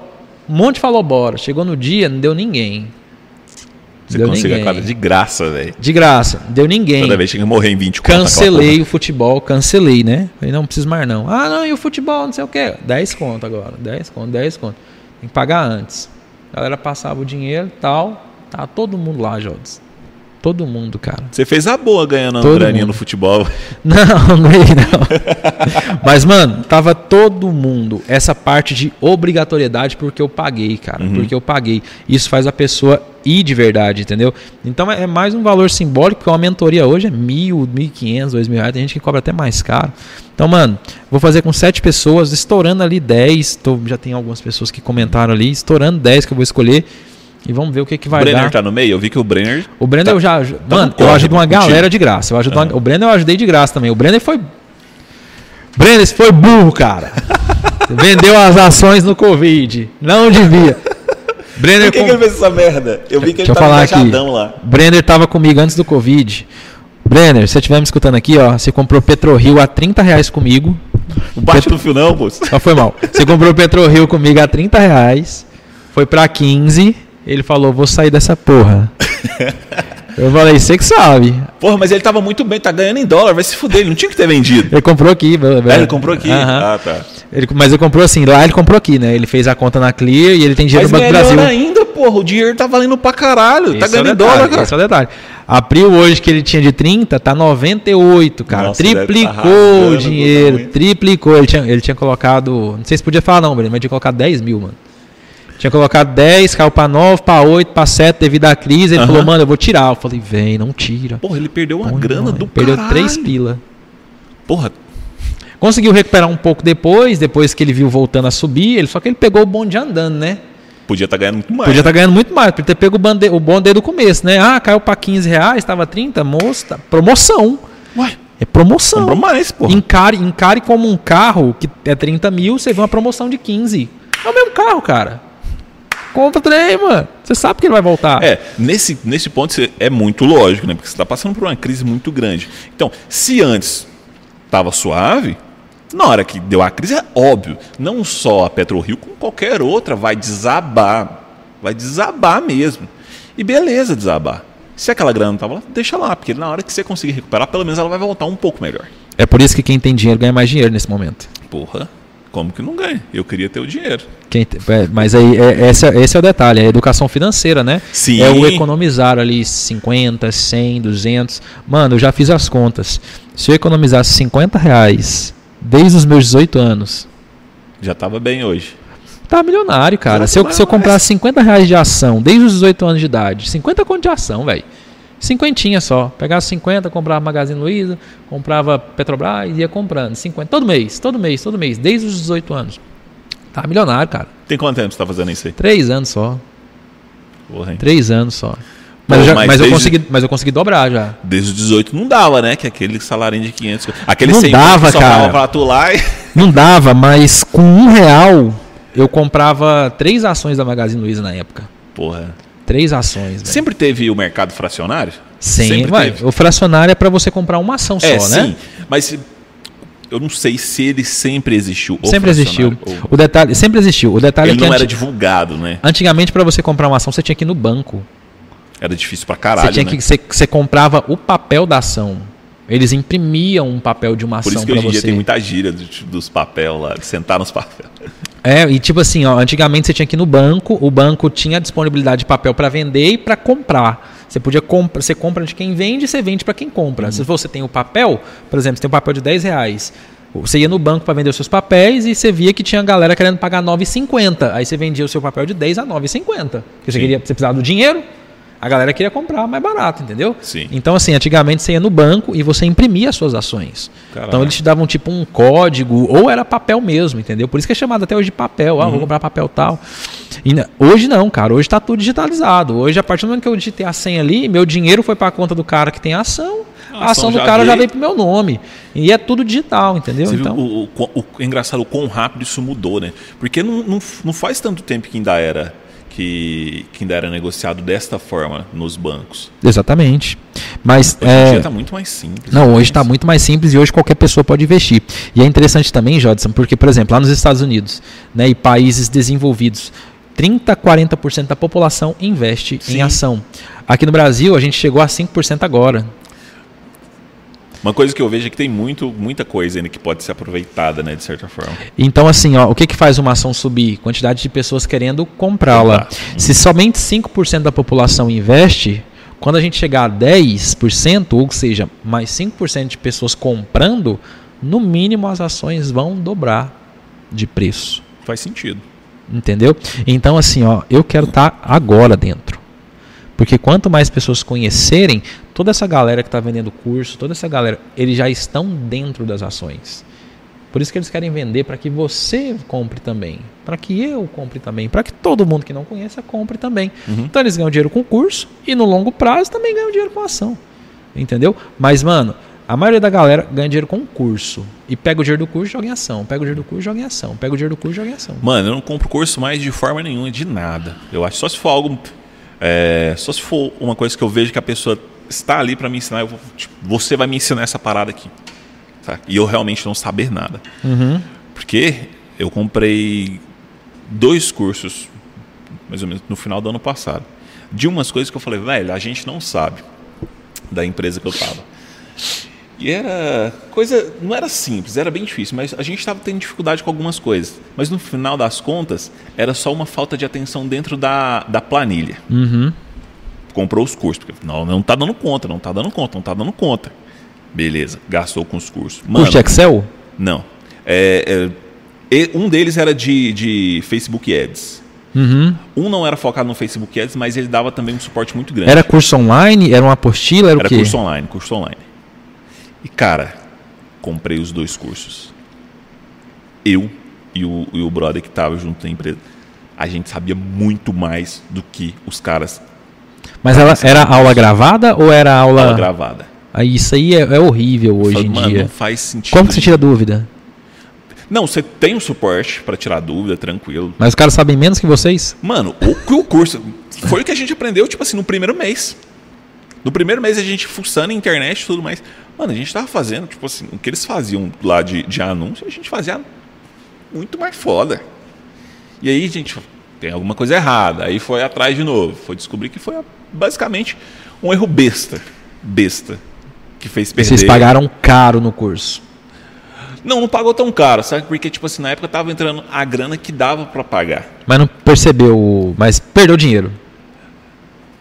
Um monte falou bora. Chegou no dia, não deu ninguém. Você deu conseguiu ninguém. a quadra de graça, velho. De graça, deu ninguém. Toda vez tinha que morrer em 20 Cancelei o futebol, cancelei, né? Falei, não preciso mais não. Ah, não, e o futebol, não sei o quê. 10 conto agora, 10 conto, 10 conto. Tem que pagar antes. A galera passava o dinheiro tal. Tá todo mundo lá, Jodes. Todo mundo, cara. Você fez a boa ganhando todo a graninha no futebol. Não, não ganhei não. Mas, mano, tava todo mundo. Essa parte de obrigatoriedade porque eu paguei, cara. Uhum. Porque eu paguei. Isso faz a pessoa ir de verdade, entendeu? Então é mais um valor simbólico, porque uma mentoria hoje é mil, mil e quinhentos, dois mil reais. Tem gente que cobra até mais caro. Então, mano, vou fazer com sete pessoas, estourando ali dez. Tô, já tem algumas pessoas que comentaram ali, estourando dez que eu vou escolher. E vamos ver o que, que vai dar. O Brenner tá no meio? Eu vi que o Brenner. O Brenner tá, eu já. Tá mano, eu ajudo uma galera de graça. Eu ajudo uma, o Brenner eu ajudei de graça também. O Brenner foi. Brenner foi burro, cara. Vendeu as ações no Covid. Não devia. Brenner Por que, com... que ele fez essa merda? Eu vi que Deixa ele tava aqui. lá. Brenner tava comigo antes do Covid. Brenner, se você estiver me escutando aqui, ó, você comprou PetroRio a 30 reais comigo. O baixo Petro... do fio não, moço. Só foi mal. Você comprou PetroRio comigo a 30 reais. Foi pra 15 ele falou, vou sair dessa porra. Eu falei, você que sabe. Porra, mas ele tava muito bem, tá ganhando em dólar, vai se fuder, ele não tinha que ter vendido. Ele comprou aqui, velho. É, ele comprou aqui. Uhum. Ah, tá. Ele, mas ele comprou assim, lá ele comprou aqui, né? Ele fez a conta na Clear e ele tem dinheiro mas no Banco Brasil. ainda, porra, o dinheiro tá valendo pra caralho, tá esse tá ganhando é em dólar, cara. Esse é o detalhe. A Prio hoje que ele tinha de 30, tá 98, cara. Nossa, triplicou tá o dinheiro, triplicou. Ele tinha, ele tinha colocado, não sei se podia falar não, mas ele tinha colocado 10 mil, mano. Tinha colocado 10, caiu para 9, para 8, para 7 devido à crise. Ele uhum. falou, mano, eu vou tirar. Eu falei, vem, não tira. Porra, ele perdeu uma Põe grana mãe. do Perdeu caralho. 3 pila. Porra. Conseguiu recuperar um pouco depois, depois que ele viu voltando a subir. Ele, só que ele pegou o bonde andando, né? Podia estar tá ganhando muito mais. Podia estar né? tá ganhando muito mais, podia ter pego o, bande, o bonde desde o começo, né? Ah, caiu para 15 reais, estava 30, moça, tá, promoção. Ué? É promoção. Comprou mais, pô. Encare, encare como um carro que é 30 mil, você vê uma promoção de 15. É o mesmo carro, cara. Compra trem, mano. Você sabe que ele vai voltar. É, nesse, nesse ponto é muito lógico, né? Porque você está passando por uma crise muito grande. Então, se antes estava suave, na hora que deu a crise, é óbvio. Não só a PetroRio, como qualquer outra, vai desabar. Vai desabar mesmo. E beleza desabar. Se aquela grana não estava lá, deixa lá, porque na hora que você conseguir recuperar, pelo menos ela vai voltar um pouco melhor. É por isso que quem tem dinheiro ganha mais dinheiro nesse momento. Porra, como que não ganha? Eu queria ter o dinheiro. Quem te- é, mas aí, é, esse, é- esse é o detalhe, é a educação financeira, né? Sim. É o economizar ali 50, 100, 200. Mano, eu já fiz as contas. Se eu economizasse 50 reais desde os meus 18 anos, Já estava bem hoje. tá milionário, cara. Se eu, se eu comprasse 50 reais de ação desde os 18 anos de idade, 50 conto de ação, velho. Cinquentinha só. Pegava 50, comprava Magazine Luiza, comprava Petrobras ia comprando. 50. Todo mês, todo mês, todo mês, desde os 18 anos. Tá milionário, cara. Tem quanto tempo você está fazendo isso aí? Três anos só. Porra, hein? Três anos só. Mas, Pô, eu, já- mas mas eu desde- consegui, mas eu consegui dobrar já. Desde os 18 não dava, né? Que aquele salário de 500. Aquele Não 100 dava, só cara. pra tu lá e... Não dava, mas com um real eu comprava três ações da Magazine Luiza na época. Porra. Três ações. velho. Sempre teve o mercado fracionário? Sim, Sempre vai, teve. o fracionário é para você comprar uma ação É, só, né? sim. Mas eu não sei se ele sempre existiu. Sempre existiu. ou- O detalhe, sempre existiu. O detalhe Ele é que não era divulgado, né? antigamente para você comprar uma ação você tinha que ir no banco. Era difícil pra caralho, você tinha né? que você, você comprava o papel da ação. Eles imprimiam um papel de uma Por ação isso que para hoje em dia você. tem muita gíria do- dos papel lá, de sentar nos papéis. É, e tipo assim, ó, antigamente você tinha que ir no banco, o banco tinha disponibilidade de papel para vender e para comprar. Você podia comprar, você compra de quem vende e você vende para quem compra. Se você tem o papel, por exemplo, você tem um papel de 10 reais. Você ia no banco para vender os seus papéis e você via que tinha galera querendo pagar 9,50. Aí você vendia o seu papel de 10 a 9,50. Porque você, queria, você precisava do dinheiro, a galera queria comprar mais barato, entendeu? Sim. Então, assim, antigamente você ia no banco e você imprimia as suas ações. Caralho. Então eles te davam tipo um código, ou era papel mesmo, entendeu? Por isso que é chamado até hoje de papel. Ah, Uhum. vou comprar papel tal. E hoje não, cara. Hoje está tudo digitalizado. Hoje, a partir do momento que eu digitei a senha ali, meu dinheiro foi para a conta do cara que tem a ação. A A ação ação do já cara já veio. veio pro meu nome. E é tudo digital, entendeu? Você Então, o, o, o- o engraçado, o quão rápido isso mudou, né? Porque não, não, não faz tanto tempo que ainda era que, que ainda era negociado desta forma nos bancos. exatamente. Mas Hoje é, dia tá muito mais simples. Não, né? hoje está muito mais simples e hoje qualquer pessoa pode investir. E é interessante também, Jodson, porque, por exemplo, lá nos Estados Unidos né, e países desenvolvidos, 30% a 40% da população investe Sim. em ação. Aqui no Brasil, a gente chegou a 5% agora. Uma coisa que eu vejo é que tem muito, muita coisa ainda que pode ser aproveitada, né, de certa forma. Então, assim, ó, o que, que faz uma ação subir? Quantidade de pessoas querendo comprá-la. Se somente 5% da população investe, quando a gente chegar a 10%, ou seja, mais 5% de pessoas comprando, no mínimo as ações vão dobrar de preço. Faz sentido. Entendeu? Então, assim, ó, eu quero estar agora dentro. Porque quanto mais pessoas conhecerem, toda essa galera que está vendendo curso, toda essa galera, eles já estão dentro das ações. Por isso que eles querem vender para que você compre também, para que eu compre também, para que todo mundo que não conheça compre também. Uhum. Então eles ganham dinheiro com curso e no longo prazo também ganham dinheiro com ação. Entendeu? Mas, mano, a maioria da galera ganha dinheiro com curso. E pega o dinheiro do curso e joga em ação. Pega o dinheiro do curso e joga em ação. Pega o dinheiro do curso e joga em ação. Mano, eu não compro curso mais de forma nenhuma, de nada. Eu acho só se for algo. é, só se for uma coisa que eu vejo que a pessoa está ali para me ensinar, eu vou, tipo, você vai me ensinar essa parada aqui. Tá? E eu realmente não saber nada. Uhum. Porque eu comprei dois cursos, mais ou menos, no final do ano passado. De umas coisas que eu falei, velho, a gente não sabe da empresa que eu tava. E era coisa, não era simples, era bem difícil, mas a gente estava tendo dificuldade com algumas coisas. Mas no final das contas, era só uma falta de atenção dentro da, da planilha. Uhum. Comprou os cursos, porque não, não tá dando conta, não tá dando conta, não tá dando conta. Beleza, gastou com os cursos. Mano, Curso de Excel? não. É, é, um deles era de, de Facebook Ads. Uhum. Um não era focado no Facebook Ads, mas ele dava também um suporte muito grande. Era curso online? Era uma apostila? Era, Era o quê? curso online, curso online. E cara, comprei os dois cursos. Eu e o, e o brother que estava junto na empresa, a gente sabia muito mais do que os caras Mas ela era aula gravada ou era aula. aula gravada. Ah, Isso aí é, é horrível hoje em Mano, dia. não faz sentido. Como que você tira dúvida? Não, você tem um suporte para tirar dúvida, tranquilo. Mas os caras sabem menos que vocês? Mano, o, o curso foi o que a gente aprendeu, tipo assim, no primeiro mês. No primeiro mês a gente fuçando a internet e tudo mais. Mano, a gente tava fazendo, tipo assim, o que eles faziam lá de, de anúncio, a gente fazia muito mais foda. E aí a gente tem alguma coisa errada. Aí foi atrás de novo. Foi descobrir que foi basicamente um erro besta. Besta. Que fez perder. Vocês pagaram caro no curso. Não, não pagou tão caro, sabe? Porque, tipo assim, na época tava entrando a grana que dava para pagar. Mas não percebeu. Mas perdeu dinheiro.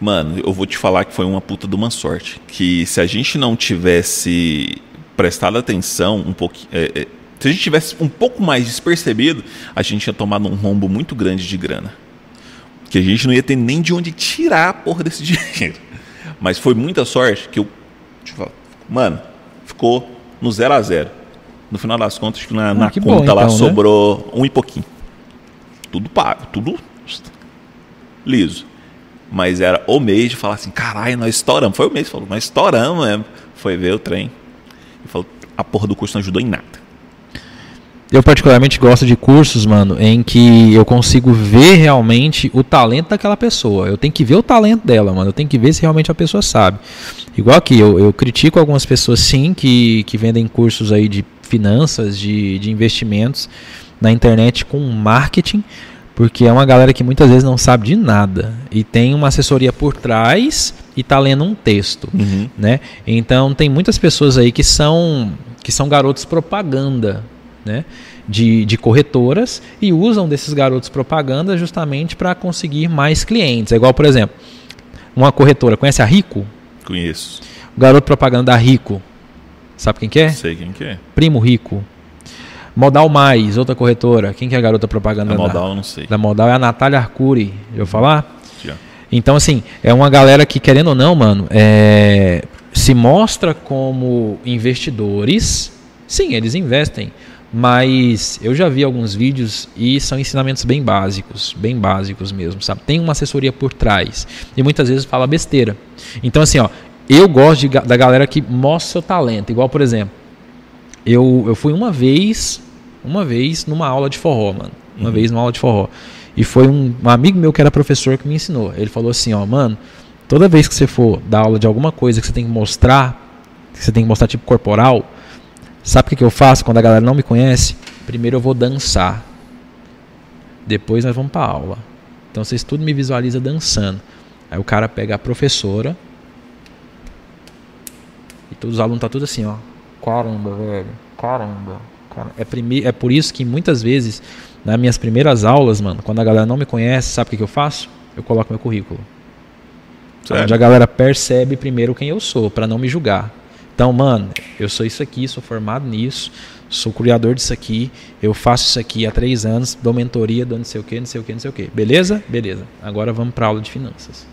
Mano, eu vou te falar que foi uma puta de uma sorte. Que se a gente não tivesse prestado atenção um pouquinho. É, é, se a gente tivesse um pouco mais despercebido, a gente tinha tomado um rombo muito grande de grana. Que a gente não ia ter nem de onde tirar a porra desse dinheiro. Mas foi muita sorte que eu. Mano, ficou no zero a zero. No final das contas, acho que na, ah, na que conta bom, lá então, né? sobrou um e pouquinho. Tudo pago, tudo liso. Mas era o mês de falar assim, caralho, nós estouramos. Foi o mês, falou, nós estouramos mesmo. Foi ver o trem. E falou, a porra do curso não ajudou em nada. Eu particularmente gosto de cursos, mano, em que eu consigo ver realmente o talento daquela pessoa. Eu tenho que ver o talento dela, mano. Eu tenho que ver se realmente a pessoa sabe. Igual aqui, eu, eu critico algumas pessoas sim que, que vendem cursos aí de finanças, de, de investimentos na internet com marketing, porque é uma galera que muitas vezes não sabe de nada e tem uma assessoria por trás e está lendo um texto, uhum. né? Então tem muitas pessoas aí que são que são garotos propaganda, né? De, de corretoras e usam desses garotos propaganda justamente para conseguir mais clientes. É igual, por exemplo, uma corretora conhece a Rico? Conheço. O garoto propaganda da Rico Sabe quem que é? Sei quem que é. Primo Rico. Modal Mais, outra corretora. Quem que é a garota propaganda da Modal? Não sei. Da Modal é a Natália Arcuri. Eu falar? Já. Então, assim, é uma galera que, querendo ou não, mano, é, se mostra como investidores. Sim, eles investem. Mas eu já vi alguns vídeos e são ensinamentos bem básicos, bem básicos mesmo, sabe? Tem uma assessoria por trás. E muitas vezes fala besteira. Então, assim, ó, eu gosto de, da galera que mostra seu talento. Igual, por exemplo, eu, eu fui uma vez, uma vez numa aula de forró, mano. Uma uhum. vez numa aula de forró. E foi um, um, amigo meu que era professor que me ensinou. Ele falou assim, ó, mano, toda vez que você for dar aula de alguma coisa que você tem que mostrar, que você tem que mostrar tipo corporal, sabe o que, que eu faço quando a galera não me conhece? Primeiro eu vou dançar. Depois nós vamos para aula. Então vocês tudo me visualiza dançando. Aí o cara pega a professora, todos os alunos tá tudo assim, ó. Caramba, velho. Caramba. Caramba. É, prime... é por isso que muitas vezes, nas minhas primeiras aulas, mano, quando a galera não me conhece, sabe o que, que eu faço? Eu coloco meu currículo. Sério? Onde a galera percebe primeiro quem eu sou, para não me julgar. Então, mano, eu sou isso aqui, sou formado nisso, sou criador disso aqui, eu faço isso aqui há três anos, dou mentoria, dou não sei o que, não sei o que, não sei o que. Beleza? Beleza. Agora vamos para aula de finanças.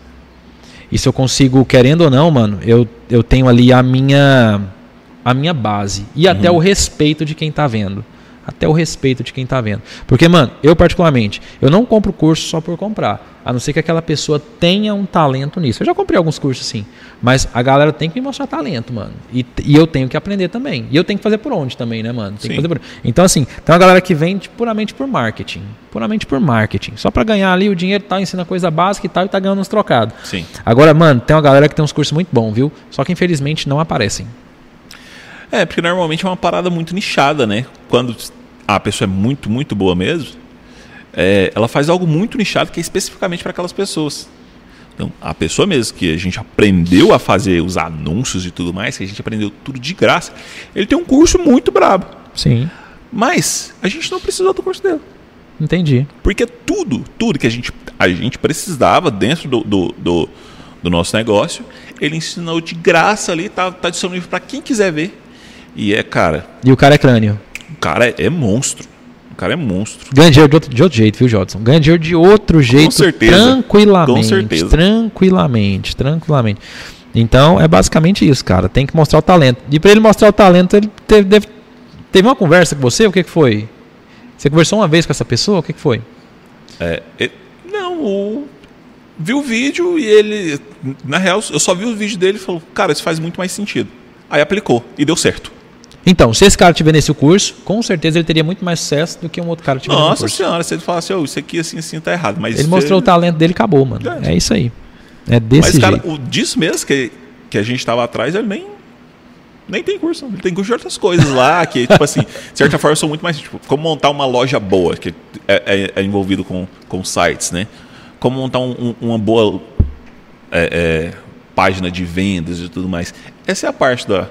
E se eu consigo, querendo ou não, mano, eu, eu tenho ali a minha a minha base e uhum. até o respeito de quem está vendo até o respeito de quem está vendo. Porque, mano, eu particularmente, eu não compro curso só por comprar. A não ser que aquela pessoa tenha um talento nisso. Eu já comprei alguns cursos sim. Mas a galera tem que me mostrar talento, mano. E, e eu tenho que aprender também. E eu tenho que fazer por onde também, né, mano? Por... Então, assim, tem uma galera que vende puramente por marketing. Puramente por marketing. Só para ganhar ali o dinheiro e tal, ensina coisa básica e tal, e tá ganhando uns trocados. Sim. Agora, mano, tem uma galera que tem uns cursos muito bons, viu? Só que infelizmente não aparecem. É, porque normalmente é uma parada muito nichada, né? Quando a pessoa é muito, muito boa mesmo, é, ela faz algo muito nichado que é especificamente para aquelas pessoas. Então, a pessoa mesmo que a gente aprendeu a fazer os anúncios e tudo mais, que a gente aprendeu tudo de graça, ele tem um curso muito brabo. Sim. Mas a gente não precisou do curso dele. Entendi. Porque tudo, tudo que a gente, a gente precisava dentro do, do, do, do nosso negócio, ele ensinou de graça ali, tá, tá disponível para quem quiser ver. E é, cara. E o cara é crânio. O cara é, é monstro. O cara é monstro. Ganha dinheiro de outro, de outro jeito, viu, Jodson? Ganha dinheiro de outro jeito. Com certeza. Tranquilamente. Com certeza. Tranquilamente, tranquilamente. Então, é basicamente isso, cara. Tem que mostrar o talento. E para ele mostrar o talento, ele teve, deve, teve uma conversa com você? O que, que foi? Você conversou uma vez com essa pessoa? O que, que foi? É, ele, não, o, viu o vídeo e ele. Na real, eu só vi o vídeo dele e falou: Cara, isso faz muito mais sentido. Aí aplicou e deu certo. Então, se esse cara tiver nesse curso, com certeza ele teria muito mais sucesso do que um outro cara tiver Nossa curso. senhora, se ele falar assim, "Ô, isso aqui assim, assim tá errado. Mas Ele mostrou o talento dele acabou, mano. É. É isso aí. É desse Mas, cara, jeito. o, disso mesmo que, que a gente tava atrás, ele nem. Nem tem curso, ele tem curso de outras coisas lá, que, tipo assim, de certa forma, sou muito mais. Tipo, como montar uma loja boa, que é, é- é envolvido com, com sites, né? Como montar um- um- uma boa é, é, página de vendas e tudo mais. Essa é a parte da.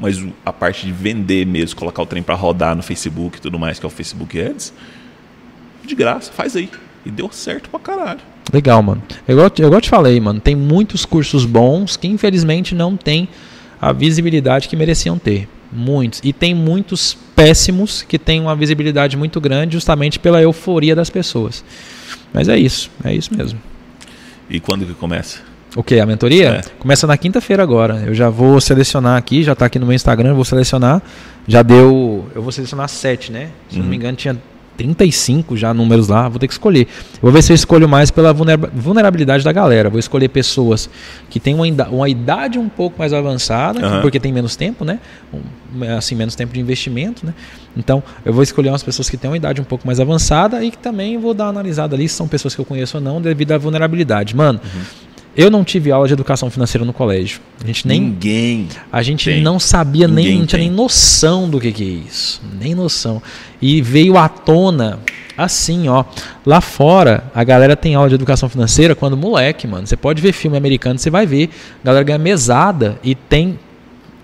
Mas a parte de vender mesmo, colocar o trem para rodar no Facebook e tudo mais, que é o Facebook Ads, de graça, faz aí. E deu certo pra caralho. Legal, mano. Eu, igual- eu igual te falei, mano, tem muitos cursos bons que infelizmente não tem a visibilidade que mereciam ter. Muitos. E tem muitos péssimos que têm uma visibilidade muito grande justamente pela euforia das pessoas. Mas é isso, é isso mesmo. E quando que começa? O que? A mentoria? É. Começa na quinta-feira agora. Eu já vou selecionar aqui, já está aqui no meu Instagram, eu vou selecionar. Já deu. Eu vou selecionar sete, né? Se eu não me engano, tinha 35 já números lá, vou ter que escolher. Vou ver se eu escolho mais pela vulnera- vulnerabilidade da galera. Vou escolher pessoas que têm uma, ida- uma idade um pouco mais avançada, Aham. porque tem menos tempo, né? Assim, menos tempo de investimento, né? Então, eu vou escolher umas pessoas que têm uma idade um pouco mais avançada e que também vou dar uma analisada ali se são pessoas que eu conheço ou não, devido à vulnerabilidade. Mano, eu não tive aula de educação financeira no colégio. A gente nem Ninguém. a gente Tem. não sabia nem, Ninguém não tinha tem. nem noção do que, que é isso. Nem noção. E veio à tona assim, ó. Lá fora, a galera tem aula de educação financeira quando moleque, mano. Você pode ver filme americano, você vai ver. A galera ganha mesada e tem.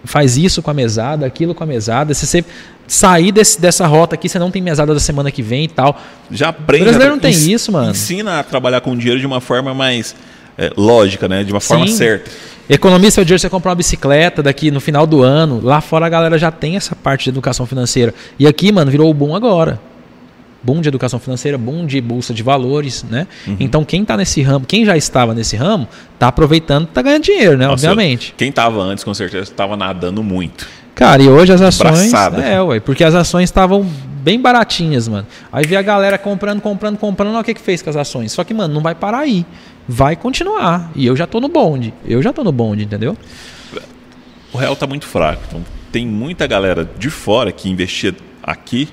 Faz isso com a mesada, aquilo com a mesada. Se você sair desse- dessa rota aqui, você não tem mesada da semana que vem e tal. Já aprende. O brasileiro não tem isso, mano. Ensina a trabalhar com dinheiro de uma forma mais é, lógica, né? De uma forma Sim. certa. Economiza seu dinheiro, você compra uma bicicleta daqui no final do ano. Lá fora a galera já tem essa parte de educação financeira. E aqui, mano, virou o boom agora. Boom de educação financeira, boom de bolsa de valores, né? Uhum. Então quem tá nesse ramo, quem já estava nesse ramo, tá aproveitando, tá ganhando dinheiro, né? Nossa, Obviamente. Quem tava antes, com certeza, estava nadando muito. Cara, e hoje as ações. Braçada. É, ué, porque as ações estavam bem baratinhas, mano. Aí vê a galera comprando, comprando, comprando. Olha o que, que fez com as ações. Só que, mano, não vai parar aí. Vai continuar. E eu já tô no bonde. Eu já tô no bonde, entendeu? O real tá muito fraco. Então, tem muita galera de fora que investia aqui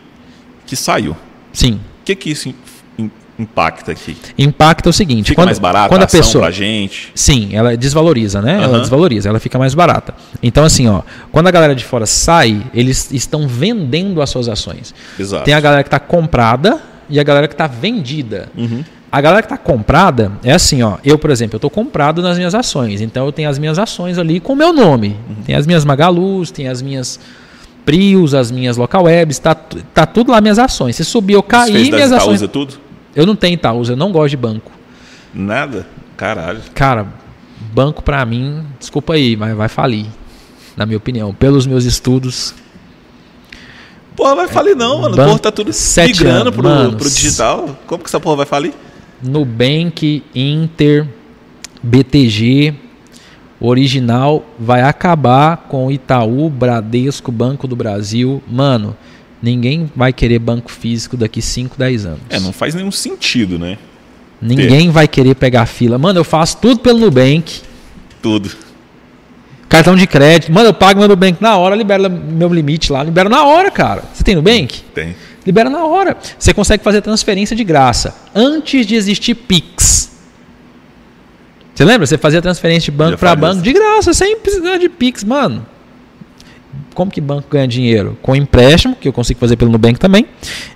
que saiu. Sim. O que que isso im- im- impacta aqui? Impacta o seguinte. Fica quando, mais barato quando a a pessoa. pra gente? Sim, ela desvaloriza, né? Ela Aham. desvaloriza, ela fica mais barata. Então, assim, ó, quando a galera de fora sai, eles estão vendendo as suas ações. Exato. Tem a galera que está comprada e a galera que está vendida. Uhum. A galera que está comprada é assim, ó. Eu, por exemplo, eu estou comprado nas minhas ações. Então eu tenho as minhas ações ali com o meu nome. Tem as minhas Magalus, tem as minhas Prius, as minhas local webs, tá, tá tudo lá minhas ações. Se subir ou cair, minhas ações. Itaúsa tudo? Eu não tenho Itaúsa, eu não gosto de banco. Nada? Caralho. Cara, banco pra mim, desculpa aí, mas vai falir. Na minha opinião, pelos meus estudos. Porra, vai falir não, mano. Banco- Porra, tá tudo migrando anos, pro, mano. pro digital. Como que essa porra vai falir? Nubank, Inter, BTG, original vai acabar com Itaú, Bradesco, Banco do Brasil. Mano, ninguém vai querer banco físico daqui 5, 10 anos. É, não faz nenhum sentido, né? Ninguém vai querer pegar fila. Mano, eu faço tudo pelo Nubank. Tudo. Cartão de crédito. Mano, eu pago meu Nubank na hora, libera meu limite lá. Libera na hora, cara. Você tem Nubank? Tem. Libera na hora. Você consegue fazer transferência de graça. Antes de existir Pix. Você lembra? Você fazia transferência de banco para banco de graça, sem precisar de Pix, mano. Como que banco ganha dinheiro? Com empréstimo, que eu consigo fazer pelo Nubank também,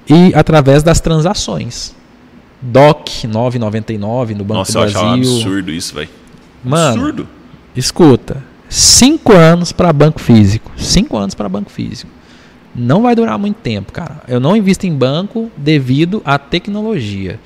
e através das transações. DOC 9,99 no Banco Nossa, do eu achava um Brasil. absurdo isso, velho. Mano, Absurdo. escuta. Cinco anos para banco físico. Cinco anos para banco físico. Não vai durar muito tempo, cara. Eu não invisto em banco devido à tecnologia.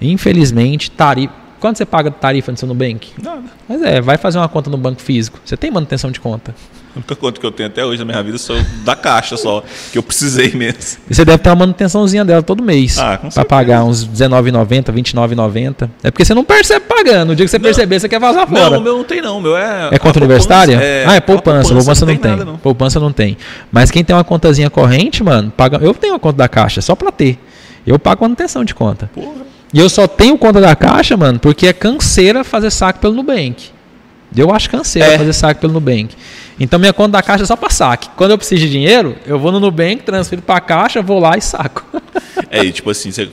Infelizmente, tarifa. Quanto você paga de tarifa no seu Nubank? Nada. Mas é, vai fazer uma conta no banco físico. Você tem manutenção de conta. A única conta que eu tenho até hoje na minha vida sou da caixa só, que eu precisei mesmo. E você deve ter uma manutençãozinha dela todo mês. Ah, com pra certeza. pagar uns R$19,90, R$29,90. É porque você não percebe pagando. O dia que você Não. perceber, você quer vazar fora. Não, o meu não tem não, o meu é... É conta universitária? poupança, ah, é a poupança. Poupança, não tem. nada, não. Poupança não tem. Mas quem tem uma contazinha corrente, mano, paga. Eu tenho uma conta da caixa, só pra ter. Eu pago manutenção de conta. Porra. E eu só tenho conta da caixa, mano, porque é canseira fazer saque pelo Nubank. Eu acho canseiro É. fazer saque pelo Nubank. Então minha conta da caixa é só para saque. Quando eu preciso de dinheiro, eu vou no Nubank, transfiro para a caixa, vou lá e saco. É, e tipo assim, você,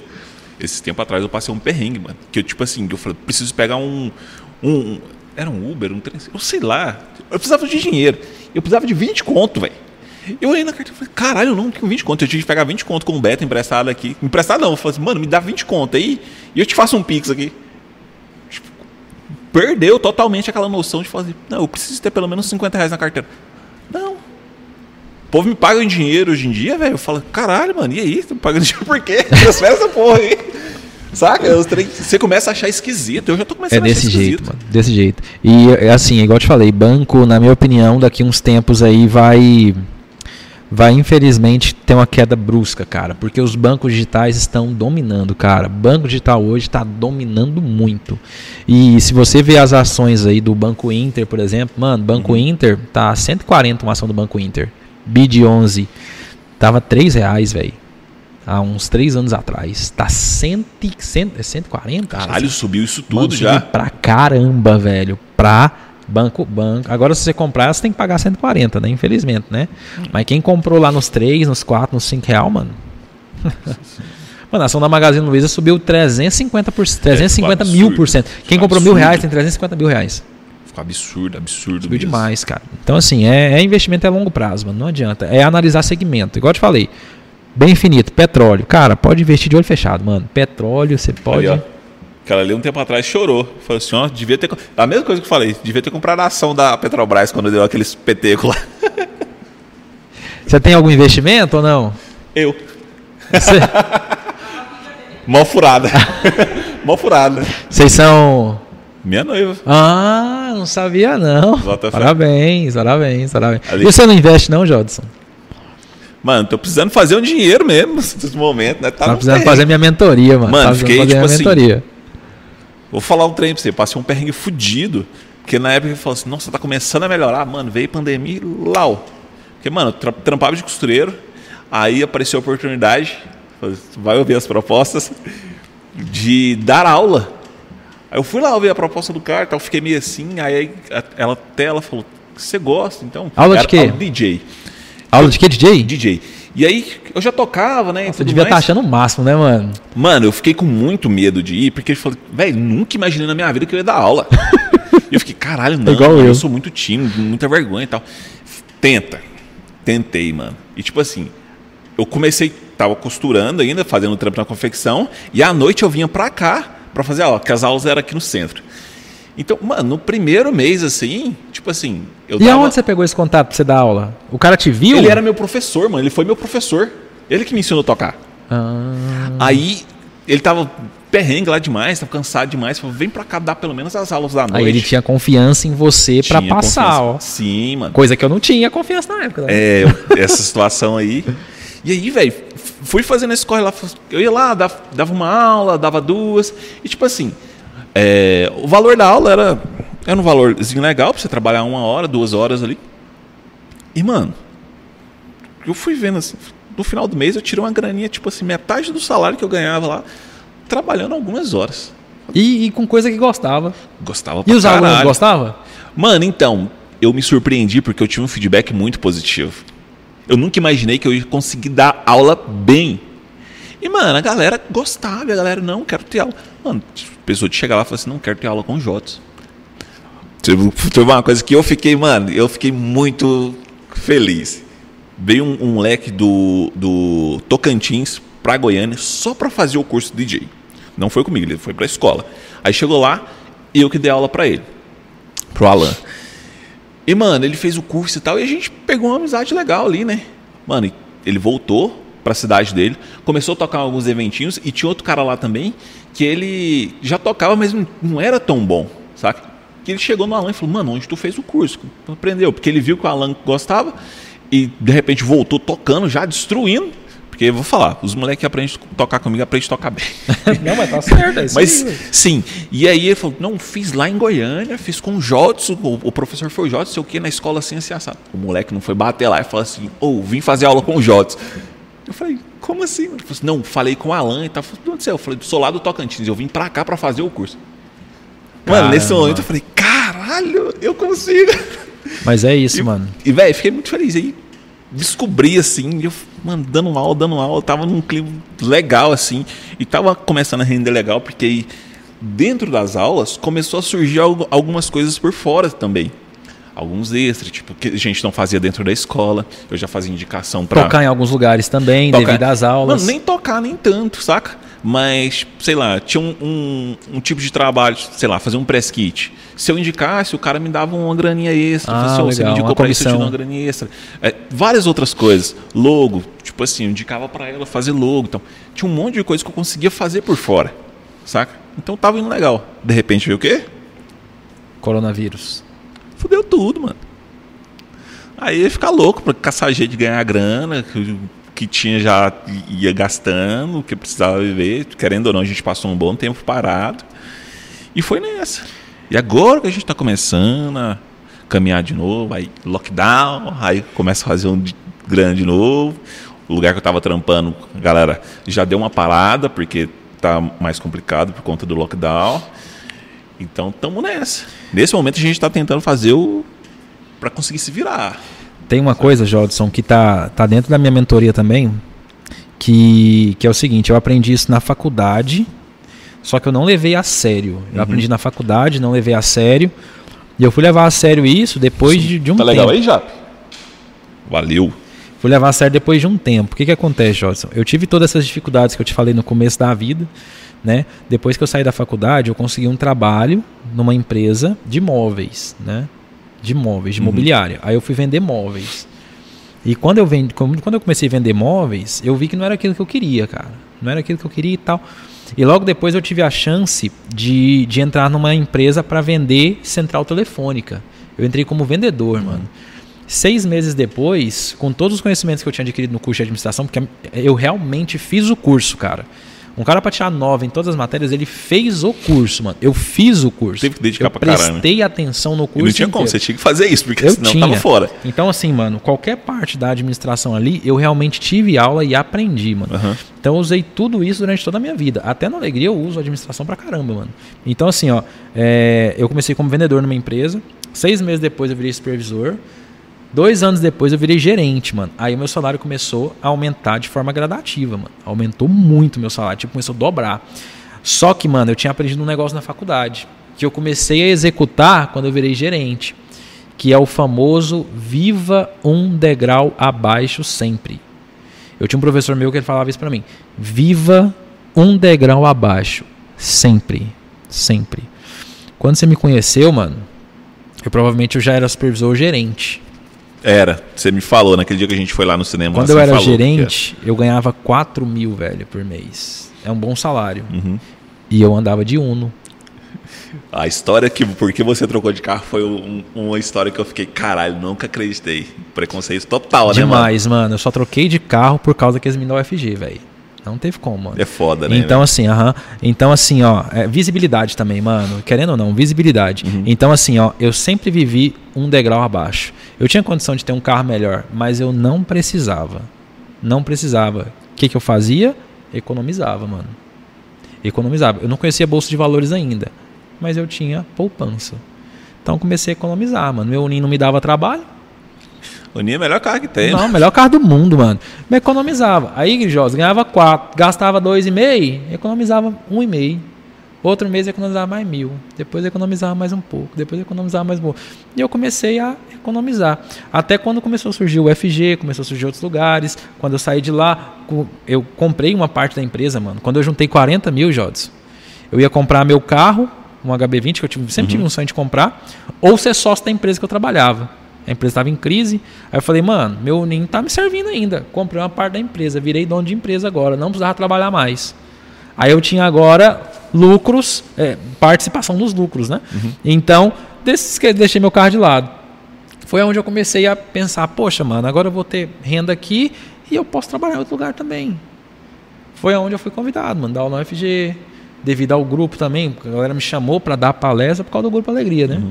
esse tempo atrás eu passei um perrengue, mano. Que eu, tipo assim, eu falei, preciso pegar um. um era um Uber, um trem, eu sei lá. Eu precisava de dinheiro. Eu precisava de 20 conto, velho. Eu olhei na carteira e falei, caralho, eu não tenho 20 conto. Eu tive que pegar 20 conto com o Beto emprestado aqui. Emprestado não, eu falei assim, mano, me dá 20 conto aí e eu te faço um Pix aqui. Perdeu totalmente aquela noção de fazer, não, eu preciso ter pelo menos 50 reais na carteira. Não. O povo me paga em dinheiro hoje em dia, velho. Eu falo, caralho, mano, e aí? Você me pagando dinheiro por quê? Transfere essa porra aí. Saca? Você começa a achar esquisito. Eu já tô começando É a achar desse esquisito. jeito, mano. Desse jeito. E é assim, igual eu te falei, banco, na minha opinião, daqui uns tempos aí vai. Vai infelizmente ter uma queda brusca, cara, porque os bancos digitais estão dominando, cara. Banco digital hoje está dominando muito. E se você ver as ações aí do Banco Inter, por exemplo, mano, Banco Inter tá 140 uma ação do Banco Inter. BID 11 tava 3 reais, velho. Há uns 3 anos atrás. Tá 100, 100, é 140? Caralho, subiu isso Mano, tudo subiu já. Pra caramba, velho. Pra banco, banco. Agora, se você comprar, você tem que pagar 140, né? Infelizmente, né? Mas quem comprou lá nos 3, nos 4, nos 5 real, mano. mano, a ação da Magazine Luiza subiu 350%, por, 350 mil por cento. Quem comprou mil reais tem 350 mil reais. Ficou absurdo, absurdo. Subiu mesmo. demais, cara. Então, assim, é, é investimento a longo prazo, mano. Não adianta. É analisar segmento. Igual eu te falei. Bem infinito, petróleo. Cara, pode investir de olho fechado, mano. Petróleo, você pode. Ali, Aquela ali um tempo atrás chorou. Falou assim, ó, devia ter. A mesma coisa que eu falei, devia ter comprado a ação da Petrobras quando deu aqueles petecos lá. Você tem algum investimento ou não? Eu. Você- Mó furada. Mó furada. Vocês são. Minha noiva. Ah, não sabia não. Parabéns, parabéns, parabéns. Ali- E você não investe não, Jodson? Mano, tô precisando fazer um dinheiro mesmo nesse momento, né? Tá Tá precisando fazer minha mentoria, mano. Mano, tá precisando fiquei, tipo minha assim, mentoria. Vou falar um trem pra você, passei um perrengue fudido. Porque na época eu falei assim, nossa, tá começando a melhorar. Mano, veio pandemia lau. Porque, mano, eu tra- trampava de costureiro. Aí apareceu a oportunidade, vai ouvir as propostas, de dar aula. Aí eu fui lá ouvir a proposta do cara, tal, fiquei meio assim. Aí ela até ela falou, você gosta? Então. Aula de quê? Aula DJ. Aula de quê, DJ? DJ. E aí eu já tocava, né? Você devia estar mais. achando o máximo, né, mano? Mano, eu fiquei com muito medo de ir, porque eu falei, velho, nunca imaginei na minha vida que eu ia dar aula. e eu fiquei, caralho, não, Igual eu. eu sou muito tímido, muita vergonha e tal. Tenta. Tentei, mano. E tipo assim, eu comecei, tava costurando ainda, fazendo trampo na confecção, e à noite eu vinha pra cá pra fazer aula, porque as aulas eram aqui no centro. Então, mano, no primeiro mês, assim, tipo assim, eu E dava... aonde você pegou esse contato pra você dar aula? O cara te viu? Ele era meu professor, mano, ele foi meu professor. Ele que me ensinou a tocar. Ah, Aí ele tava perrengue lá demais, tava cansado demais. Falou, vem pra cá dar pelo menos as aulas da noite. aí ele tinha confiança em você pra Tinha passar, confiança. ó. Sim, mano. Coisa que eu não tinha confiança na época. né? É, essa situação aí. E aí, velho, fui fazendo esse corre lá. Eu ia lá, dava, dava uma aula, dava duas. E tipo assim, é, o valor da aula era, era um valorzinho legal pra você trabalhar uma hora, duas horas ali. E, mano, eu fui vendo assim, no final do mês eu tirei uma graninha, tipo assim, metade do salário que eu ganhava lá, trabalhando algumas horas. E, e com coisa que gostava. Gostava E pra os alunos caralho. gostavam? Mano, então, eu me surpreendi porque eu tive um feedback muito positivo. Eu nunca imaginei que eu ia conseguir dar aula bem. E, mano, a galera gostava, a galera, não, quero ter aula. Mano, a pessoa de chegar lá e falar assim, não, quero ter aula com o Jotos. Uma coisa que eu fiquei, mano, eu fiquei muito feliz. Veio um, um moleque do, do Tocantins pra Goiânia só pra fazer o curso de DJ. Não foi comigo, ele foi pra escola. Aí chegou lá e eu que dei aula pra ele pro Alan. E, mano, ele fez o curso e tal, e a gente pegou uma amizade legal ali, né? Mano, ele voltou pra cidade dele, começou a tocar alguns eventinhos, e tinha outro cara lá também, que ele já tocava, mas não- era tão bom, saca? Que ele chegou no Alan e falou, mano, onde tu fez o curso? Aprendeu? Porque ele viu que o Alan gostava, e de repente voltou tocando, já destruindo, porque eu vou falar, os moleques que aprendem a tocar comigo, aprendem a tocar bem. não, mas tá certo. É isso Mas aí, sim, e aí ele falou: não, fiz lá em Goiânia, fiz com o Jodson, o, professor foi o Jodson, sei o que, na escola assim, assim, assado. O moleque não foi bater lá e falou assim: ô, vim fazer aula com o Jodson. Eu falei: como assim? Ele falou assim: não, falei com o Alan e tal. Eu falei: onde você é? Eu falei: sou lá do Tocantins, eu vim pra cá pra fazer o curso. Mano, nesse momento eu falei: caralho, eu consigo. Mas é isso, E, mano. e velho, fiquei muito feliz. Aí descobri assim, eu mano, dando aula, dando aula, tava num clima legal assim, e tava começando a render legal, porque aí dentro das aulas começou a surgir algumas coisas por fora também. Alguns extras, tipo, que a gente não fazia dentro da escola. Eu já fazia indicação para Tocar em alguns lugares também, Tocar. devido às aulas. Mano, nem tocar nem tanto, saca? Mas, sei lá, tinha um, um, um tipo de trabalho, sei lá, fazer um press kit. Se eu indicasse, o cara me dava uma graninha extra. Ah, "Ô, você me legal, indicou uma pra isso, eu te dou comissão. uma graninha extra. É, várias outras coisas. Logo, tipo assim, eu indicava pra ela fazer logo. Então, tinha um monte de coisa que eu conseguia fazer por fora, saca? Então tava indo legal. De repente veio o quê? Coronavírus. Fudeu tudo, mano. Aí ia ficar louco pra caçar jeito de ganhar grana, que, que tinha já ia gastando, que precisava viver. Querendo ou não, a gente passou um bom tempo parado. E foi nessa. E agora que a gente tá começando a caminhar de novo, aí lockdown, aí começa a fazer um de- grana de novo. O lugar que eu tava trampando, galera já deu uma parada, porque tá mais complicado por conta do lockdown. Então estamos nessa. Nesse momento a gente está tentando fazer o para conseguir se virar. Tem uma coisa, Jodson, que tá, tá dentro da minha mentoria também, que, que é o seguinte, eu aprendi isso na faculdade, só que eu não levei a sério. Eu Uhum. aprendi na faculdade, não levei a sério. E eu fui levar a sério isso depois de, de um tá tempo. legal aí, Jap? Valeu. Fui levar a sério depois de um tempo. O que, que acontece, Jodson? Eu tive todas essas dificuldades que eu te falei no começo da vida. Né? Depois que eu saí da faculdade, eu consegui um trabalho numa empresa de móveis, né? De móveis, de Uhum. mobiliária. Aí eu fui vender móveis. E quando eu, quando eu comecei a vender móveis, eu vi que não era aquilo que eu queria, cara. Não era aquilo que eu queria e tal. E logo depois eu tive a chance de, de entrar numa empresa para vender central telefônica. Eu entrei como vendedor, mano. Seis meses depois, com todos os conhecimentos que eu tinha adquirido no curso de administração, porque eu realmente fiz o curso, cara. Um cara para tirar nove em todas as matérias, ele fez o curso, mano. Eu fiz o curso. Teve que dedicar eu pra caramba. prestei atenção no E curso. não tinha como, inteiro. você tinha que fazer isso, porque Eu senão tinha. tava fora. Então, assim, mano, qualquer parte da administração ali, eu realmente tive aula e aprendi, mano. Aham. Então, eu usei tudo isso durante toda a minha vida. Até na alegria eu uso administração pra caramba, mano. Então, assim, ó, é, eu comecei como vendedor numa empresa. Seis meses depois eu virei supervisor. Dois anos depois eu virei gerente, mano. Aí o meu salário começou a aumentar de forma gradativa, mano. Aumentou muito meu salário, tipo, começou a dobrar. Só que, mano, eu tinha aprendido um negócio na faculdade. Que eu comecei a executar quando eu virei gerente. Que é o famoso viva um degrau abaixo sempre. Eu tinha um professor meu que ele falava isso pra mim. Viva um degrau abaixo. Sempre. Sempre. Quando você me conheceu, mano, eu provavelmente eu já era supervisor ou gerente. Era, você me falou naquele dia que a gente foi lá no cinema. Quando eu era gerente, eu ganhava 4 mil, velho, por mês. É um bom salário. era. Uhum. E eu andava de Uno. A história que porque você trocou de carro foi um- uma história que eu fiquei, caralho, nunca acreditei. Preconceito total, né, mano? Demais, mano. Eu só troquei de carro por causa que eles me dão UFG, velho. Não teve como, mano. É foda, né? Então, assim, aham. Então, assim, ó, é, visibilidade também, mano. Querendo ou não, visibilidade. Uhum. Então, assim, ó, eu sempre vivi um degrau abaixo. Eu tinha condição de ter um carro melhor, mas eu não precisava. Não precisava. O que, que eu fazia? Economizava, mano. Economizava. Eu não conhecia bolsa de valores ainda, mas eu tinha poupança. Então, comecei a economizar, mano. Meu Uninho não me dava trabalho. O Ninho é o melhor carro que tem. Não, né? melhor carro do mundo, mano. Me economizava. Aí, Grijós, ganhava 4, gastava 2,5, economizava 1,5. Outro mês economizava mais mil. Depois economizava mais um pouco. Depois economizava mais um pouco. E eu comecei a economizar. Até quando começou a surgir o FG, começou a surgir outros lugares. Quando eu saí de lá, eu comprei uma parte da empresa, mano. Quando eu juntei 40 mil, Jods, eu ia comprar meu carro, um HB20, que eu sempre tive um sonho de comprar, ou ser sócio da empresa que eu trabalhava. A empresa estava em crise. Aí eu falei, mano, meu ninho tá me servindo ainda. Comprei uma parte da empresa, virei dono de empresa agora, não precisava trabalhar mais. Aí eu tinha agora lucros, é, participação nos lucros, né? Então, desses que deixei meu carro de lado. Foi onde eu comecei a pensar, poxa, mano, agora eu vou ter renda aqui e eu posso trabalhar em outro lugar também. Foi onde eu fui convidado, mano, dar aula no UFG, devido ao grupo também, porque a galera me chamou para dar palestra por causa do grupo Alegria, né?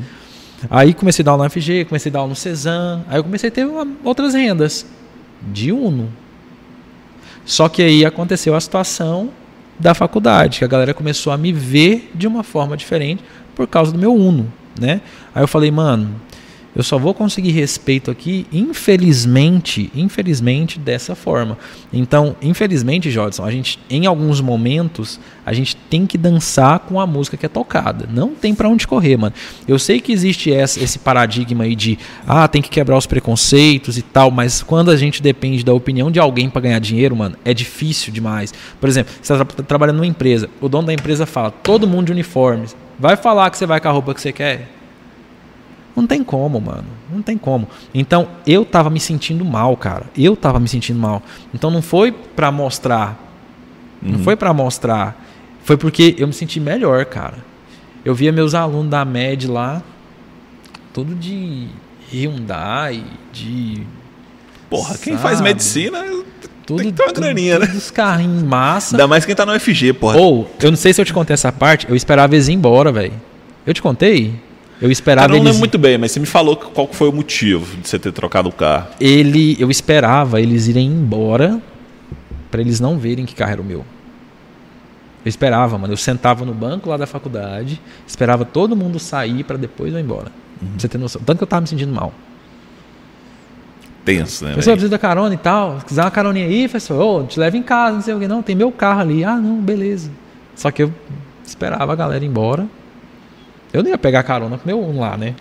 Aí comecei a dar aula no FG, comecei a dar aula no Cezan, aí eu comecei a ter uma- outras rendas de Uno. Só que aí aconteceu a situação da faculdade, que a galera começou a me ver de uma forma diferente por causa do meu Uno. né? Aí eu falei, mano, eu só vou conseguir respeito aqui, infelizmente, infelizmente dessa forma. Então, infelizmente, Jodson, a gente em alguns momentos a gente tem que dançar com a música que é tocada. Não tem para onde correr, mano. Eu sei que existe esse paradigma aí de ah, tem que quebrar os preconceitos e tal, mas quando a gente depende da opinião de alguém para ganhar dinheiro, mano, é difícil demais. Por exemplo, você está trabalhando numa empresa, o dono da empresa fala: "Todo mundo de uniformes". Vai falar que você vai com a roupa que você quer? Não tem como, mano. Não tem como. Então, eu tava me sentindo mal, cara. Eu tava me sentindo mal. Então, não foi para mostrar. Uhum. Não foi para mostrar. Foi porque eu me senti melhor, cara. Eu via meus alunos da MED lá, tudo de Hyundai, de. Porra, sabe? quem faz medicina tudo, tem que ter uma graninha, né? Os carrinhos massa. Ainda mais quem tá no FG, porra. Ou, eu não sei se eu te contei essa parte, eu esperava eles ir embora, velho. Eu te contei? Eu esperava Cara, eu não eles... lembro muito bem, mas você me falou qual foi o motivo de você ter trocado o carro. Ele, eu esperava eles irem embora para eles não verem que carro era o meu. Eu esperava, mano. Eu sentava no banco lá da faculdade, esperava todo mundo sair para depois eu ir embora. Uhum. Pra você ter noção. Tanto que eu tava me sentindo mal. Tenso, né? Pessoal, precisa da carona e tal. Se quiser uma caroninha aí, professor, oh, te leva em casa, não sei o que. Não, tem meu carro ali. Ah, não, beleza. Só que eu esperava a galera ir embora eu não ia pegar carona com meu Uno lá, né?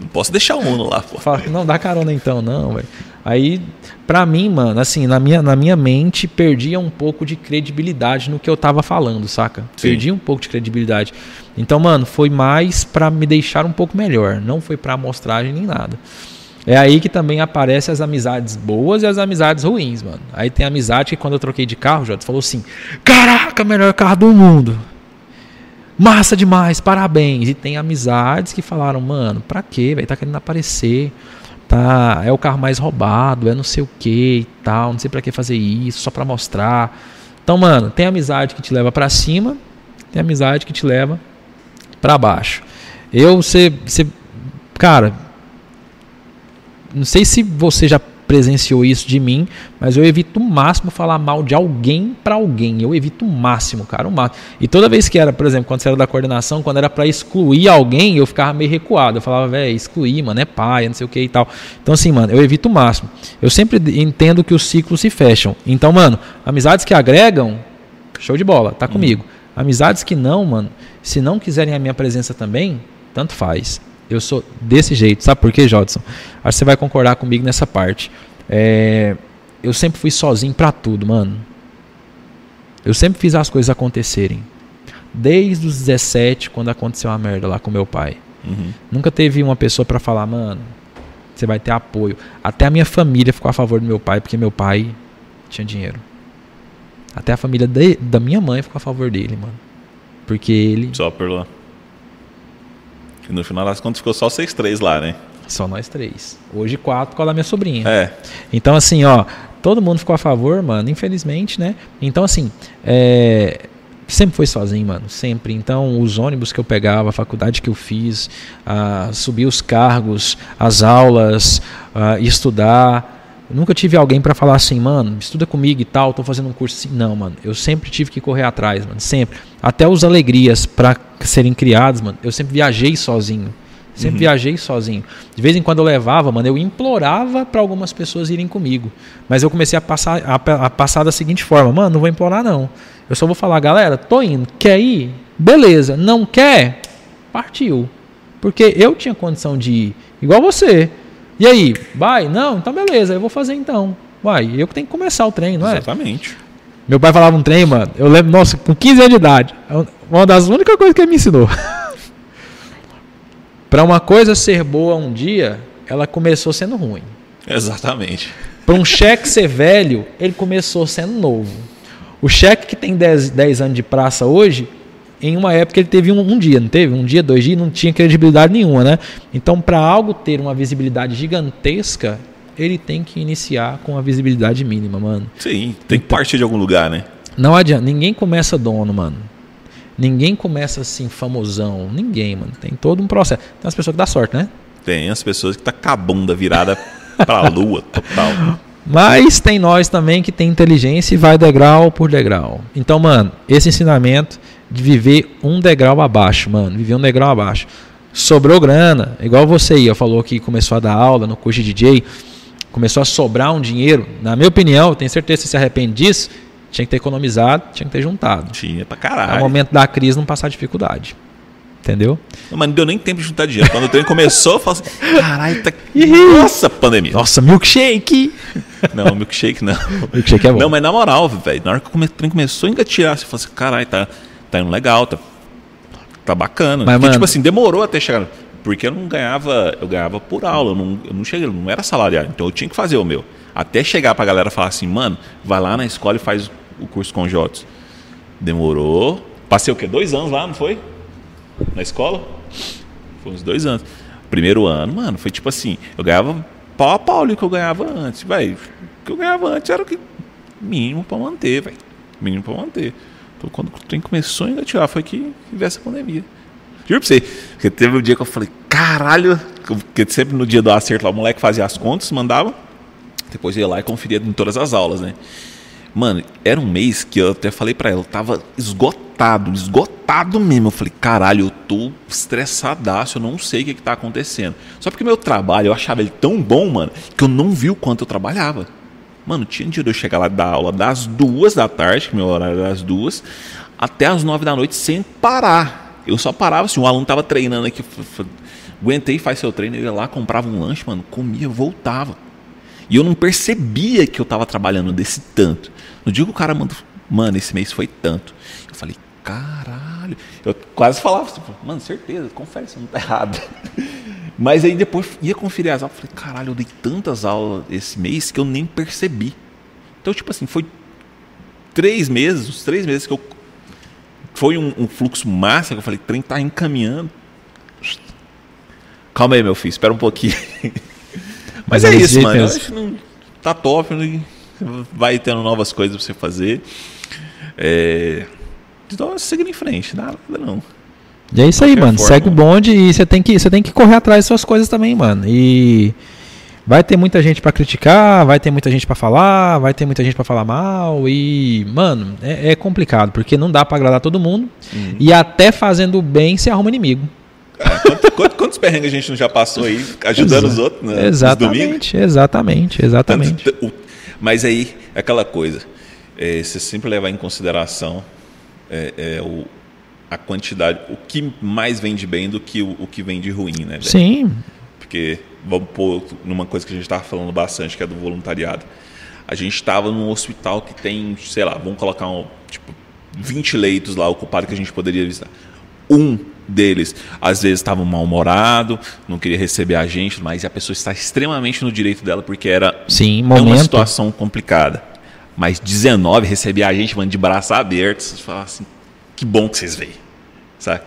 Não posso deixar o Uno lá, pô. Fala, não, dá carona então, não, velho. Aí, pra mim, mano, assim, na minha, na minha mente, perdia um pouco de credibilidade no que eu tava falando, saca? Sim. Perdi um pouco de credibilidade. Então, mano, foi mais para me deixar um pouco melhor. Não foi pra amostragem nem nada. É aí que também aparecem as amizades boas e as amizades ruins, mano. Aí tem amizade que quando eu troquei de carro, Jota falou assim: Caraca, melhor carro do mundo massa demais, parabéns. E tem amizades que falaram, mano, pra quê, velho? Tá querendo aparecer, tá? É o carro mais roubado, é não sei o que e tal, não sei pra que fazer isso, só pra mostrar. Então, mano, tem amizade que te leva para cima, tem amizade que te leva para baixo. Eu, você, você, cara, não sei se você já presenciou isso de mim, mas eu evito o máximo falar mal de alguém para alguém. Eu evito o máximo, cara, o máximo. E toda vez que era, por exemplo, quando você era da coordenação, quando era para excluir alguém, eu ficava meio recuado. Eu falava, velho, excluir, mano, é pai, não sei o que e tal. Então, assim, mano, eu evito o máximo. Eu sempre entendo que os ciclos se fecham. Então, mano, amizades que agregam, show de bola, tá comigo. Amizades que não, mano, se não quiserem a minha presença também, tanto faz. Eu sou desse jeito. Sabe por quê, Jodson? Acho que você vai concordar comigo nessa parte. É, eu sempre fui sozinho para tudo, mano. Eu sempre fiz as coisas acontecerem. Desde os 17, quando aconteceu a merda lá com meu pai. Uhum. Nunca teve uma pessoa para falar, mano, você vai ter apoio. Até a minha família ficou a favor do meu pai, porque meu pai tinha dinheiro. Até a família de, da minha mãe ficou a favor dele, mano. Porque ele. Só por lá. E no final das contas ficou só 6-3 lá, né? Só nós três. Hoje quatro com a minha sobrinha. É. Então, assim, ó, todo mundo ficou a favor, mano, infelizmente, né? Então, assim, é, sempre foi sozinho, mano, sempre. Então, os ônibus que eu pegava, a faculdade que eu fiz, a subir os cargos, as aulas, a estudar. Eu nunca tive alguém para falar assim, mano, estuda comigo e tal, tô fazendo um curso assim. Não, mano, eu sempre tive que correr atrás, mano, sempre. Até os alegrias para serem criados, mano, eu sempre viajei sozinho. Sempre uhum. viajei sozinho. De vez em quando eu levava, mano, eu implorava para algumas pessoas irem comigo. Mas eu comecei a passar, a, a, passar da seguinte forma: mano, não vou implorar não. Eu só vou falar, galera, tô indo, quer ir? Beleza. Não quer? Partiu. Porque eu tinha condição de ir, igual você. E aí, vai? Não, então beleza, eu vou fazer então. Vai, eu que tenho que começar o trem, não é? Exatamente. Meu pai falava um trem, mano. Eu lembro, nossa, com 15 anos de idade. É uma das únicas coisas que ele me ensinou. Para uma coisa ser boa um dia, ela começou sendo ruim. Exatamente. Para um cheque ser velho, ele começou sendo novo. O cheque que tem 10, 10 anos de praça hoje, em uma época ele teve um, um, dia, não teve? Um dia, dois dias, não tinha credibilidade nenhuma, né? Então, para algo ter uma visibilidade gigantesca, ele tem que iniciar com uma visibilidade mínima, mano. Sim, tem que partir de algum lugar, né? Não adianta, ninguém começa dono, mano. Ninguém começa assim famosão, ninguém, mano. Tem todo um processo. Tem as pessoas que dá sorte, né? Tem as pessoas que tá com a bunda virada pra lua total. Mas tem nós também que tem inteligência e vai degrau por degrau. Então, mano, esse ensinamento de viver um degrau abaixo, mano, viver um degrau abaixo. sobrou grana, igual você aí, falou que começou a dar aula no curso de DJ, começou a sobrar um dinheiro, na minha opinião, tenho certeza que você se arrepende disso, tinha que ter economizado, tinha que ter juntado. Tinha pra caralho. No momento da crise não passar dificuldade. Entendeu? Não, mas não deu nem tempo de juntar dinheiro. Quando o trem começou, eu falei assim: caralho, tá. Nossa, pandemia. Nossa, milkshake! Não, milkshake não. milkshake é bom. Não, mas na moral, velho, na hora que o trem começou a engatilhar, você falou assim: caralho, tá, tá indo legal, tá, tá bacana. Mas, Porque, mano- tipo assim, demorou até chegar. Porque eu não ganhava, eu ganhava por aula, eu não, eu não cheguei, não era salariado, então eu tinha que fazer o meu. Até chegar pra galera falar assim, mano, vai lá na escola e faz o curso com Jotos. Demorou. Passei o quê? Dois anos lá, não foi? Na escola? Foi uns dois anos. Primeiro ano, mano, foi tipo assim, eu ganhava pau a pau ali que eu ganhava antes, velho. O que eu ganhava antes era o que mínimo pra manter, velho. Mínimo pra manter. Quando o trem começou a engatilhar, foi que veio essa pandemia. Juro pra você, porque teve um dia que eu falei, caralho, porque sempre no dia do acerto lá, o moleque fazia as contas, mandava, depois ia lá e conferia em todas as aulas, né? Mano, era um mês que eu até falei pra ela, eu tava esgotado, esgotado mesmo. Eu falei, caralho, eu tô estressadaço, eu não sei o que, que tá acontecendo. Só porque meu trabalho, eu achava ele tão bom, mano, que eu não vi o quanto eu trabalhava. Mano, tinha dia de eu chegar lá da aula das duas da tarde, que meu horário era das duas, até as nove da noite sem parar. Eu só parava assim, um aluno tava treinando aqui, aguentei, faz seu treino, ele ia lá, comprava um lanche, mano, comia, voltava. E eu não percebia que eu tava trabalhando desse tanto. No dia que o cara mandou, mano, esse mês foi tanto. Eu falei, caralho. Eu quase falava, tipo, mano, certeza, confere, você não tá errado. Mas aí depois ia conferir as aulas, falei, caralho, eu dei tantas aulas esse mês que eu nem percebi. Então, tipo assim, foi três meses, os três meses que eu. Foi um, um fluxo massa que eu falei, trem tá encaminhando. Calma aí, meu filho, espera um pouquinho. Mas Mas é é isso, mano. Acho que não, tá top, né? vai tendo novas coisas pra você fazer. É, então, seguindo em frente, nada, não. E é isso aí, mano. forma. Segue o bonde e você tem que, você tem que correr atrás das suas coisas também, mano. E vai ter muita gente pra criticar, vai ter muita gente pra falar, vai ter muita gente pra falar mal e, mano, é, é complicado porque não dá pra agradar todo mundo Uhum. e até fazendo bem se arruma inimigo. Quantos, quantos- quantos perrengues a gente não já passou aí, ajudando os outros, né? Exatamente, exatamente, exatamente. Tanto- Mas aí, é aquela coisa, é, você sempre levar em consideração é, é, o, a quantidade, o que mais vem de bem do que o, o que vem de ruim, né? velho? Sim, Porque, vamos pôr numa coisa que a gente estava falando bastante, que é do voluntariado. A gente estava num hospital que tem, sei lá, vamos colocar um, tipo, 20 leitos lá ocupados que a gente poderia visitar. Um deles, às vezes, estava mal-humorado, não queria receber a gente, mas a pessoa está extremamente no direito dela, porque era sim, uma situação complicada. Mas 19 receber a gente, mano, de braços abertos, você fala assim, que bom que vocês veem, sabe?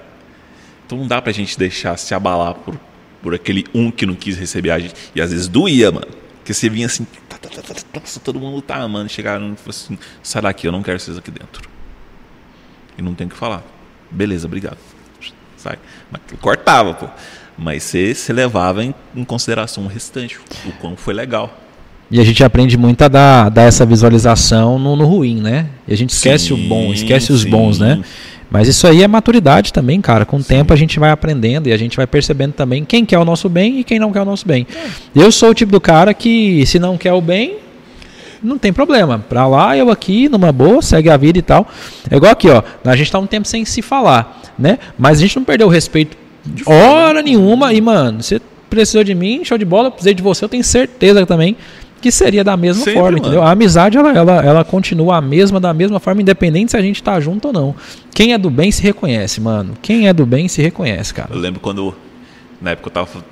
Então não dá pra gente deixar se abalar por, por aquele um que não quis receber a gente. E às vezes doía, mano. Porque você vinha assim, tá, tá, tá, nossa, todo mundo tá amando. Chegaram e falaram assim, sai daqui, eu não quero vocês aqui dentro. E não tem o que falar. Beleza, obrigado. Sai. Mas cortava, pô. Mas você, você levava em, em consideração o restante, o quão foi legal. E a gente aprende muito a dar, dar essa visualização no, no ruim, né? E a gente esquece Sim, o bom, esquece os sim. bons, né? Mas isso aí é maturidade também, cara. Com o tempo a gente vai aprendendo e a gente vai percebendo também quem quer o nosso bem e quem não quer o nosso bem. Eu sou o tipo do cara que, se não quer o bem, não tem problema. Pra lá, eu aqui, numa boa, segue a vida e tal. É igual aqui, ó. A gente tá um tempo sem se falar, né? Mas a gente não perdeu o respeito de hora nenhuma. E, mano, você precisou de mim, show de bola, eu precisei de você, eu tenho certeza também que seria da mesma Sempre, forma, mano. entendeu? A amizade, ela, ela, ela continua a mesma, da mesma forma, independente se a gente tá junto ou não. Quem é do bem se reconhece, mano. Quem é do bem se reconhece, cara. Eu lembro quando, na época eu tava.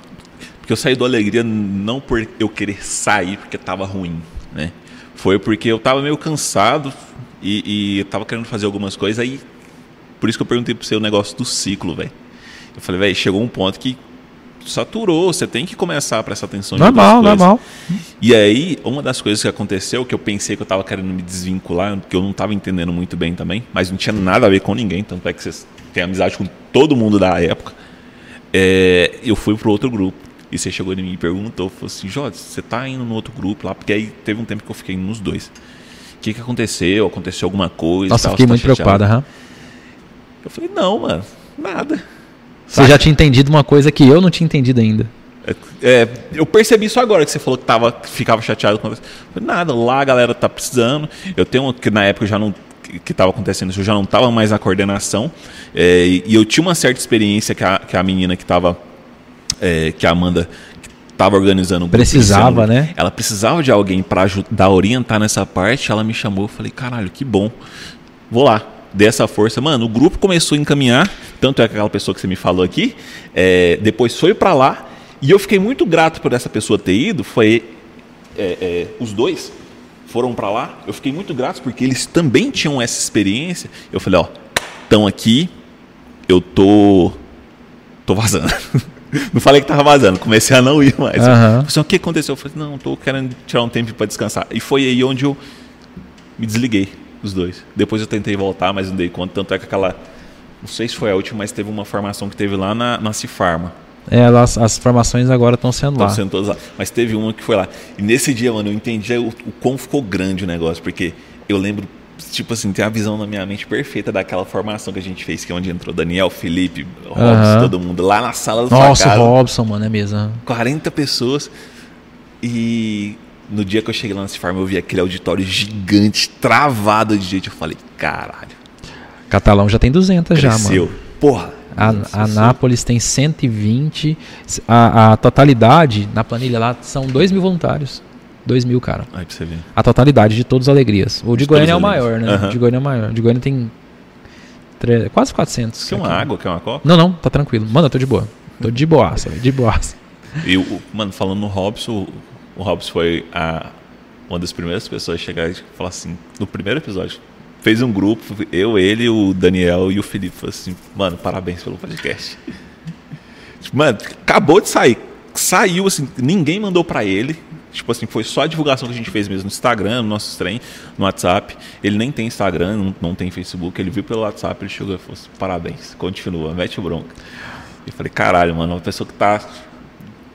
Porque eu saí do Alegria não por eu querer sair porque tava ruim, né? Foi porque eu tava meio cansado e, e eu tava querendo fazer algumas coisas aí. Por isso que eu perguntei pro você o negócio do ciclo, velho. Eu falei, velho, chegou um ponto que saturou, você tem que começar a prestar atenção em Normal, normal. E aí, uma das coisas que aconteceu, que eu pensei que eu tava querendo me desvincular, que eu não tava entendendo muito bem também, mas não tinha nada a ver com ninguém, tanto é que vocês têm amizade com todo mundo da época. É, eu fui pro outro grupo. E você chegou em mim e perguntou, falou assim, Jorge, você tá indo no outro grupo lá? Porque aí teve um tempo que eu fiquei nos dois. O que que aconteceu? Aconteceu alguma coisa? Nossa, tal, fiquei você tá muito chateado?" preocupado, aham. Eu falei, não, mano, nada. Você já tinha entendido uma coisa que eu não tinha entendido ainda. É, eu percebi isso agora que você falou que tava, ficava chateado com nada. Lá a galera tá precisando. Eu tenho que na época eu já não que estava acontecendo isso, eu já não estava mais na coordenação é, e, eu tinha uma certa experiência que a, que a menina que estava é, que a Amanda estava organizando precisava, né? Ela precisava de alguém para ajudar, orientar nessa parte. Ela me chamou, eu falei, caralho, que bom, vou lá. Dessa força, mano, o grupo começou a encaminhar, tanto é aquela pessoa que você me falou aqui, é, depois foi para lá, e eu fiquei muito grato por essa pessoa ter ido, foi é, é, os dois foram para lá, eu fiquei muito grato porque eles também tinham essa experiência. Eu falei, ó, estão aqui, eu tô tô vazando. não falei que tava vazando, comecei a não ir mais. Uhum. O que aconteceu? Eu falei, não, tô querendo tirar um tempo para descansar. E foi aí onde eu me desliguei, os dois. Depois eu tentei voltar, mas não dei conta, tanto é que aquela não sei se foi a última, mas teve uma formação que teve lá na, na Cifarma. É, elas, as formações agora estão sendo lá. Estão sendo todas lá. Mas teve uma que foi lá. E nesse dia, mano, eu entendi o, o quão ficou grande o negócio, porque eu lembro, tipo assim, tem a visão na minha mente perfeita daquela formação que a gente fez, que é onde entrou Daniel, Felipe, Robson, uhum. todo mundo, lá na sala do Nossa, casa. Robson, mano, é mesmo. 40 pessoas. E no dia que eu cheguei lá nesse farm, eu vi aquele auditório gigante, travado de gente. Eu falei, caralho. Catalão já tem 200 Cresceu. já, mano. Porra, a, a Nápoles tem 120. A, a totalidade na planilha lá são 2 mil voluntários. 2 mil, cara. Aí pra você ver. A totalidade de todas as alegrias. O de, de Goiânia é o maior, né? Uhum. O de Goiânia é o maior. O de Goiânia tem quase 400. Quer uma aqui. água? Quer uma coca? Não, não, tá tranquilo. Mano, eu tô de boa. Tô de boaça, de boaça. E, o, mano, falando no Robson, o Robson foi a, uma das primeiras pessoas a chegar e falar assim, no primeiro episódio, fez um grupo, eu, ele, o Daniel e o Felipe. Falei assim, mano, parabéns pelo podcast. Tipo, mano, acabou de sair. Saiu assim, ninguém mandou para ele. Tipo assim, foi só a divulgação que a gente fez mesmo no Instagram, no nosso trem, no WhatsApp. Ele nem tem Instagram, não, não tem Facebook. Ele viu pelo WhatsApp, ele chegou e falou assim, parabéns, continua, mete o bronca. E falei, caralho, mano, uma pessoa que tá.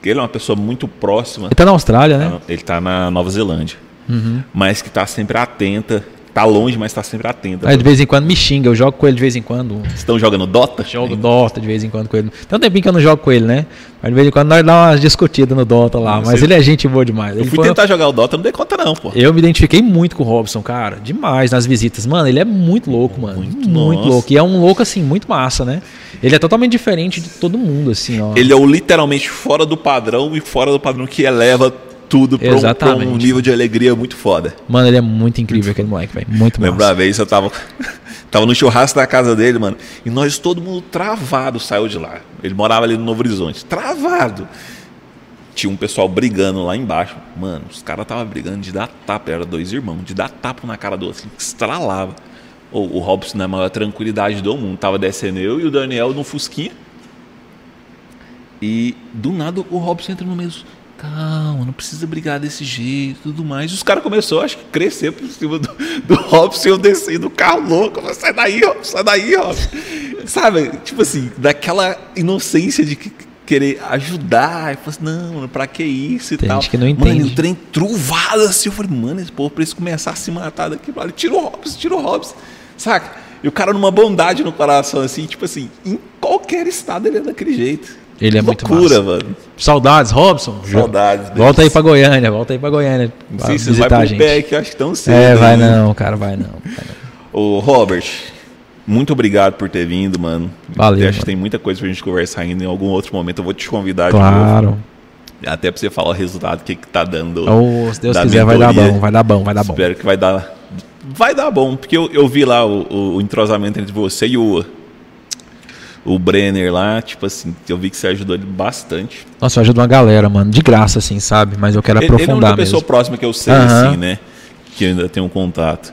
Ele é uma pessoa muito próxima. Ele tá na Austrália, né? Ele tá na Nova Zelândia. Uhum. Mas que tá sempre atenta tá longe, mas tá sempre atento. Aí, de vez em quando me xinga, eu jogo com ele de vez em quando. Estão jogando Dota? Jogo Dota de vez em quando com ele. Tem um tempinho que eu não jogo com ele, né? Mas de vez em quando nós dá umas discutidas no Dota lá. Mas ele é gente boa demais. Eu ele fui foi... tentar jogar o Dota, não dei conta não, pô. Eu me identifiquei muito com o Robson, cara. Demais nas visitas. Mano, ele é muito louco, mano. Muito, muito louco. E é um louco, assim, muito massa, né? Ele é totalmente diferente de todo mundo, assim, ó. Ele é o literalmente fora do padrão e fora do padrão que eleva tudo pra um, pra um, nível de alegria muito foda. Mano, ele é muito incrível aquele moleque, velho. Muito Lembra massa. uma vez eu tava, tava no churrasco da casa dele, mano, e nós todo mundo travado saiu de lá. Ele morava ali no Novo Horizonte, travado. Tinha um pessoal brigando lá embaixo. Mano, os caras tava brigando de dar tapa, era dois irmãos, de dar tapa na cara do outro, assim, estralava. O, Robson, na maior tranquilidade do mundo, tava descendo eu e o Daniel no Fusquinha. E do nada o Robson entra no meio calma, não precisa brigar desse jeito tudo mais. Os caras começaram, acho que, crescer por cima do, do Robson e eu desci do carro louco. Sai daí, Robson, sai daí, Robson. Sabe? Tipo assim, daquela inocência de querer ajudar. Eu falei assim, não, mano, pra que isso e Tem tal. Gente que não entende. Mano, o trem truvado assim. Eu falei, mano, esse povo precisa começar a se matar daqui. Falei, tira o Robson, tira o Robson. Saca? E o cara numa bondade no coração, assim, tipo assim, em qualquer estado ele é daquele jeito. Ele é muito loucura, massa. mano. Saudades, Robson. Saudades. Volta aí pra Goiânia, volta aí pra Goiânia. Sim, você vai pro gente. pé que eu acho que tão cedo. É, vai não, cara, vai não. Vai não. Ô, Robert, muito obrigado por ter vindo, mano. Valeu. Eu acho que tem muita coisa pra gente conversar ainda em algum outro momento. Eu vou te convidar claro. de novo. Até pra você falar o resultado, o que, que tá dando. Oh, se Deus quiser, mentoria. vai dar bom, vai dar bom, vai dar bom. Espero que vai dar. Vai dar bom, porque eu, eu vi lá o, o entrosamento entre você e o o Brenner lá, tipo assim, eu vi que você ajudou ele bastante. Nossa, eu ajudo uma galera, mano, de graça, assim, sabe? Mas eu quero ele, aprofundar Ele é uma pessoa próxima que eu sei, uhum. assim, né? Que eu ainda tenho um contato.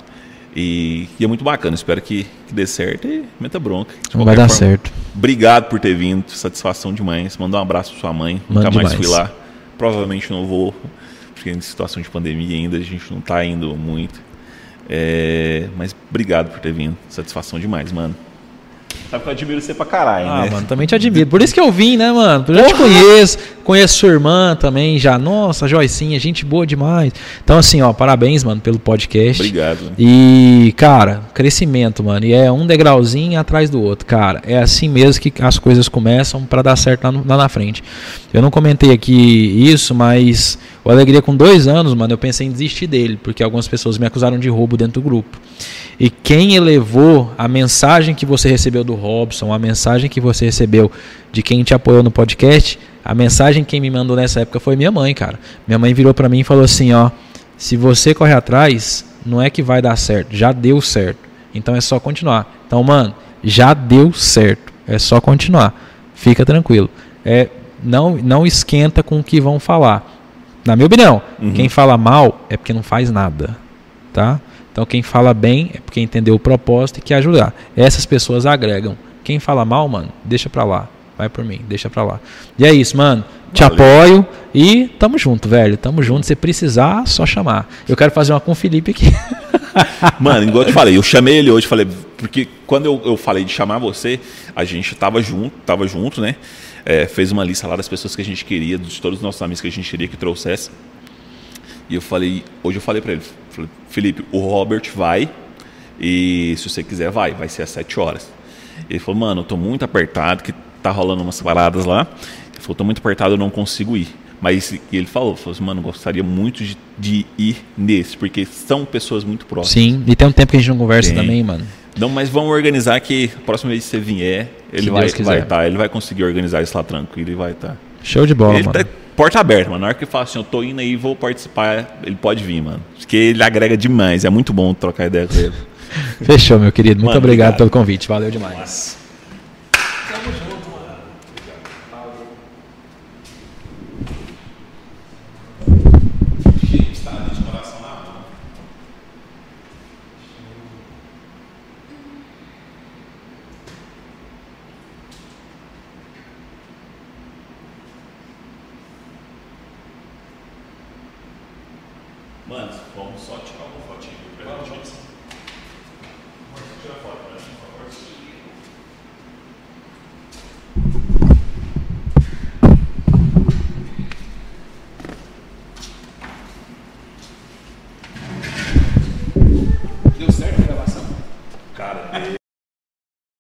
E, e é muito bacana, espero que, que dê certo e meta bronca. Vai dar forma. certo. Obrigado por ter vindo, satisfação demais. Mandar um abraço pra sua mãe, Manda nunca mais demais. fui lá. Provavelmente não vou, porque em situação de pandemia ainda a gente não tá indo muito. É, mas obrigado por ter vindo, satisfação demais, mano. Sabe que eu admiro você pra caralho, Ah, né? mano, também te admiro. Por isso que eu vim, né, mano? Eu já te conheço, conheço sua irmã também já. Nossa, Joicinha, gente boa demais. Então, assim, ó, parabéns, mano, pelo podcast. Obrigado. E, cara, crescimento, mano. E é um degrauzinho atrás do outro, cara. É assim mesmo que as coisas começam pra dar certo lá, no- lá na frente. Eu não comentei aqui isso, mas o Alegria com dois anos, mano, eu pensei em desistir dele, porque algumas pessoas me acusaram de roubo dentro do grupo. E quem elevou a mensagem que você recebeu do Robson, a mensagem que você recebeu de quem te apoiou no podcast, a mensagem quem me mandou nessa época foi minha mãe, cara. Minha mãe virou pra mim e falou assim, ó, se você correr atrás, não é que vai dar certo, já deu certo. Então é só continuar. Então, mano, já deu certo. É só continuar. Fica tranquilo. É, não, não esquenta com o que vão falar. Na minha opinião, Uhum. quem fala mal é porque não faz nada, tá? Então quem fala bem é porque entendeu o propósito e quer ajudar. Essas pessoas agregam. Quem fala mal, mano, deixa pra lá. Vai por mim, deixa pra lá. E é isso, mano. Te Valeu. apoio e tamo junto, velho. Tamo junto. Se precisar, só chamar. Eu quero fazer uma com o Felipe aqui. Mano, igual eu te falei, eu chamei ele hoje, falei, porque quando eu, eu falei de chamar você, a gente tava junto, tava junto, né? É, fez uma lista lá das pessoas que a gente queria, de todos os nossos amigos que a gente queria que trouxesse. E eu falei, hoje eu falei pra ele, falei, Felipe, o Robert vai e se você quiser vai, vai ser às 7 horas. Ele falou, mano, eu tô muito apertado, que tá rolando umas paradas lá. Ele falou, tô muito apertado, eu não consigo ir. Mas ele falou, falou assim, mano, gostaria muito de, de ir nesse, porque são pessoas muito próximas. Sim, e tem um tempo que a gente não conversa Tem. também, mano. Não, mas vamos organizar que a próxima vez que você vier, ele vai quiser. estar, ele vai conseguir organizar isso lá tranquilo, ele vai estar. Show de bola, Ele mano. tá porta aberta, mano. Na hora que ele fala assim, eu tô indo aí, vou participar, ele pode vir, mano. Porque ele agrega demais, é muito bom trocar ideia com ele. Fechou, meu querido. Muito Mano, obrigado, obrigado. pelo convite. Valeu demais. Mano,